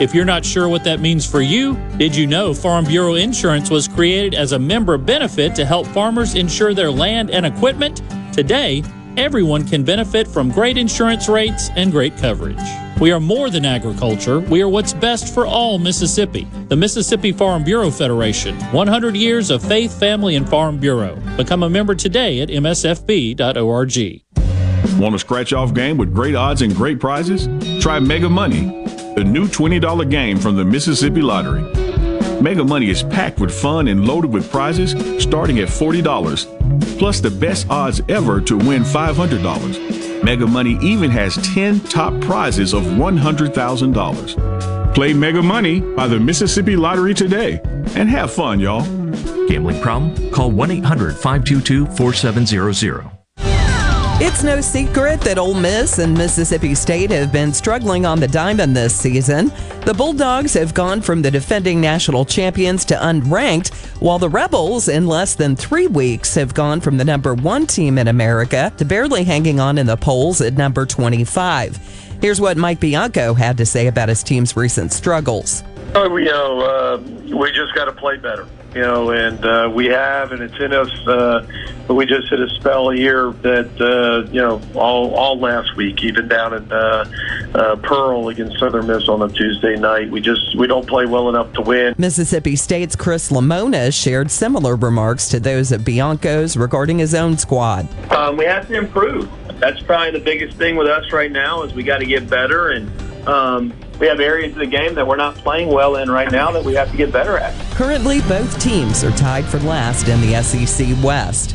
Speaker 62: If you're not sure what that means for you, did you know Farm Bureau Insurance was created as a member benefit to help farmers insure their land and equipment? Today, everyone can benefit from great insurance rates and great coverage. We are more than agriculture. We are what's best for all Mississippi. The Mississippi Farm Bureau Federation. 100 years of faith, family, and Farm Bureau. Become a member today at msfb.org.
Speaker 63: Want a scratch off game with great odds and great prizes? Try Mega Money, the new $20 game from the Mississippi Lottery. Mega Money is packed with fun and loaded with prizes starting at $40, plus the best odds ever to win $500. Mega Money even has 10 top prizes of $100,000. Play Mega Money by the Mississippi Lottery today and have fun, y'all.
Speaker 28: Gambling problem? Call 1 800 522 4700.
Speaker 61: It's no secret that Ole Miss and Mississippi State have been struggling on the diamond this season. The Bulldogs have gone from the defending national champions to unranked, while the Rebels, in less than three weeks, have gone from the number one team in America to barely hanging on in the polls at number 25. Here's what Mike Bianco had to say about his team's recent struggles.
Speaker 64: Oh, you know, uh, we just got to play better, you know, and uh, we have, and it's in us. Uh, but we just hit a spell here that, uh, you know, all all last week, even down in uh, uh, Pearl against Southern Miss on a Tuesday night, we just we don't play well enough to win.
Speaker 61: Mississippi State's Chris Lemonis shared similar remarks to those of Bianco's regarding his own squad.
Speaker 64: Um, we have to improve. That's probably the biggest thing with us right now is we got to get better and. Um, we have areas of the game that we're not playing well in right now that we have to get better at.
Speaker 61: Currently, both teams are tied for last in the SEC West.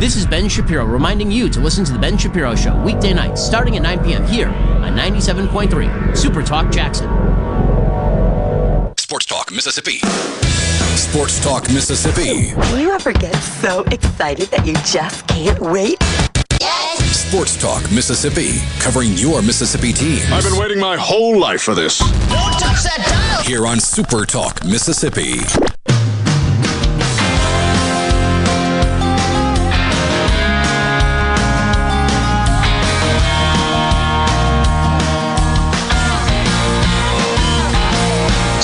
Speaker 65: This is Ben Shapiro reminding you to listen to The Ben Shapiro Show weekday nights starting at 9 p.m. here on 97.3 Super Talk Jackson.
Speaker 1: Sports Talk Mississippi. Sports Talk Mississippi.
Speaker 66: Do you ever get so excited that you just can't wait? Yes.
Speaker 1: Sports Talk Mississippi. Covering your Mississippi team.
Speaker 67: I've been waiting my whole life for this.
Speaker 66: Don't touch that dial!
Speaker 1: Here on Super Talk Mississippi.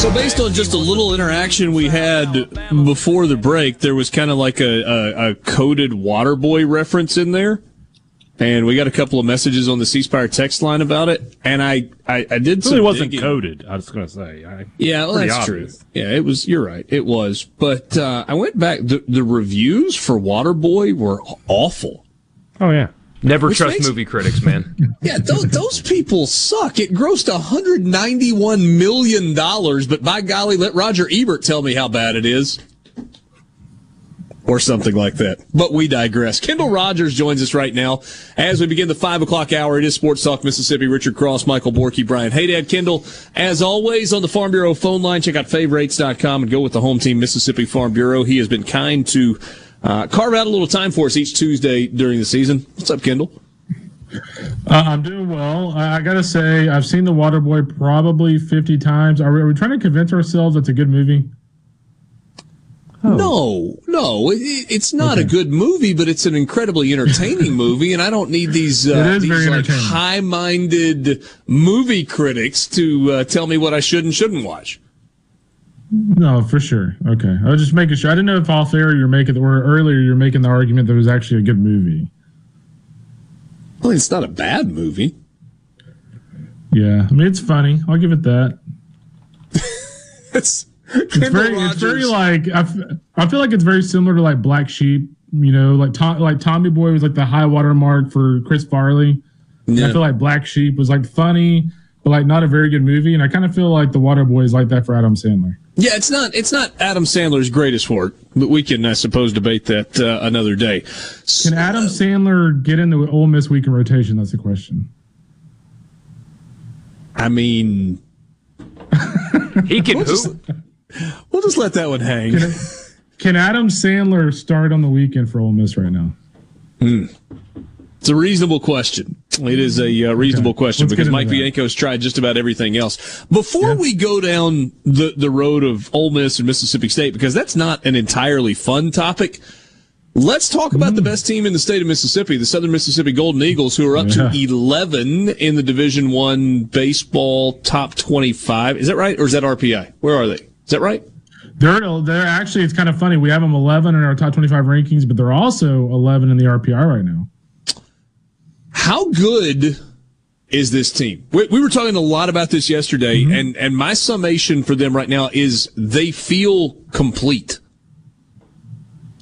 Speaker 2: So, based on just a little interaction we had before the break, there was kind of like a, a, a coded Waterboy reference in there. And we got a couple of messages on the C Spire text line about it. And I, I, I did
Speaker 3: It really wasn't
Speaker 2: digging.
Speaker 3: coded. I was going to say. I,
Speaker 2: Yeah, well, that's
Speaker 3: obvious.
Speaker 2: true. Yeah, it was. You're right. It was. But uh, I went back. The, the reviews for Waterboy were awful.
Speaker 3: Oh yeah.
Speaker 4: Never
Speaker 2: Which
Speaker 4: trust
Speaker 2: makes-
Speaker 4: movie critics, man.
Speaker 2: Yeah, those, those people suck. It grossed 191 million dollars, but by golly, let Roger Ebert tell me how bad it is. Or something like that. But we digress. Kendall Rogers joins us right now as we begin the five o'clock hour. It is Sports Talk Mississippi. Richard Cross, Michael Borky, Brian Haydad, Kendall, as always, on the Farm Bureau phone line, check out favrates.com and go with the home team, Mississippi Farm Bureau. He has been kind to uh, carve out a little time for us each Tuesday during the season. What's up, Kendall?
Speaker 68: Uh, I'm doing well. I, I gotta say, I've seen The Waterboy probably 50 times. Are we, are we trying to convince ourselves it's a good movie?
Speaker 2: No, no, it, it's not a good movie, but it's an incredibly entertaining movie, and I don't need these, uh, these like high-minded movie critics to uh, tell me what I should and shouldn't watch.
Speaker 68: No, for sure. Okay, I was just making sure. I didn't know if off air you're making, or earlier you're making the argument that it was actually a good movie.
Speaker 2: Well, it's not a bad movie.
Speaker 68: Yeah, I mean it's funny. I'll give it that.
Speaker 2: it's
Speaker 68: it's very, it's very like I, f- I feel like it's very similar to like Black Sheep You know, like Tom, like Tommy Boy was like the high water mark for Chris Farley.
Speaker 2: Yeah.
Speaker 68: I feel like Black Sheep was like funny, but like not a very good movie. And I kind of feel like The Water Boy is like that for Adam Sandler.
Speaker 2: Yeah, it's not it's not Adam Sandler's greatest work, but we can, I suppose, debate that uh, another day.
Speaker 68: Can Adam Sandler get in the Ole Miss weekend rotation? That's the question.
Speaker 2: I mean,
Speaker 4: he can
Speaker 2: we'll just, we'll just let that one hang.
Speaker 68: Can, can Adam Sandler start on the weekend for Ole Miss right now?
Speaker 2: Hmm. It's a reasonable question. It is a uh, reasonable question
Speaker 68: Let's
Speaker 2: because Mike Bianco's tried just about everything else. Before we go down the, the road of Ole Miss and Mississippi State, because that's not an entirely fun topic, let's talk about
Speaker 68: Mm.
Speaker 2: the best team in the state of Mississippi, the Southern Mississippi Golden Eagles, who are up to 11 in the Division One baseball top 25. Is that right? Or is that RPI? Where are they? Is that right?
Speaker 68: They're they're actually it's kind of funny. We have them 11 in our top 25 rankings, but they're also 11 in the RPI right now.
Speaker 2: How good is this team? We, we were talking a lot about this yesterday, mm-hmm. and, and my summation for them right now is they feel complete.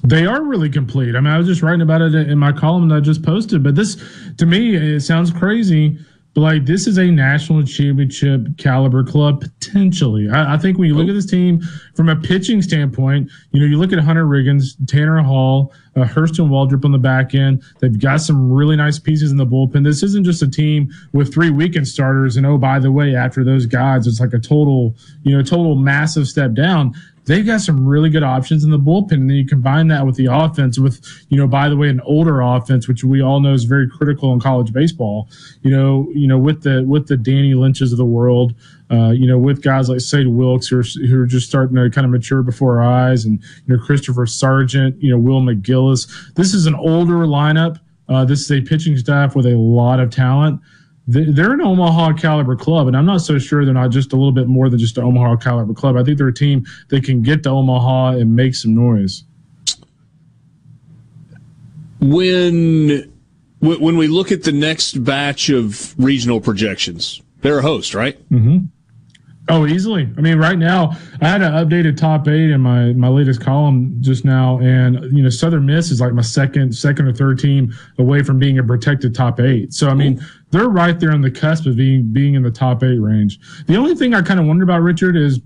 Speaker 68: They are really complete. I mean, I was just writing about it in my column that I just posted, but this, to me, it sounds crazy, but like this is a national championship caliber club potentially. I, I think when you look at this team from a pitching standpoint, you know, you look at Hunter Riggins, Tanner Hall, uh, Hurston Waldrep on the back end. They've got some really nice pieces in the bullpen. This isn't just a team with three weekend starters. And oh, by the way, after those guys, it's like a total, you know, total massive step down they've got some really good options in the bullpen. And then you combine that with the offense, with, you know, by the way, an older offense, which we all know is very critical in college baseball, you know, you know, with the, with the Danny Lynches of the world, uh, you know, with guys like Slade Wilks who are, who are just starting to kind of mature before our eyes and, you know, Christopher Sargent, you know, Will McGillis. This is an older lineup. Uh, this is a pitching staff with a lot of talent they're an Omaha caliber club, and I'm not so sure they're not just a little bit more than just an Omaha caliber club. I think they're a team that can get to Omaha and make some noise.
Speaker 2: When when we look at the next batch of regional projections, they're a host, right?
Speaker 68: Mm-hmm. Oh, easily. I mean, right now, I had an updated top eight in my my latest column just now, and you know, Southern Miss is like my second second or third team away from being a protected top eight. So, I mean, they're right there on the cusp of being being in the top eight range. The only thing I kind of wonder about Richard is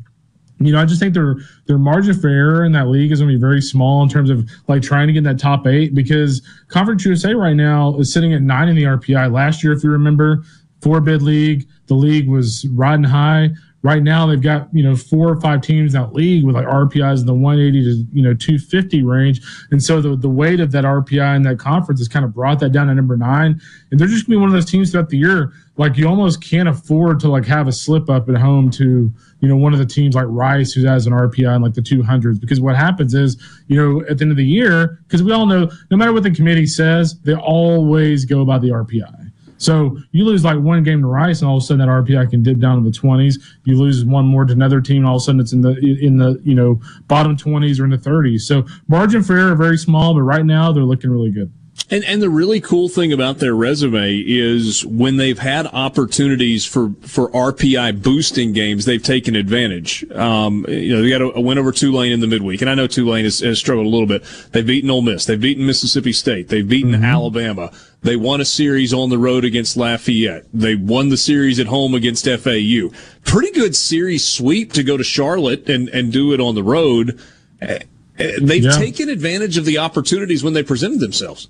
Speaker 68: you know, I just think their their margin for error in that league is going to be very small in terms of like trying to get in that top eight because Conference USA right now is sitting at nine in the RPI. Last year, if you remember, four bid league, the league was riding high. Right now, they've got you know four or five teams in that league with like RPIs in the 180 to you know 250 range, and so the the weight of that RPI in that conference has kind of brought that down to number nine. And they're just gonna be one of those teams throughout the year. Like you almost can't afford to like have a slip up at home to you know one of the teams like Rice who has an RPI in like the 200s because what happens is you know at the end of the year because we all know no matter what the committee says they always go by the RPI. So you lose like one game to Rice, and all of a sudden that RPI can dip down to the twenties. You lose one more to another team, and all of a sudden it's in the in the you know bottom twenties or in the thirties. So margin for error very small, but right now they're looking really good.
Speaker 2: And and the really cool thing about their resume is when they've had opportunities for for RPI boosting games, they've taken advantage. Um, you know, they got a, a win over Tulane in the midweek, and I know Tulane has, has struggled a little bit. They've beaten Ole Miss, they've beaten Mississippi State, they've beaten Alabama. They won a series on the road against Lafayette. They won the series at home against FAU. Pretty good series sweep to go to Charlotte and and do it on the road. Eh, eh, They've
Speaker 68: Yeah.
Speaker 2: taken advantage of the opportunities when they presented themselves.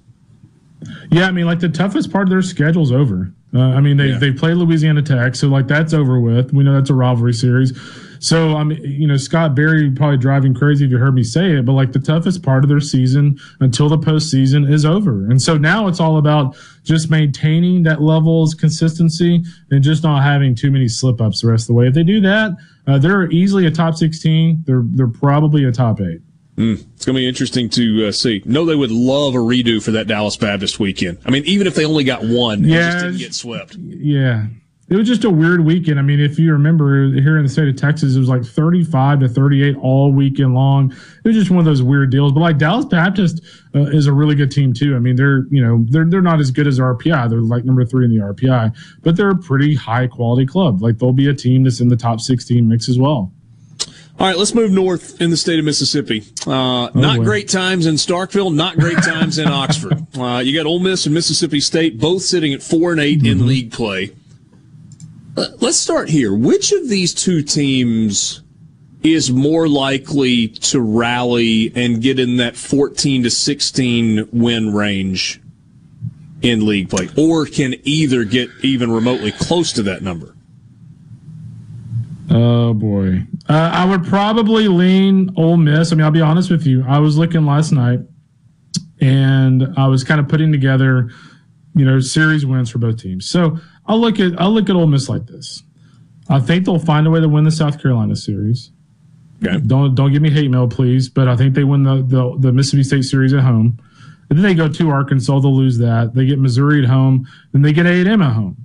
Speaker 68: Yeah, I mean, like the toughest part of their schedule's over. Uh, I mean, they they play Louisiana Tech, so like that's over with. We know that's a rivalry series. So I mean, you know, Scott Berry probably driving crazy if you heard me say it, but like the toughest part of their season until the postseason is over, and so now it's all about just maintaining that level's consistency and just not having too many slip ups the rest of the way. If they do that, uh, they're easily a top sixteen. They're they're probably a top eight.
Speaker 2: Mm, it's going to be interesting to uh, see. No, they would love a redo for that Dallas Baptist weekend. I mean, even if they only got one,
Speaker 68: Yeah,
Speaker 2: just didn't get swept.
Speaker 68: Yeah. It was just a weird weekend. I mean, if you remember here in the state of Texas, it was like 35 to 38 all weekend long. It was just one of those weird deals. But like Dallas Baptist uh, is a really good team too. I mean, they're, you know, they're they're not as good as RPI. They're like number 3 in the RPI, but they're a pretty high quality club. Like they'll be a team that's in the top 16 mix as well.
Speaker 2: All right, let's move north in the state of Mississippi. Uh, not
Speaker 68: boy.
Speaker 2: great times in Starkville, not great times in Oxford. Uh, you got Ole Miss and Mississippi State both sitting at four and 8 in league play. Let's start here. Which of these two teams is more likely to rally and get in that 14 to 16 win range in league play, or can either get even remotely close to that number?
Speaker 68: Oh boy, uh, I would probably lean Ole Miss. I mean, I'll be honest with you. I was looking last night, and I was kind of putting together, you know, series wins for both teams. So I'll look at I'll look at Ole Miss like this. I think they'll find a way to win the South Carolina series.
Speaker 2: Okay.
Speaker 68: Don't don't give me hate mail, please. But I think they win the the, the Mississippi State series at home. And then they go to Arkansas. They'll lose that. They get Missouri at home. Then they get A and M at home.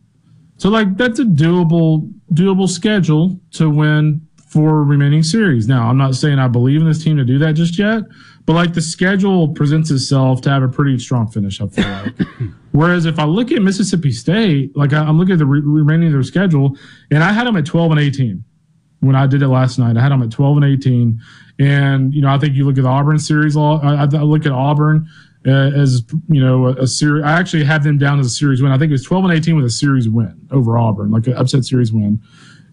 Speaker 68: So like that's a doable doable schedule to win four remaining series. Now I'm not saying I believe in this team to do that just yet, but like the schedule presents itself to have a pretty strong finish. I feel like. Whereas if I look at Mississippi State, like I- I'm looking at the re- remaining of their schedule, and I had them at 12 and 18 when I did it last night. I had them at 12 and 18, and you know I think you look at the Auburn series. I, I look at Auburn uh, as you know a, a series. I actually have them down as a series win. I think it was 12 and 18 with a series win over Auburn, like an upset series win.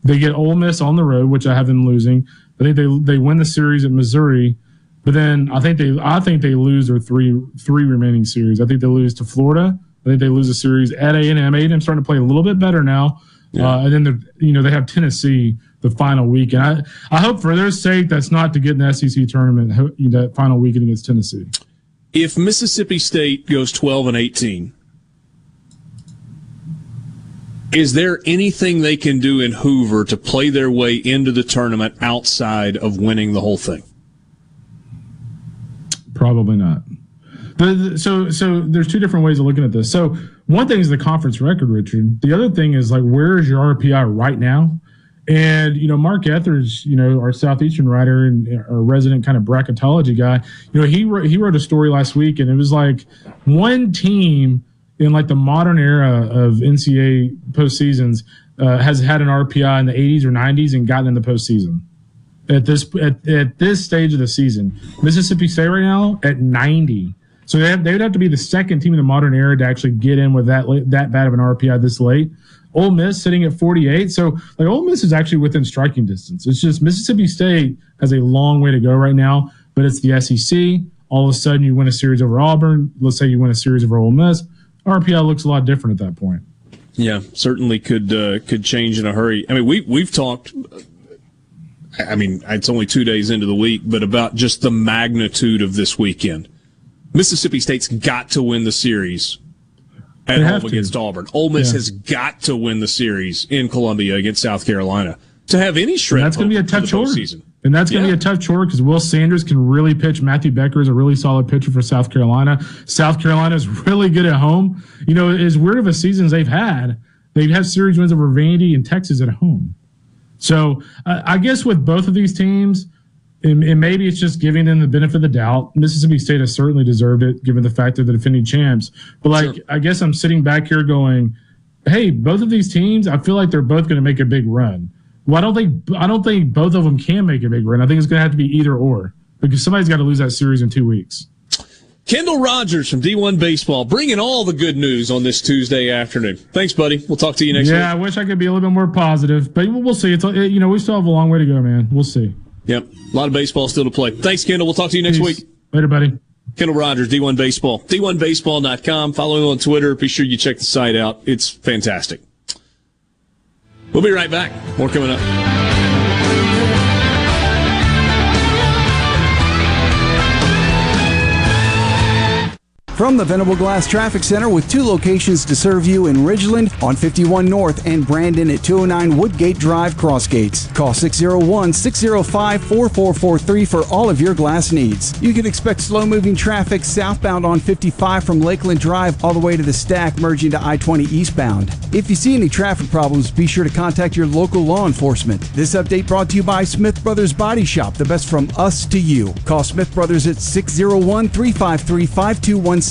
Speaker 68: They get Ole Miss on the road, which I have them losing. I think they they win the series at Missouri, but then I think they I think they lose their three three remaining series. I think they lose to Florida. I think they lose a series at A and M. A and M starting to play a little bit better now. Uh, and then you know they have Tennessee the final week, and I I hope for their sake that's not to get in the SEC tournament that final weekend against Tennessee.
Speaker 2: if Mississippi State goes 12 and 18, is there anything they can do in Hoover to play their way into the tournament outside of winning the whole thing?
Speaker 68: Probably not. The, the- so so there's two different ways of looking at this. So one thing is the conference record, Richard. The other thing is like where is your RPI right now? And you know, Mark Ethers, you know, our southeastern writer and our resident kind of bracketology guy, you know, he wrote, he wrote a story last week, and it was like one team in like the modern era of NCAA postseasons uh, has had an RPI in the 80s or 90s and gotten in the postseason at this at, at this stage of the season. Mississippi State right now at 90. So they, have, they would have to be the second team in the modern era to actually get in with that that bad of an RPI this late. Ole Miss sitting at 48. So like Ole Miss is actually within striking distance. It's just Mississippi State has a long way to go right now, but it's the SEC. All of a sudden you win a series over Auburn. Let's say you win a series over Ole Miss. RPI looks a lot different at that point.
Speaker 2: Yeah, certainly could uh, could change in a hurry. I mean, we we've talked. I mean, it's only two days into the week, but about just the magnitude of this weekend. Mississippi State's got to win the series at
Speaker 68: They
Speaker 2: home against Auburn. Ole Miss
Speaker 68: Yeah.
Speaker 2: has got to win the series in Columbia against South Carolina to have any shred.
Speaker 68: And that's going to be a tough chore.
Speaker 2: season.
Speaker 68: And that's going to
Speaker 2: Yeah.
Speaker 68: be a tough chore because Will Sanders can really pitch. Matthew Becker is a really solid pitcher for South Carolina. South Carolina is really good at home. You know, as weird of a season as they've had, they've had series wins over Vandy and Texas at home. So uh, I guess with both of these teams, and, and maybe it's just giving them the benefit of the doubt. Mississippi State has certainly deserved it, given the fact that they're the defending champs. But like, I guess I'm sitting back here going, "Hey, both of these teams, I feel like they're both going to make a big run. Well, I don't think I don't think both of them can make a big run. I think it's going to have to be either or because somebody's got to lose that series in two weeks."
Speaker 2: Kendall Rogers from D1 Baseball bringing all the good news on this Tuesday afternoon. Thanks, buddy. We'll talk to you next week.
Speaker 68: yeah, I wish I could be a little bit more positive, but we'll we'll see. It's uh, you know we still have a long way to go, man. We'll see.
Speaker 2: Yep, a lot of baseball still to play. Thanks, Kendall. We'll talk to you next
Speaker 68: Peace.
Speaker 2: week.
Speaker 68: Later, buddy.
Speaker 2: Kendall Rogers, D1 Baseball. D1Baseball.com. Follow him on Twitter. Be sure you check the site out. It's fantastic. We'll be right back. More coming up.
Speaker 69: From the Venable Glass Traffic Center with two locations to serve you in Ridgeland on 51 North and Brandon at 209 Woodgate Drive, Crossgates. Call 601 605 4443 for all of your glass needs. You can expect slow moving traffic southbound on 55 from Lakeland Drive all the way to the stack, merging to I 20 eastbound. If you see any traffic problems, be sure to contact your local law enforcement. This update brought to you by Smith Brothers Body Shop, the best from us to you. Call Smith Brothers at 601 353 5217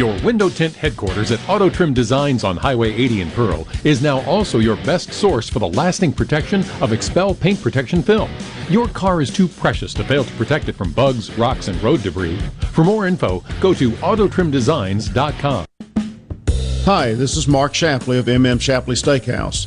Speaker 70: Your window tint headquarters at Auto Trim Designs on Highway 80 in Pearl is now also your best source for the lasting protection of XPEL paint protection film. Your car is too precious to fail to protect it from bugs, rocks, and road debris. For more info, go to autotrimdesigns.com.
Speaker 71: Hi, this is Mark Shapley of MM Shapley Steakhouse.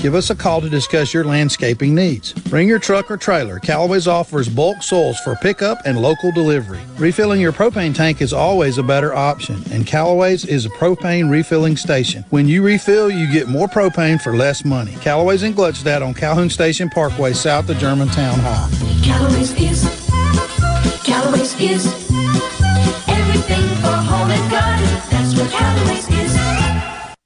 Speaker 22: Give us a call to discuss your landscaping needs. Bring your truck or trailer. Callaway's offers bulk soils for pickup and local delivery. Refilling your propane tank is always a better option, and Callaway's is a propane refilling station. When you refill, you get more propane for less money. Callaway's in Gluckstadt on Calhoun Station Parkway, south of Germantown Hall.
Speaker 72: Callaway's is, Callaway's is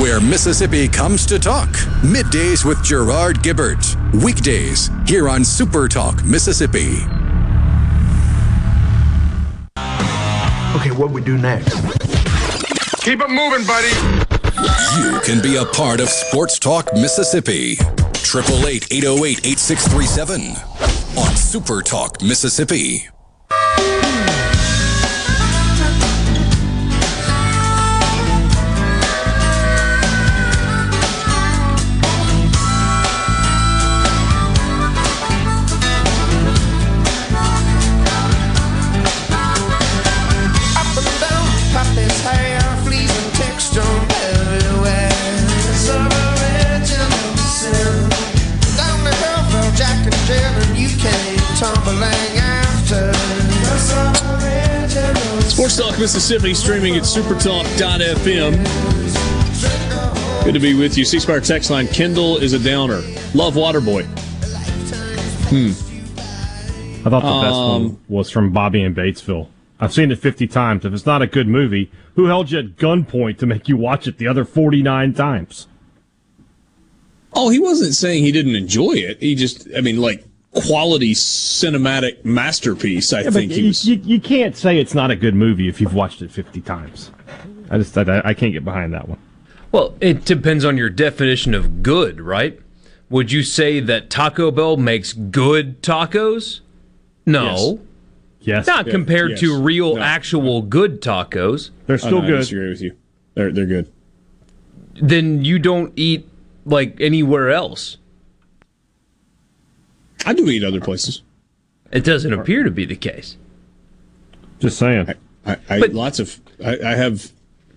Speaker 1: Where Mississippi comes to talk. Middays with Gerard Gibert. Weekdays here on Super Talk Mississippi.
Speaker 73: Okay, what we do next?
Speaker 74: Keep it moving, buddy.
Speaker 1: You can be a part of Sports Talk Mississippi. 888 808 8637 on Super Talk Mississippi.
Speaker 2: Talk Mississippi streaming at supertalk.fm. Good to be with you. C Spire text line Kendall is a downer. Love Waterboy. Hmm.
Speaker 3: I thought the best
Speaker 2: Um,
Speaker 3: one was from Bobby in Batesville. I've seen it 50 times. If it's not a good movie, who held you at gunpoint to make you watch it the other 49 times?
Speaker 2: Oh, he wasn't saying he didn't enjoy it. He just, I mean, like quality cinematic masterpiece. I
Speaker 3: Yeah,
Speaker 2: think he
Speaker 3: you,
Speaker 2: was.
Speaker 3: you, you can't say it's not a good movie if you've watched it 50 times. I just I, I can't get behind that one.
Speaker 4: Well, it depends on your definition of good, right? Would you say that Taco Bell makes good tacos? No.
Speaker 3: Yes.
Speaker 4: Not
Speaker 2: Yeah,
Speaker 4: compared
Speaker 2: yes.
Speaker 4: to real,
Speaker 2: No.
Speaker 4: actual good tacos.
Speaker 3: They're
Speaker 2: Oh, no, I disagree with you. They're they're good.
Speaker 4: Then you don't eat like anywhere else.
Speaker 2: I do eat other places.
Speaker 4: It doesn't appear to be the case.
Speaker 3: Just saying.
Speaker 2: I, I eat lots of. I, I have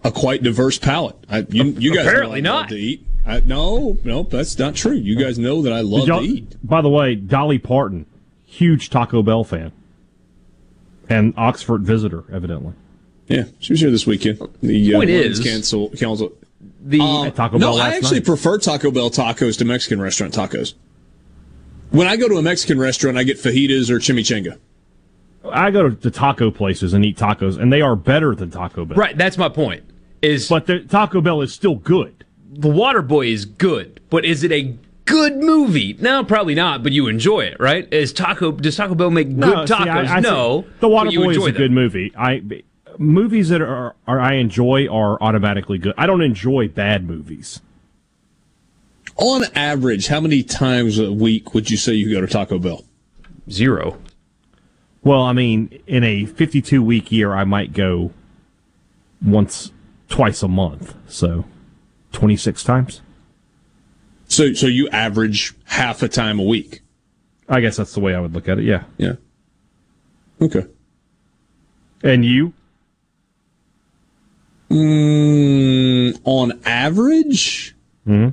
Speaker 2: a quite diverse palate. I, you, you guys
Speaker 4: Apparently
Speaker 2: know
Speaker 4: not.
Speaker 2: to eat. I, no, no, that's not true. You guys know that I love
Speaker 3: Did y'all-
Speaker 2: to eat.
Speaker 3: By the way, Dolly Parton, huge Taco Bell fan. And Oxford visitor, evidently.
Speaker 2: Yeah, she was here this weekend. The uh,
Speaker 3: Point
Speaker 2: Women's
Speaker 3: is-
Speaker 2: Council. council
Speaker 4: the
Speaker 2: Um,
Speaker 3: Taco
Speaker 2: no,
Speaker 3: Bell
Speaker 2: I actually
Speaker 3: night.
Speaker 2: prefer Taco Bell tacos to Mexican restaurant tacos. When I go to a Mexican restaurant, I get fajitas or chimichanga.
Speaker 3: I go to the taco places and eat tacos, and they are better than Taco Bell.
Speaker 4: Right, that's my point. is
Speaker 3: but the Taco Bell is still good.
Speaker 4: The Water Boy is good, but is it a good movie? No, probably not. But you enjoy it, right? Is Taco does Taco Bell make good
Speaker 3: No, see,
Speaker 4: tacos?
Speaker 3: I- I
Speaker 4: no,
Speaker 3: say The
Speaker 4: Water
Speaker 3: Boy is a
Speaker 4: them.
Speaker 3: good movie. I movies that are, are I enjoy are automatically good. I don't enjoy bad movies.
Speaker 2: On average, how many times a week would you say you go to Taco Bell?
Speaker 4: Zero.
Speaker 3: Well, I mean, in a 52 week year, I might go once, twice a month. So 26 times.
Speaker 2: So, so you average half a time a week.
Speaker 3: I guess that's the way I would look at it. Yeah.
Speaker 2: Yeah. Okay.
Speaker 3: And you?
Speaker 2: Mm, on average,
Speaker 3: hmm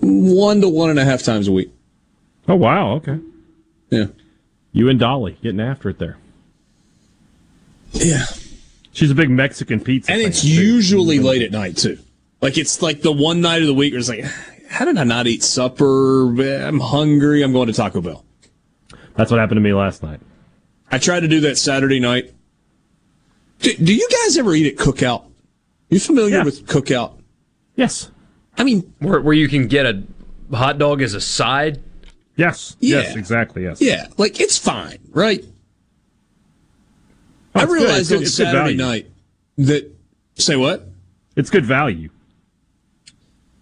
Speaker 2: one to one and a half times a week.
Speaker 3: Oh, wow. Okay.
Speaker 2: Yeah.
Speaker 3: You and Dolly getting after it there.
Speaker 2: Yeah.
Speaker 3: She's a big Mexican pizza.
Speaker 2: And it's
Speaker 3: too.
Speaker 2: usually late at night too. Like it's like the one night of the week where it's like, how did I not eat supper? I'm hungry. I'm going to Taco Bell.
Speaker 3: That's what happened to me last night.
Speaker 2: I tried to do that Saturday night. Do, do you guys ever eat at Cookout? You familiar with Cookout?
Speaker 3: Yes.
Speaker 2: I mean,
Speaker 4: where where you can get a hot dog as a side.
Speaker 3: Yes.
Speaker 2: Yeah.
Speaker 3: Yes. Exactly. Yes.
Speaker 2: Yeah, like it's fine, right?
Speaker 3: Oh,
Speaker 2: I
Speaker 3: it's good.
Speaker 2: realized
Speaker 3: good-
Speaker 2: on
Speaker 3: it's
Speaker 2: Saturday night that say what?
Speaker 3: It's good value.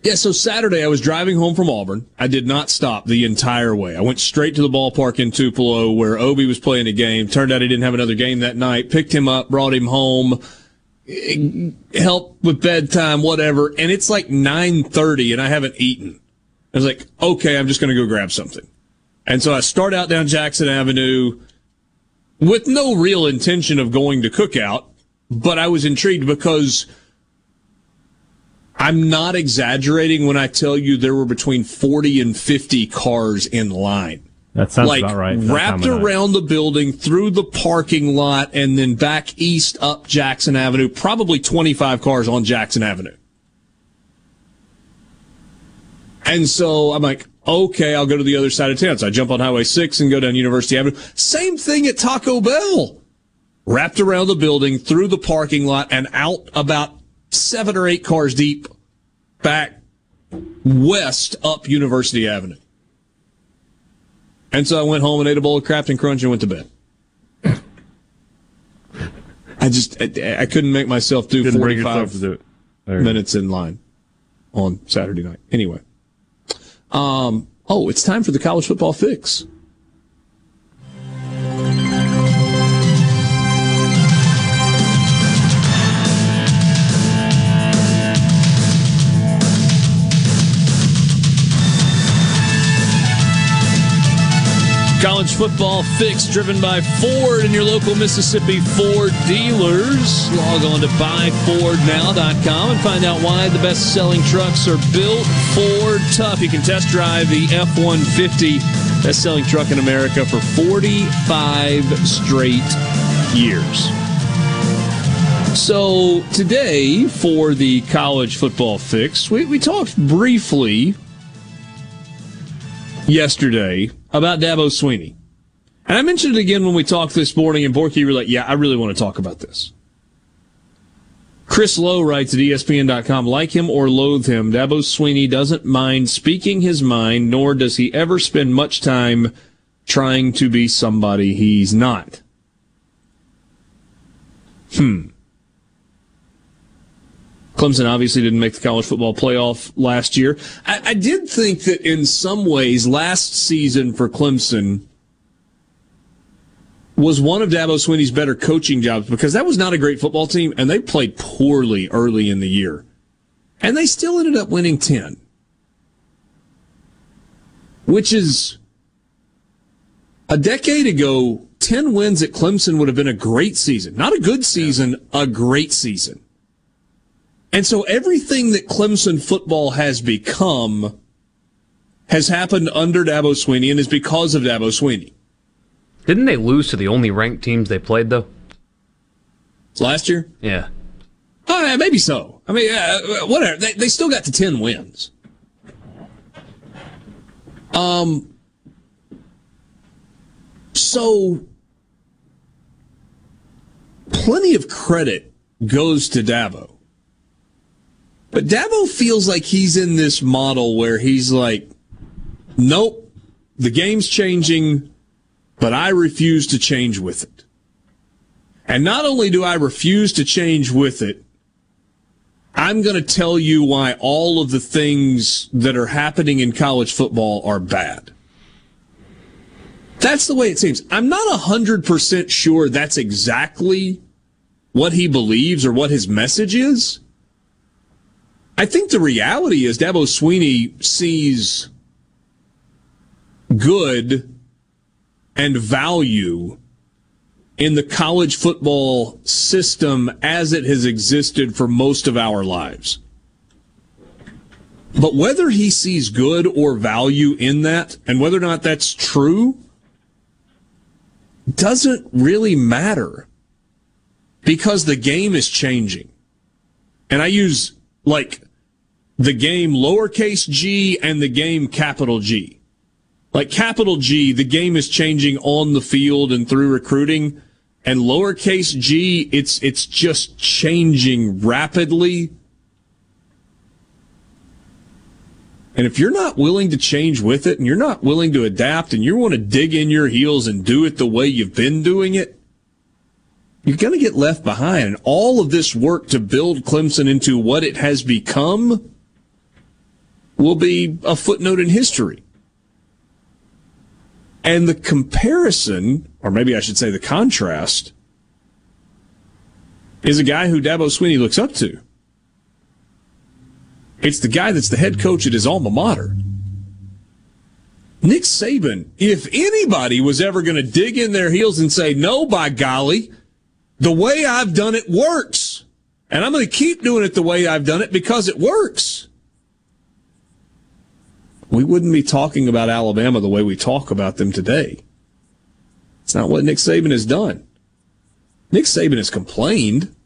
Speaker 2: Yeah, so Saturday I was driving home from Auburn. I did not stop the entire way. I went straight to the ballpark in Tupelo where Obi was playing a game. Turned out he didn't have another game that night. Picked him up, brought him home, helped with bedtime, whatever. And it's like 9:30 and I haven't eaten. I was like, "Okay, I'm just going to go grab something." And so I start out down Jackson Avenue with no real intention of going to cookout, but I was intrigued because I'm not exaggerating when I tell you there were between 40 and 50 cars in line.
Speaker 3: That sounds
Speaker 2: like
Speaker 3: about right. that
Speaker 2: wrapped around the building, through the parking lot, and then back east up Jackson Avenue. Probably 25 cars on Jackson Avenue. And so I'm like, okay, I'll go to the other side of town. So I jump on Highway 6 and go down University Avenue. Same thing at Taco Bell. Wrapped around the building, through the parking lot, and out about seven or eight cars deep back west up University Avenue. And so I went home and ate a bowl of Crafton Crunch and went to bed. I just, I, I couldn't make myself do
Speaker 3: Didn't
Speaker 2: 45
Speaker 3: do it. There you go.
Speaker 2: minutes in line on Saturday night. Anyway. Um, oh, it's time for the college football fix. College football fix driven by Ford and your local Mississippi Ford dealers. Log on to buyfordnow.com and find out why the best selling trucks are built Ford tough. You can test drive the F 150, best selling truck in America for 45 straight years. So, today for the college football fix, we, we talked briefly yesterday about Dabo Swinney. And I mentioned it again when we talked this morning, and Borky were like, yeah, I really want to talk about this. Chris Low writes at ESPN.com, like him or loathe him, Dabo Swinney doesn't mind speaking his mind, nor does he ever spend much time trying to be somebody he's not. Hmm. Clemson obviously didn't make the college football playoff last year. I, I did think that in some ways, last season for Clemson was one of Dabo Swinney's better coaching jobs because that was not a great football team and they played poorly early in the year. And they still ended up winning 10. Which is a decade ago, 10 wins at Clemson would have been a great season. Not a good season, a great season. And so everything that Clemson football has become has happened under Dabo Swinney and is because of Dabo Swinney.
Speaker 4: Didn't they lose to the only ranked teams they played though?
Speaker 2: Last year?
Speaker 4: Yeah.
Speaker 2: Yeah, maybe so. I mean, uh, whatever. They, they still got to 10 wins. Um, so plenty of credit goes to Dabo. But Dabo feels like he's in this model where he's like, nope, the game's changing, but I refuse to change with it. And not only do I refuse to change with it, I'm going to tell you why all of the things that are happening in college football are bad. That's the way it seems. I'm not 100% sure that's exactly what he believes or what his message is. I think the reality is Dabo Swinney sees good and value in the college football system as it has existed for most of our lives. But whether he sees good or value in that, and whether or not that's true, doesn't really matter because the game is changing. And I use like the game lowercase g and the game capital G. Like capital G, the game is changing on the field and through recruiting. And lowercase g, it's, it's just changing rapidly. And if you're not willing to change with it and you're not willing to adapt and you want to dig in your heels and do it the way you've been doing it, you're going to get left behind. And all of this work to build Clemson into what it has become will be a footnote in history. And the comparison, or maybe I should say the contrast, is a guy who Dabo Swinney looks up to. It's the guy that's the head coach at his alma mater. Nick Saban, if anybody was ever going to dig in their heels and say, no, by golly, the way I've done it works. And I'm going to keep doing it the way I've done it because it works. We wouldn't be talking about Alabama the way we talk about them today. It's not what Nick Saban has done. Nick Saban has complained.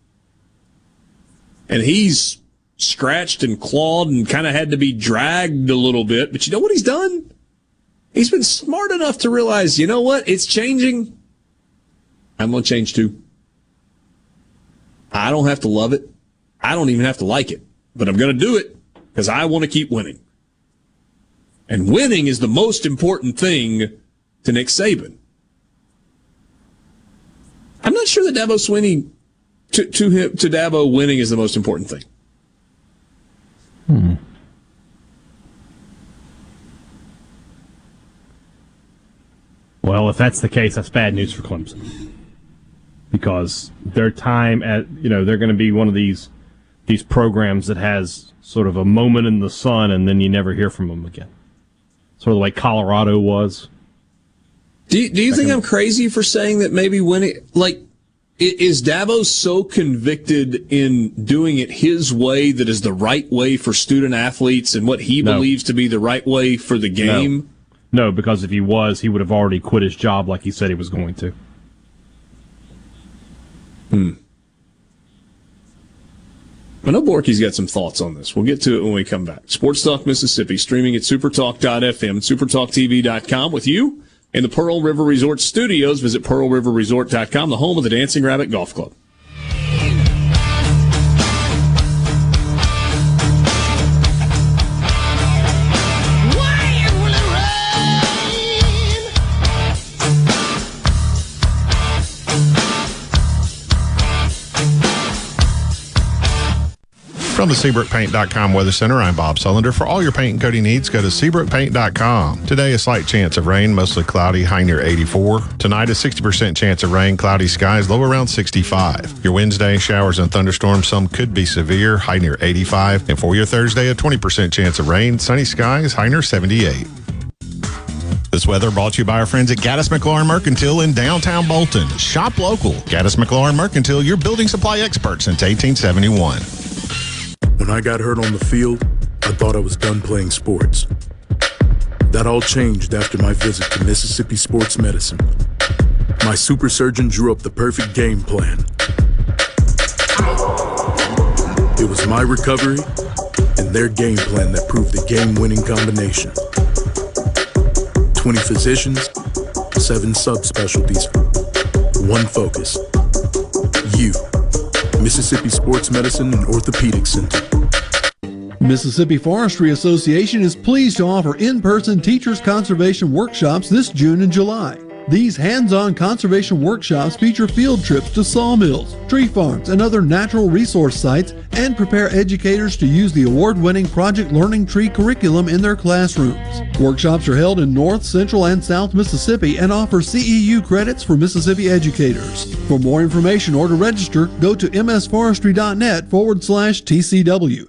Speaker 2: And he's scratched and clawed and kind of had to be dragged a little bit. But you know what he's done? He's been smart enough to realize, you know what? It's changing. I'm going to change too. I don't have to love it. I don't even have to like it, but I'm going to do it because I want to keep winning. And winning is the most important thing to Nick Saban. I'm not sure that Dabo Swinney, to, to him, to Dabo, winning is the most important thing.
Speaker 3: Hmm. Well, if that's the case, that's bad news for Clemson. Because their time at, you know, they're going to be one of these these programs that has sort of a moment in the sun and then you never hear from them again. Sort of like Colorado was.
Speaker 2: Do you, do you think I'm crazy for saying that maybe when it like, is Dabo so convicted in doing it his way that is the right way for student athletes and what he
Speaker 3: No.
Speaker 2: believes to be the right way for the game?
Speaker 3: No. no, because if he was, he would have already quit his job like he said he was going to.
Speaker 2: Hmm. I know Borky's got some thoughts on this. We'll get to it when we come back. Sports Talk Mississippi, streaming at supertalk.fm and supertalktv.com with you in the Pearl River Resort studios. Visit pearlriverresort.com, the home of the Dancing Rabbit Golf Club.
Speaker 75: From the SeabrookPaint.com Weather Center, I'm Bob Sullender. For all your paint and coating needs, go to SeabrookPaint.com. Today, a slight chance of rain, mostly cloudy, high near 84. Tonight, a 60% chance of rain, cloudy skies, low around 65. Your Wednesday, showers and thunderstorms, some could be severe, high near 85. And for your Thursday, a 20% chance of rain, sunny skies, high near 78. This weather brought to you by our friends at Gaddis McLaurin Mercantile in downtown Bolton. Shop local. Gaddis McLaurin Mercantile, your building supply expert since 1871.
Speaker 76: When I got hurt on the field, I thought I was done playing sports. That all changed after my visit to Mississippi Sports Medicine. My super surgeon drew up the perfect game plan. It was my recovery and their game plan that proved the game winning combination. 20 physicians, 7 subspecialties, one focus you. Mississippi Sports Medicine and Orthopedic Center.
Speaker 22: Mississippi Forestry Association is pleased to offer in-person teachers conservation workshops this June and July. These hands-on conservation workshops feature field trips to sawmills, tree farms, and other natural resource sites and prepare educators to use the award-winning Project Learning Tree curriculum in their classrooms. Workshops are held in North, Central, and South Mississippi and offer CEU credits for Mississippi educators. For more information or to register, go to msforestry.net forward slash TCW.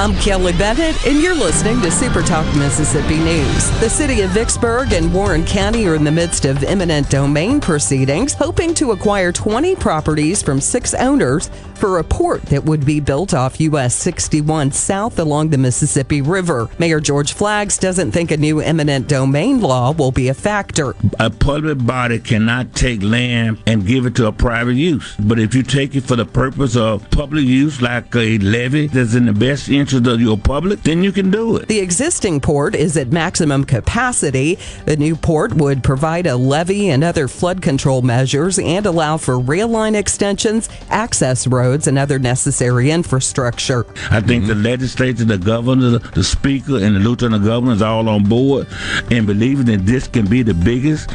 Speaker 61: I'm Kelly Bennett, and you're listening to Super Talk Mississippi News. The city of Vicksburg and Warren County are in the midst of eminent domain proceedings, hoping to acquire 20 properties from six owners for a port that would be built off US 61 south along the Mississippi River. Mayor George Flaggs doesn't think a new eminent domain law will be a factor.
Speaker 30: A public body cannot take land and give it to a private use. But if you take it for the purpose of public use, like a levee that's in the best interest of your public, then you can do it.
Speaker 61: The existing port is at maximum capacity. The new port would provide a levee and other flood control measures and allow for rail line extensions, access roads, and other necessary infrastructure.
Speaker 30: I think the legislature, the governor, the speaker, and the lieutenant governor is all on board and believing that this can be the biggest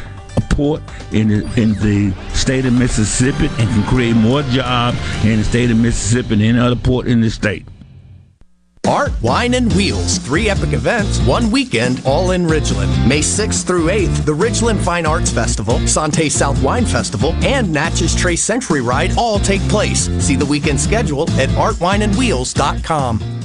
Speaker 30: port in the, in the state of Mississippi and can create more jobs in the state of Mississippi than any other port in the state.
Speaker 77: Art, Wine, and Wheels. Three epic events, one weekend, all in Ridgeland. May 6th through 8th, the Ridgeland Fine Arts Festival, Sante South Wine Festival, and Natchez Trace Century Ride all take place. See the weekend schedule at artwineandwheels.com.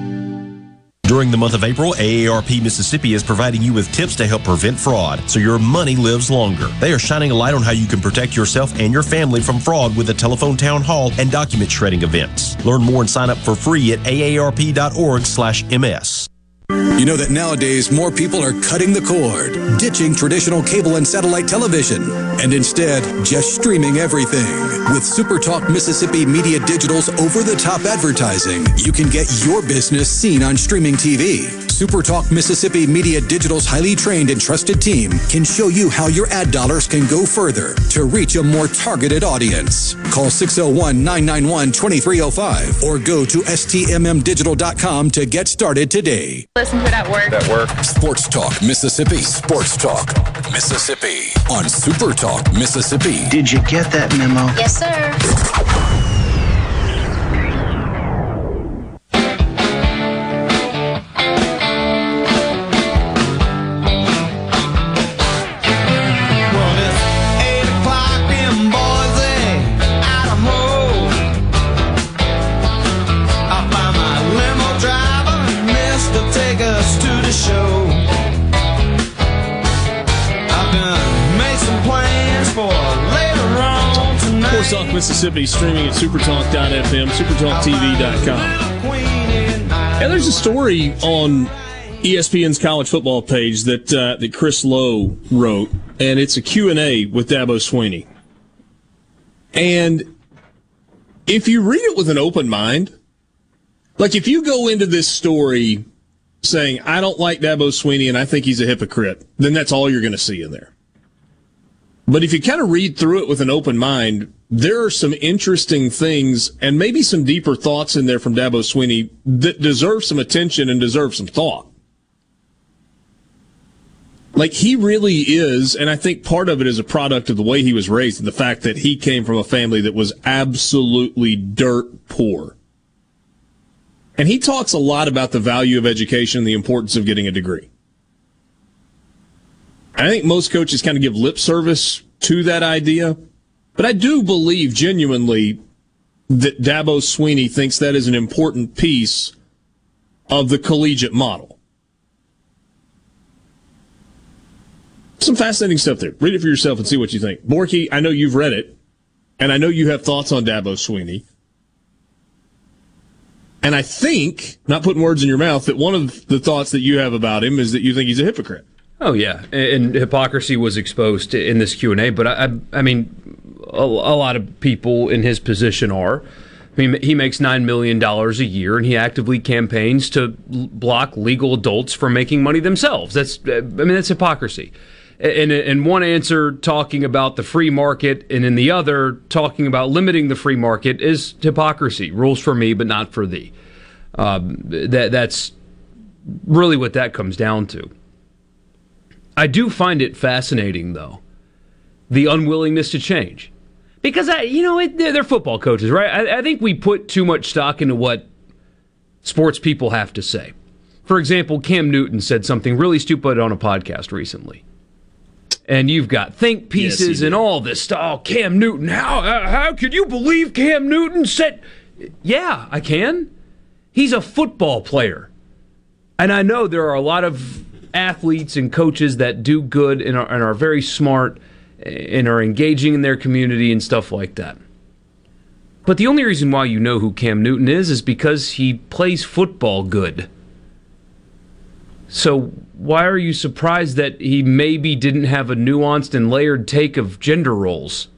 Speaker 11: During the month of April, AARP Mississippi is providing you with tips to help prevent fraud so your money lives longer. They are shining a light on how you can protect yourself and your family from fraud with a telephone town hall and document shredding events. Learn more and sign up for free at aarp.org/ms.
Speaker 1: You know that nowadays more people are cutting the cord, ditching traditional cable and satellite television, and instead just streaming everything. With SuperTalk Mississippi Media Digital's over the top advertising, you can get your business seen on streaming TV. SuperTalk Mississippi Media Digital's highly trained and trusted team can show you how your ad dollars can go further to reach a more targeted audience. Call 601 991 2305 or go to stmmdigital.com to get started today.
Speaker 78: Listen to it at work.
Speaker 1: At work. Sports Talk Mississippi. Sports Talk Mississippi on Super Talk Mississippi.
Speaker 79: Did you get that memo?
Speaker 78: Yes, sir.
Speaker 2: Talk Mississippi streaming at supertalk.fm, supertalktv.com. And there's a story on ESPN's college football page that uh, that Chris Low wrote, and it's a Q&A with Dabo Swinney. And if you read it with an open mind, like if you go into this story saying, I don't like Dabo Swinney and I think he's a hypocrite, then that's all you're going to see in there. But if you kind of read through it with an open mind, there are some interesting things and maybe some deeper thoughts in there from Dabo Swinney that deserve some attention and deserve some thought. Like he really is, and I think part of it is a product of the way he was raised and the fact that he came from a family that was absolutely dirt poor. And he talks a lot about the value of education and the importance of getting a degree. I think most coaches kind of give lip service to that idea, but I do believe genuinely that Dabo Swinney thinks that is an important piece of the collegiate model. Some fascinating stuff there. Read it for yourself and see what you think. Borky, I know you've read it, and I know you have thoughts on Dabo Swinney. And I think, not putting words in your mouth, that one of the thoughts that you have about him is that you think he's a hypocrite.
Speaker 4: Oh yeah, and hypocrisy was exposed in this Q and A. But I, I, mean, a, a lot of people in his position are. I mean, he makes nine million dollars a year, and he actively campaigns to block legal adults from making money themselves. That's, I mean, that's hypocrisy. And in one answer, talking about the free market, and in the other, talking about limiting the free market is hypocrisy. Rules for me, but not for thee. Um, that that's really what that comes down to. I do find it fascinating, though, the unwillingness to change. Because, I, you know, it, they're, they're football coaches, right? I, I think we put too much stock into what sports people have to say. For example, Cam Newton said something really stupid on a podcast recently. And you've got think pieces and all this stuff. Oh, Cam Newton, how, how, how could you believe Cam Newton said. Yeah, I can. He's a football player. And I know there are a lot of athletes and coaches that do good and are, and are very smart and are engaging in their community and stuff like that. But the only reason why you know who Cam Newton is is because he plays football good. So why are you surprised that he maybe didn't have a nuanced and layered take of gender roles?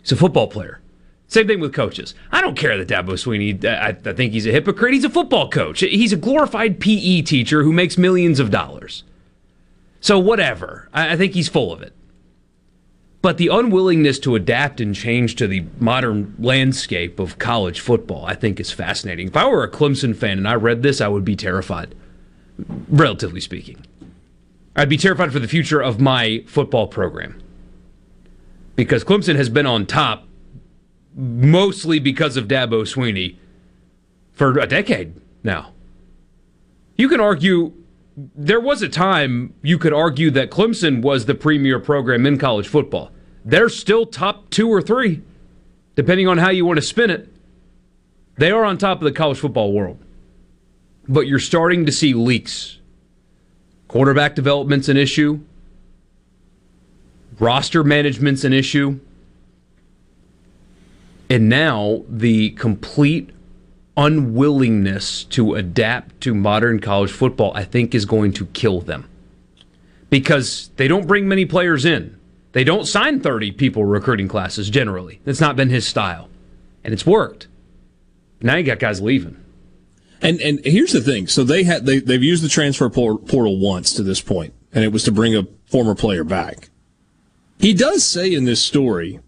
Speaker 4: He's a football player. Same thing with coaches. I don't care that Dabo Swinney, uh, I, I think he's a hypocrite. He's a football coach. He's a glorified PE teacher who makes millions of dollars. So, whatever. I, I think he's full of it. But the unwillingness to adapt and change to the modern landscape of college football, I think, is fascinating. If I were a Clemson fan and I read this, I would be terrified, relatively speaking. I'd be terrified for the future of my football program. Because Clemson has been on top mostly because of Dabo Swinney for a decade now. You can argue there was a time you could argue that Clemson was the premier program in college football. They're still top two or three, depending on how you want to spin it. They are on top of the college football world. But you're starting to see leaks. Quarterback development's an issue. Roster management's an issue. And now the complete unwillingness to adapt to modern college football, I think, is going to kill them. Because they don't bring many players in. They don't sign 30 people recruiting classes generally. That's not been his style. And it's worked. Now you got guys leaving.
Speaker 2: And and here's the thing. So they had they they've used the transfer portal once to this point, and it was to bring a former player back. He does say in this story,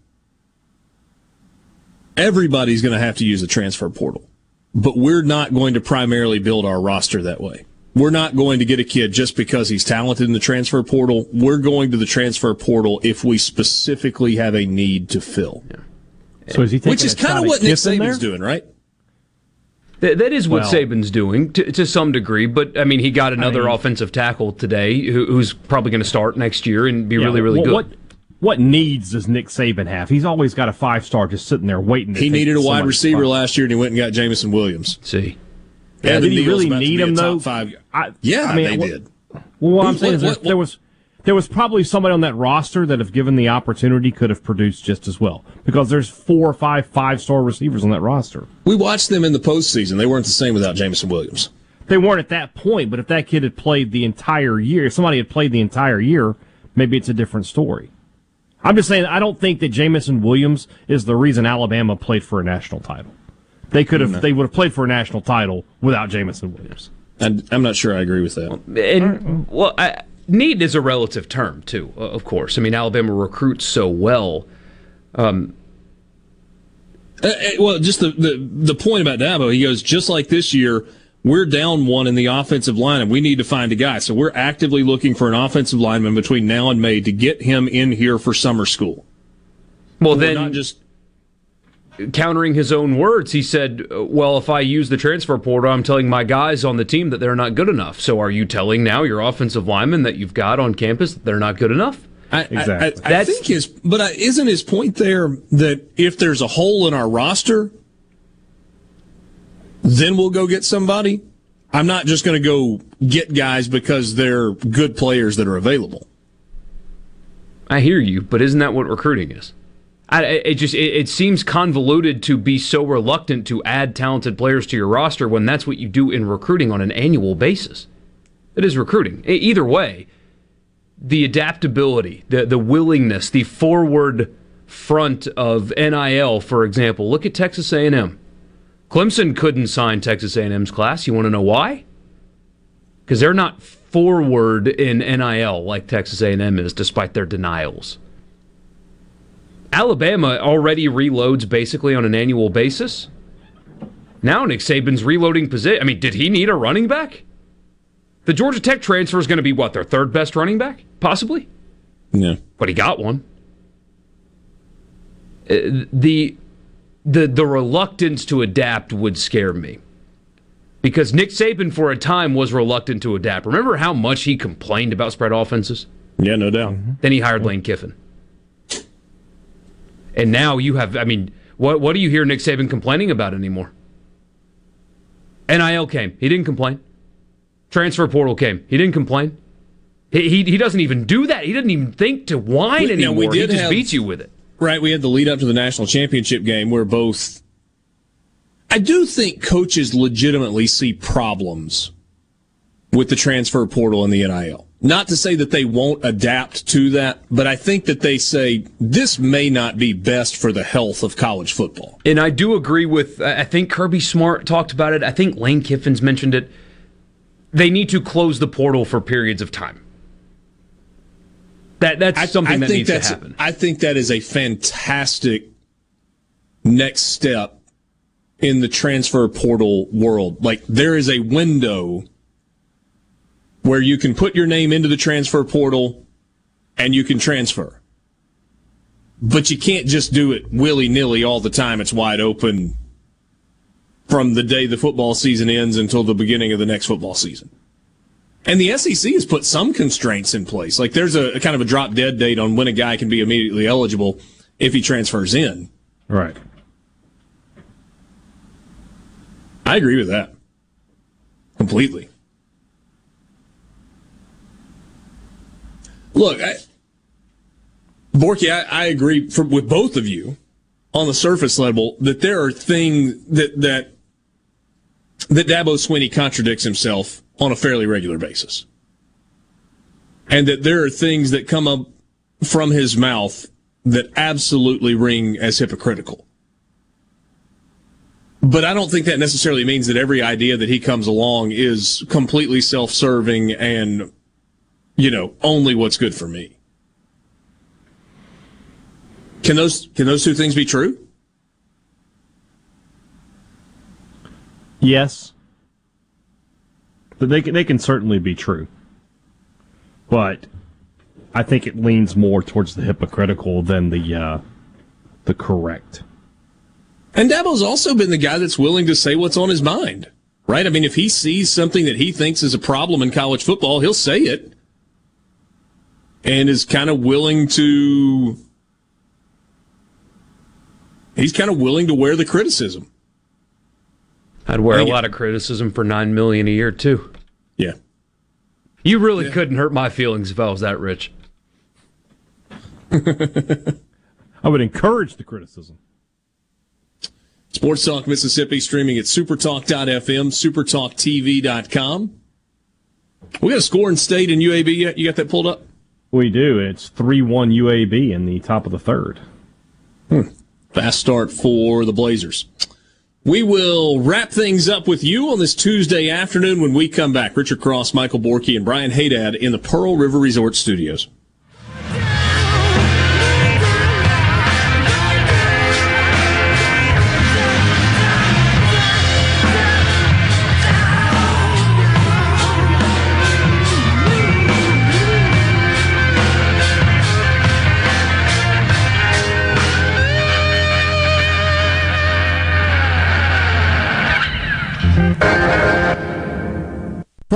Speaker 2: everybody's going to have to use the transfer portal, but we're not going to primarily build our roster that way. We're not going to get a kid just because he's talented in the transfer portal. We're going to the transfer portal if we specifically have a need to fill.
Speaker 3: So is he taking
Speaker 2: Which is kind of what Nick
Speaker 3: Kiffin there?
Speaker 2: Saban's doing, right?
Speaker 4: That, that is what
Speaker 3: Well-
Speaker 4: Saban's doing to, to some degree, but I mean, he got another offensive tackle today who, who's probably going to start next year and be
Speaker 3: Yeah,
Speaker 4: really, really
Speaker 3: what,
Speaker 4: good.
Speaker 3: What, what needs does Nick Saban have? He's always got a five star just sitting there waiting. To
Speaker 2: He needed a wide receiver
Speaker 3: spot.
Speaker 2: last year, and he went and got Jameson Williams.
Speaker 4: See,
Speaker 3: Yeah,
Speaker 2: Evan
Speaker 3: did he
Speaker 2: Neal's
Speaker 3: really need him though?
Speaker 2: Five.
Speaker 3: I,
Speaker 2: yeah,
Speaker 3: I mean,
Speaker 2: they
Speaker 3: what-
Speaker 2: did.
Speaker 3: Well, what I'm saying is
Speaker 2: what- what-
Speaker 3: there was there was probably somebody on that roster that, if given the opportunity, could have produced just as well. Because there's four or five five star receivers on that roster.
Speaker 2: We watched them in the postseason. They weren't the same without Jameson Williams.
Speaker 3: They weren't at that point, but if that kid had played the entire year, if somebody had played the entire year, maybe it's a different story. I'm just saying, I don't think that Jameson Williams is the reason Alabama played for a national title. They could have, they would have played for a national title without Jameson Williams.
Speaker 2: And I'm not sure I agree with that.
Speaker 4: And well, I, need is a relative term too. Of course, I mean Alabama recruits so well. Um,
Speaker 2: Uh, uh, well, just the, the the point about Dabo, he goes just like this year. We're down one in the offensive line, and we need to find a guy. So we're actively looking for an offensive lineman between now and May to get him in here for summer school.
Speaker 4: Well,
Speaker 2: We're
Speaker 4: then
Speaker 2: not just
Speaker 4: countering his own words, he said, uh, "Well, if I use the transfer portal, I'm telling my guys on the team that they're not good enough. So are you telling now your offensive linemen that you've got on campus that they're not good enough?"
Speaker 2: I, I, I, I think his, but isn't his point there that if there's a hole in our roster, then we'll go get somebody? I'm not just going to go get guys because they're good players that are available.
Speaker 4: I hear you, but isn't that what recruiting is? I, it just it, it seems convoluted to be so reluctant to add talented players to your roster when that's what you do in recruiting on an annual basis. It is recruiting. Either way, the adaptability, the the willingness, the forward front of NIL, for example. Look at Texas A&M. Clemson couldn't sign Texas A&M's class. You want to know why? Because they're not forward in NIL like Texas A&M is, despite their denials. Alabama already reloads basically on an annual basis. Now Nick Saban's reloading position. I mean, did he need a running back? The Georgia Tech transfer is going to be what their third best running back, possibly.
Speaker 2: Yeah,
Speaker 4: but he got one. Uh, the the the reluctance to adapt would scare me because Nick Saban for a time was reluctant to adapt. Remember how much he complained about spread offenses?
Speaker 2: Yeah, no doubt. Mm-hmm.
Speaker 4: Then he hired Lane Kiffin. And now you have I mean, what what do you hear Nick Saban complaining about anymore? NIL came. He didn't complain. Transfer portal came. He didn't complain. He, he, he doesn't even do that. He doesn't even think to whine
Speaker 2: We- now,
Speaker 4: anymore.
Speaker 2: we
Speaker 4: he just
Speaker 2: have-
Speaker 4: beats you with it.
Speaker 2: Right, we had the lead up to the national championship game where both. I do think coaches legitimately see problems with the transfer portal and the NIL. Not to say that they won't adapt to that, but I think that they say this may not be best for the health of college football.
Speaker 4: And I do agree with, I think Kirby Smart talked about it. I think Lane Kiffin's mentioned it. They need to close the portal for periods of time. That That's something that
Speaker 2: think
Speaker 4: needs to happen.
Speaker 2: I think that is a fantastic next step in the transfer portal world. Like there is a window where you can put your name into the transfer portal and you can transfer. But you can't just do it willy nilly all the time. It's wide open from the day the football season ends until the beginning of the next football season. And the SEC has put some constraints in place. Like there's a, a kind of a drop dead date on when a guy can be immediately eligible if he transfers in.
Speaker 3: Right.
Speaker 2: I agree with that. Completely. Look, I, Borky, I, I agree for, with both of you on the surface level that there are things that, that, that Dabo Swinney contradicts himself on a fairly regular basis. And that there are things that come up from his mouth that absolutely ring as hypocritical. But I don't think that necessarily means that every idea that he comes along is completely self-serving and, you know, only what's good for me. Can those can those two things be true?
Speaker 3: Yes. But they can, they can certainly be true. But I think it leans more towards the hypocritical than the uh, the correct.
Speaker 2: And Dabo's also been the guy that's willing to say what's on his mind, right? I mean, if he sees something that he thinks is a problem in college football, he'll say it and is kind of willing to, he's kind of willing to wear the criticism.
Speaker 4: I'd wear
Speaker 2: I
Speaker 4: a
Speaker 2: think-
Speaker 4: lot of criticism for nine million a year too.
Speaker 2: Yeah.
Speaker 4: You really couldn't hurt my feelings if I was that rich.
Speaker 3: I would encourage the criticism.
Speaker 2: Sports Talk Mississippi streaming at supertalk.fm, supertalktv.com. We got a score in state in UAB yet? You got that pulled up?
Speaker 3: We do. It's 3 1 UAB in the top of the third.
Speaker 2: Hmm. Fast start for the Blazers. We will wrap things up with you on this Tuesday afternoon when we come back. Richard Cross, Michael Borky, and Brian Haydad in the Pearl River Resort Studios.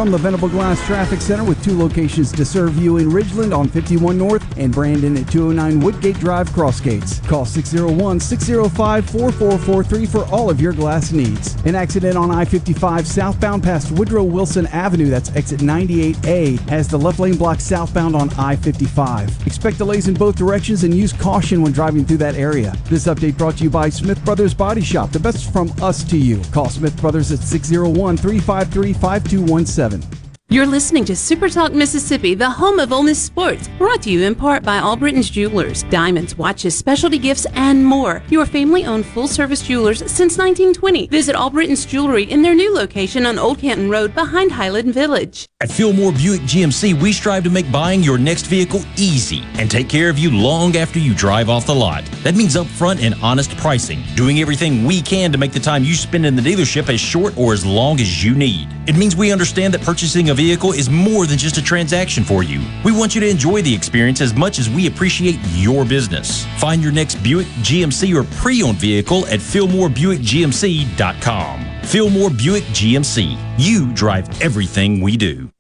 Speaker 5: From the Venable Glass Traffic Center with two locations to serve you in Ridgeland on 51 North and Brandon at 209 Woodgate Drive, Crossgates. Call 601 605 4443 for all of your glass needs. An accident on I 55 southbound past Woodrow Wilson Avenue, that's exit 98A, has the left lane blocked southbound on I 55. Expect delays in both directions and use caution when driving through that area. This update brought to you by Smith Brothers Body Shop, the best from us to you. Call Smith Brothers at 601 353 5217. 7.
Speaker 80: You're listening to Super Talk Mississippi, the home of Ole Miss sports, brought to you in part by Albritton's Jewelers, diamonds, watches, specialty gifts, and more. Your family-owned full-service jewelers since 1920. Visit Albritton's Jewelry in their new location on Old Canton Road behind Highland Village.
Speaker 11: At Fillmore Buick GMC, we strive to make buying your next vehicle easy and take care of you long after you drive off the lot. That means upfront and honest pricing, doing everything we can to make the time you spend in the dealership as short or as long as you need. It means we understand that purchasing a vehicle is more than just a transaction for you. We want you to enjoy the experience as much as we appreciate your business. Find your next Buick, GMC, or pre-owned vehicle at FillmoreBuickGMC.com. Fillmore Buick GMC. You drive everything we do.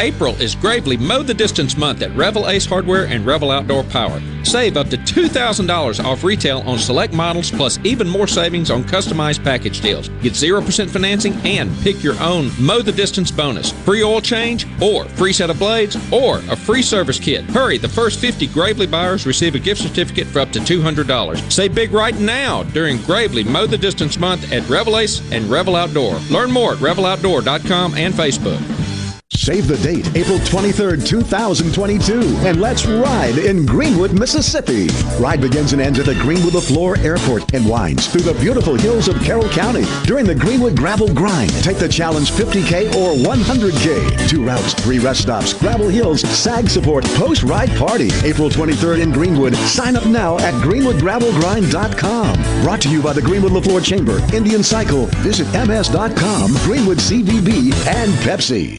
Speaker 81: April is Gravely Mow the Distance month at Revel Ace Hardware and Revel Outdoor Power. Save up to $2,000 off retail on select models, plus even more savings on customized package deals. Get 0% financing and pick your own Mow the Distance bonus. Free oil change, or free set of blades, or a free service kit. Hurry, the first 50 Gravely buyers receive a gift certificate for up to $200. Save big right now during Gravely Mow the Distance month at Revel Ace and Revel Outdoor. Learn more at reveloutdoor.com and Facebook.
Speaker 6: Save the date, April 23rd, 2022, and let's ride in Greenwood, Mississippi. Ride begins and ends at the Greenwood Leflore Airport and winds through the beautiful hills of Carroll County. During the Greenwood Gravel Grind, take the challenge 50K or 100K. Two routes, three rest stops, Gravel Hills, SAG support, post-ride party. April 23rd in Greenwood. Sign up now at greenwoodgravelgrind.com. Brought to you by the Greenwood Leflore Chamber, Indian Cycle, Visit ms.com, Greenwood CVB, and Pepsi.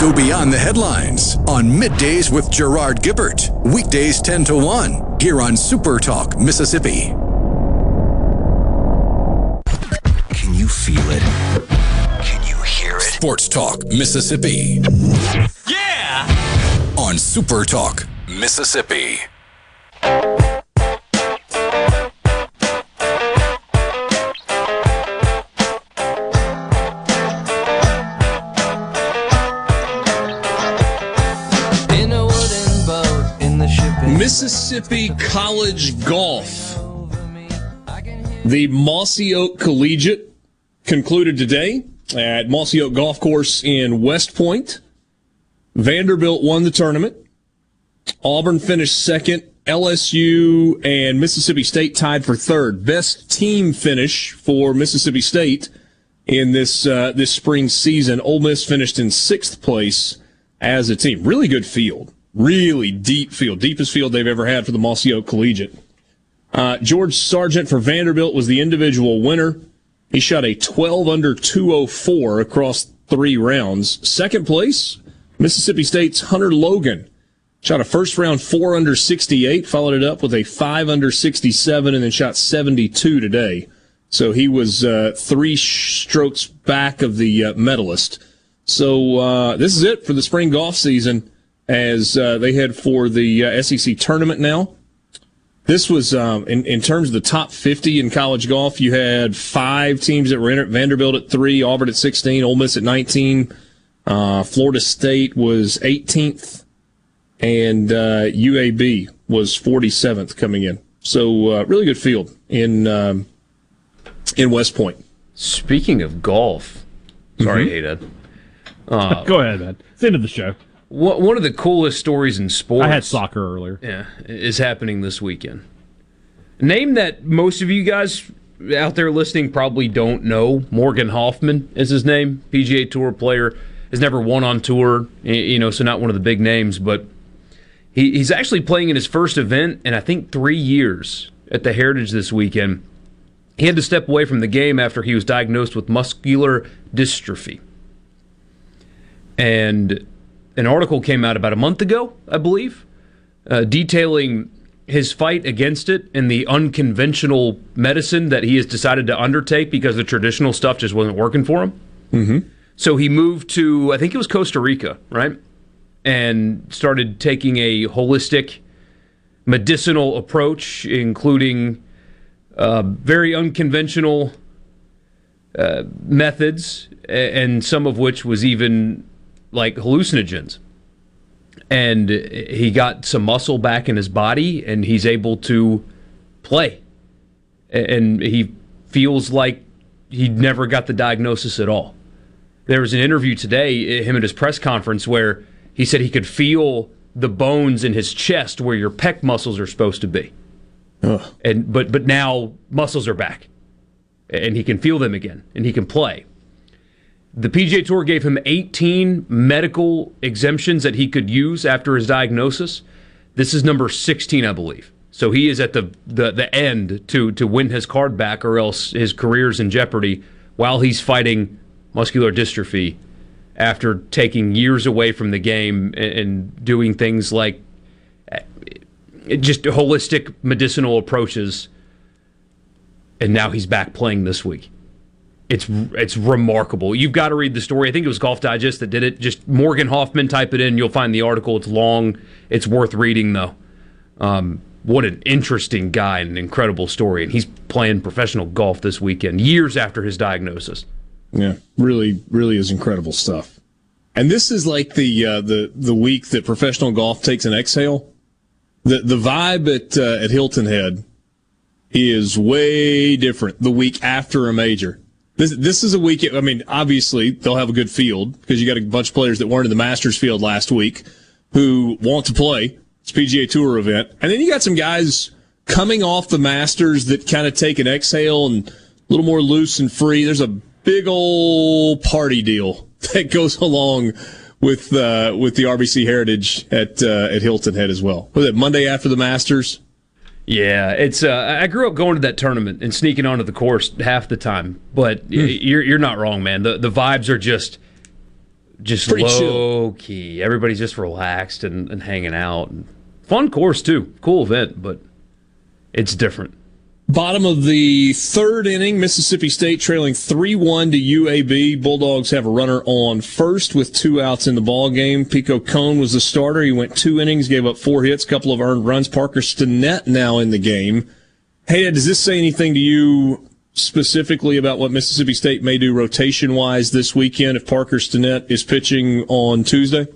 Speaker 1: Go beyond the headlines on Middays with Gerard Gibert. Weekdays 10 to 1 here on Super Talk, Mississippi.
Speaker 82: Can you feel it? Can you hear it?
Speaker 1: Sports Talk, Mississippi.
Speaker 82: Yeah!
Speaker 1: On Super Talk, Mississippi.
Speaker 2: Mississippi College Golf. The Mossy Oak Collegiate concluded today at Mossy Oak Golf Course in West Point. Vanderbilt won the tournament. Auburn finished second. LSU and Mississippi State tied for third. Best team finish for Mississippi State in this uh, this spring season. Ole Miss finished in sixth place as a team. Really good field. Really deep field. Deepest field they've ever had for the Mossy Oak Collegiate. Uh, Gordon Sargent for Vanderbilt was the individual winner. He shot a 12 under 204 across three rounds. Second place, Mississippi State's Hunter Logan. Shot a first round 4 under 68, followed it up with a 5 under 67, and then shot 72 today. So he was uh, three strokes back of the uh, medalist. So uh, this is it for the spring golf season as uh, they head for the uh, SEC tournament now. This was um, in in terms of the top 50 in college golf. You had five teams that were in it: Vanderbilt at three, Auburn at 16, Ole Miss at 19, uh, Florida State was 18th, and uh, UAB was 47th coming in. So uh, really good field in um, in West Point.
Speaker 4: Speaking of golf, sorry,
Speaker 2: Mhm.
Speaker 4: Haydad. Uh,
Speaker 3: Go ahead, man. It's the end of the show.
Speaker 4: One one of the coolest stories in sports.
Speaker 3: I had soccer earlier.
Speaker 4: Yeah, is happening this weekend. Name that most of you guys out there listening probably don't know. Morgan Hoffman is his name. PGA Tour player. Has never won on tour, you know, so not one of the big names, but he, he's actually playing in his first event in I think three years at the Heritage this weekend. He had to step away from the game after he was diagnosed with muscular dystrophy. And an article came out about a month ago, I believe, uh, detailing his fight against it and the unconventional medicine that he has decided to undertake because the traditional stuff just wasn't working for him.
Speaker 2: Mm-hmm.
Speaker 4: So he moved to, I think it was Costa Rica, right? And started taking a holistic medicinal approach, including uh, very unconventional uh, methods, and some of which was even like hallucinogens. And he got some muscle back in his body, and he's able to play. And he feels like he never got the diagnosis at all. There was an interview today, eh, him at his press conference, where he said he could feel the bones in his chest where your pec muscles are supposed to be. And but but now muscles are back, and he can feel them again, and he can play. The PGA Tour gave him 18 medical exemptions that he could use after his diagnosis. This is number 16, I believe. So he is at the, the, the end to, to win his card back, or else his career's in jeopardy while he's fighting muscular dystrophy after taking years away from the game and, and doing things like uh, just holistic medicinal approaches. And now he's back playing this week. It's it's remarkable. You've got to read the story. I think it was Golf Digest that did it. Just Morgan Hoffman, type it in. You'll find the article. It's long. It's worth reading though. Um, what an interesting guy and an incredible story. And he's playing professional golf this weekend, years after his diagnosis.
Speaker 2: Yeah, really, really is incredible stuff. And this is like the uh, the the week that professional golf takes an exhale. The the vibe at uh, at Hilton Head is way different the week after a major. This this is a week. I mean, obviously they'll have a good field because you got a bunch of players that weren't in the Masters field last week who want to play. It's PGA Tour event, and then you got some guys coming off the Masters that kind of take an exhale and a little more loose and free. There's a big old party deal that goes along with uh, with the RBC Heritage at uh, at Hilton Head as well. Was it Monday after the Masters?
Speaker 4: Yeah, it's. Uh, I grew up going to that tournament and sneaking onto the course half the time. But y you're you're not wrong, man. The the vibes are just just
Speaker 2: Pretty
Speaker 4: low key. Everybody's just relaxed and, and hanging out. Fun course too, cool event, but it's different.
Speaker 2: Bottom of the third inning, Mississippi State trailing 3-1 to UAB. Bulldogs have a runner on first with two outs in the ball game. Pico Kohn was the starter. He went two innings, gave up four hits, couple of earned runs. Parker Stinnett now in the game. Hey, does this say anything to you specifically about what Mississippi State may do rotation-wise this weekend if Parker Stinnett is pitching on Tuesday?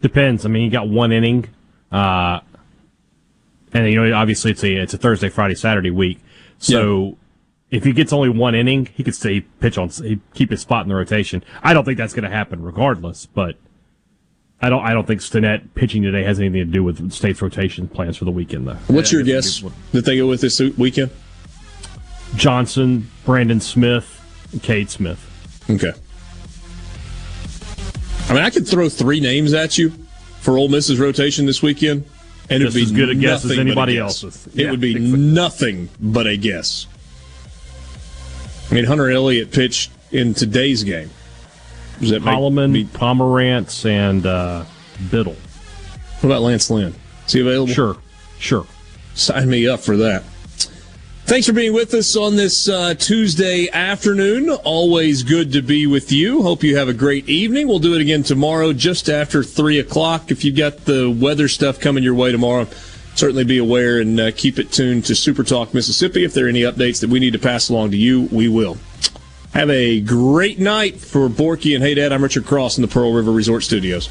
Speaker 3: Depends. I mean, he got one inning. Uh, and you know, obviously it's a it's a Thursday, Friday, Saturday week. So if he gets only one inning, he could stay pitch on, he keep his spot in the rotation. I don't think that's going to happen regardless, but I don't I don't think Stinnett pitching today has anything to do with state's rotation plans for the weekend though.
Speaker 2: What's
Speaker 3: Yeah,
Speaker 2: your
Speaker 3: guess
Speaker 2: that they go with this weekend?
Speaker 3: Johnson, Brandon Smith, Cade Smith.
Speaker 2: Okay. I mean, I could throw three names at you for Ole Miss's rotation this weekend, and it'd be
Speaker 3: as good a guess as
Speaker 2: nothing but a
Speaker 3: anybody else's.
Speaker 2: It would be
Speaker 3: exactly.
Speaker 2: nothing but a guess. I mean, Hunter Elliott pitched in today's game. Does that make
Speaker 3: Holloman,
Speaker 2: me-
Speaker 3: Pomerantz, and uh, Biddle.
Speaker 2: What about Lance Lynn? Is he available?
Speaker 3: Sure, sure.
Speaker 2: Sign me up for that. Thanks for being with us on this uh, Tuesday afternoon. Always good to be with you. Hope you have a great evening. We'll do it again tomorrow just after 3 o'clock. If you've got the weather stuff coming your way tomorrow, certainly be aware and uh, keep it tuned to Super Talk Mississippi. If there are any updates that we need to pass along to you, we will. Have a great night for Borky and Haydad. I'm Richard Cross in the Pearl River Resort Studios.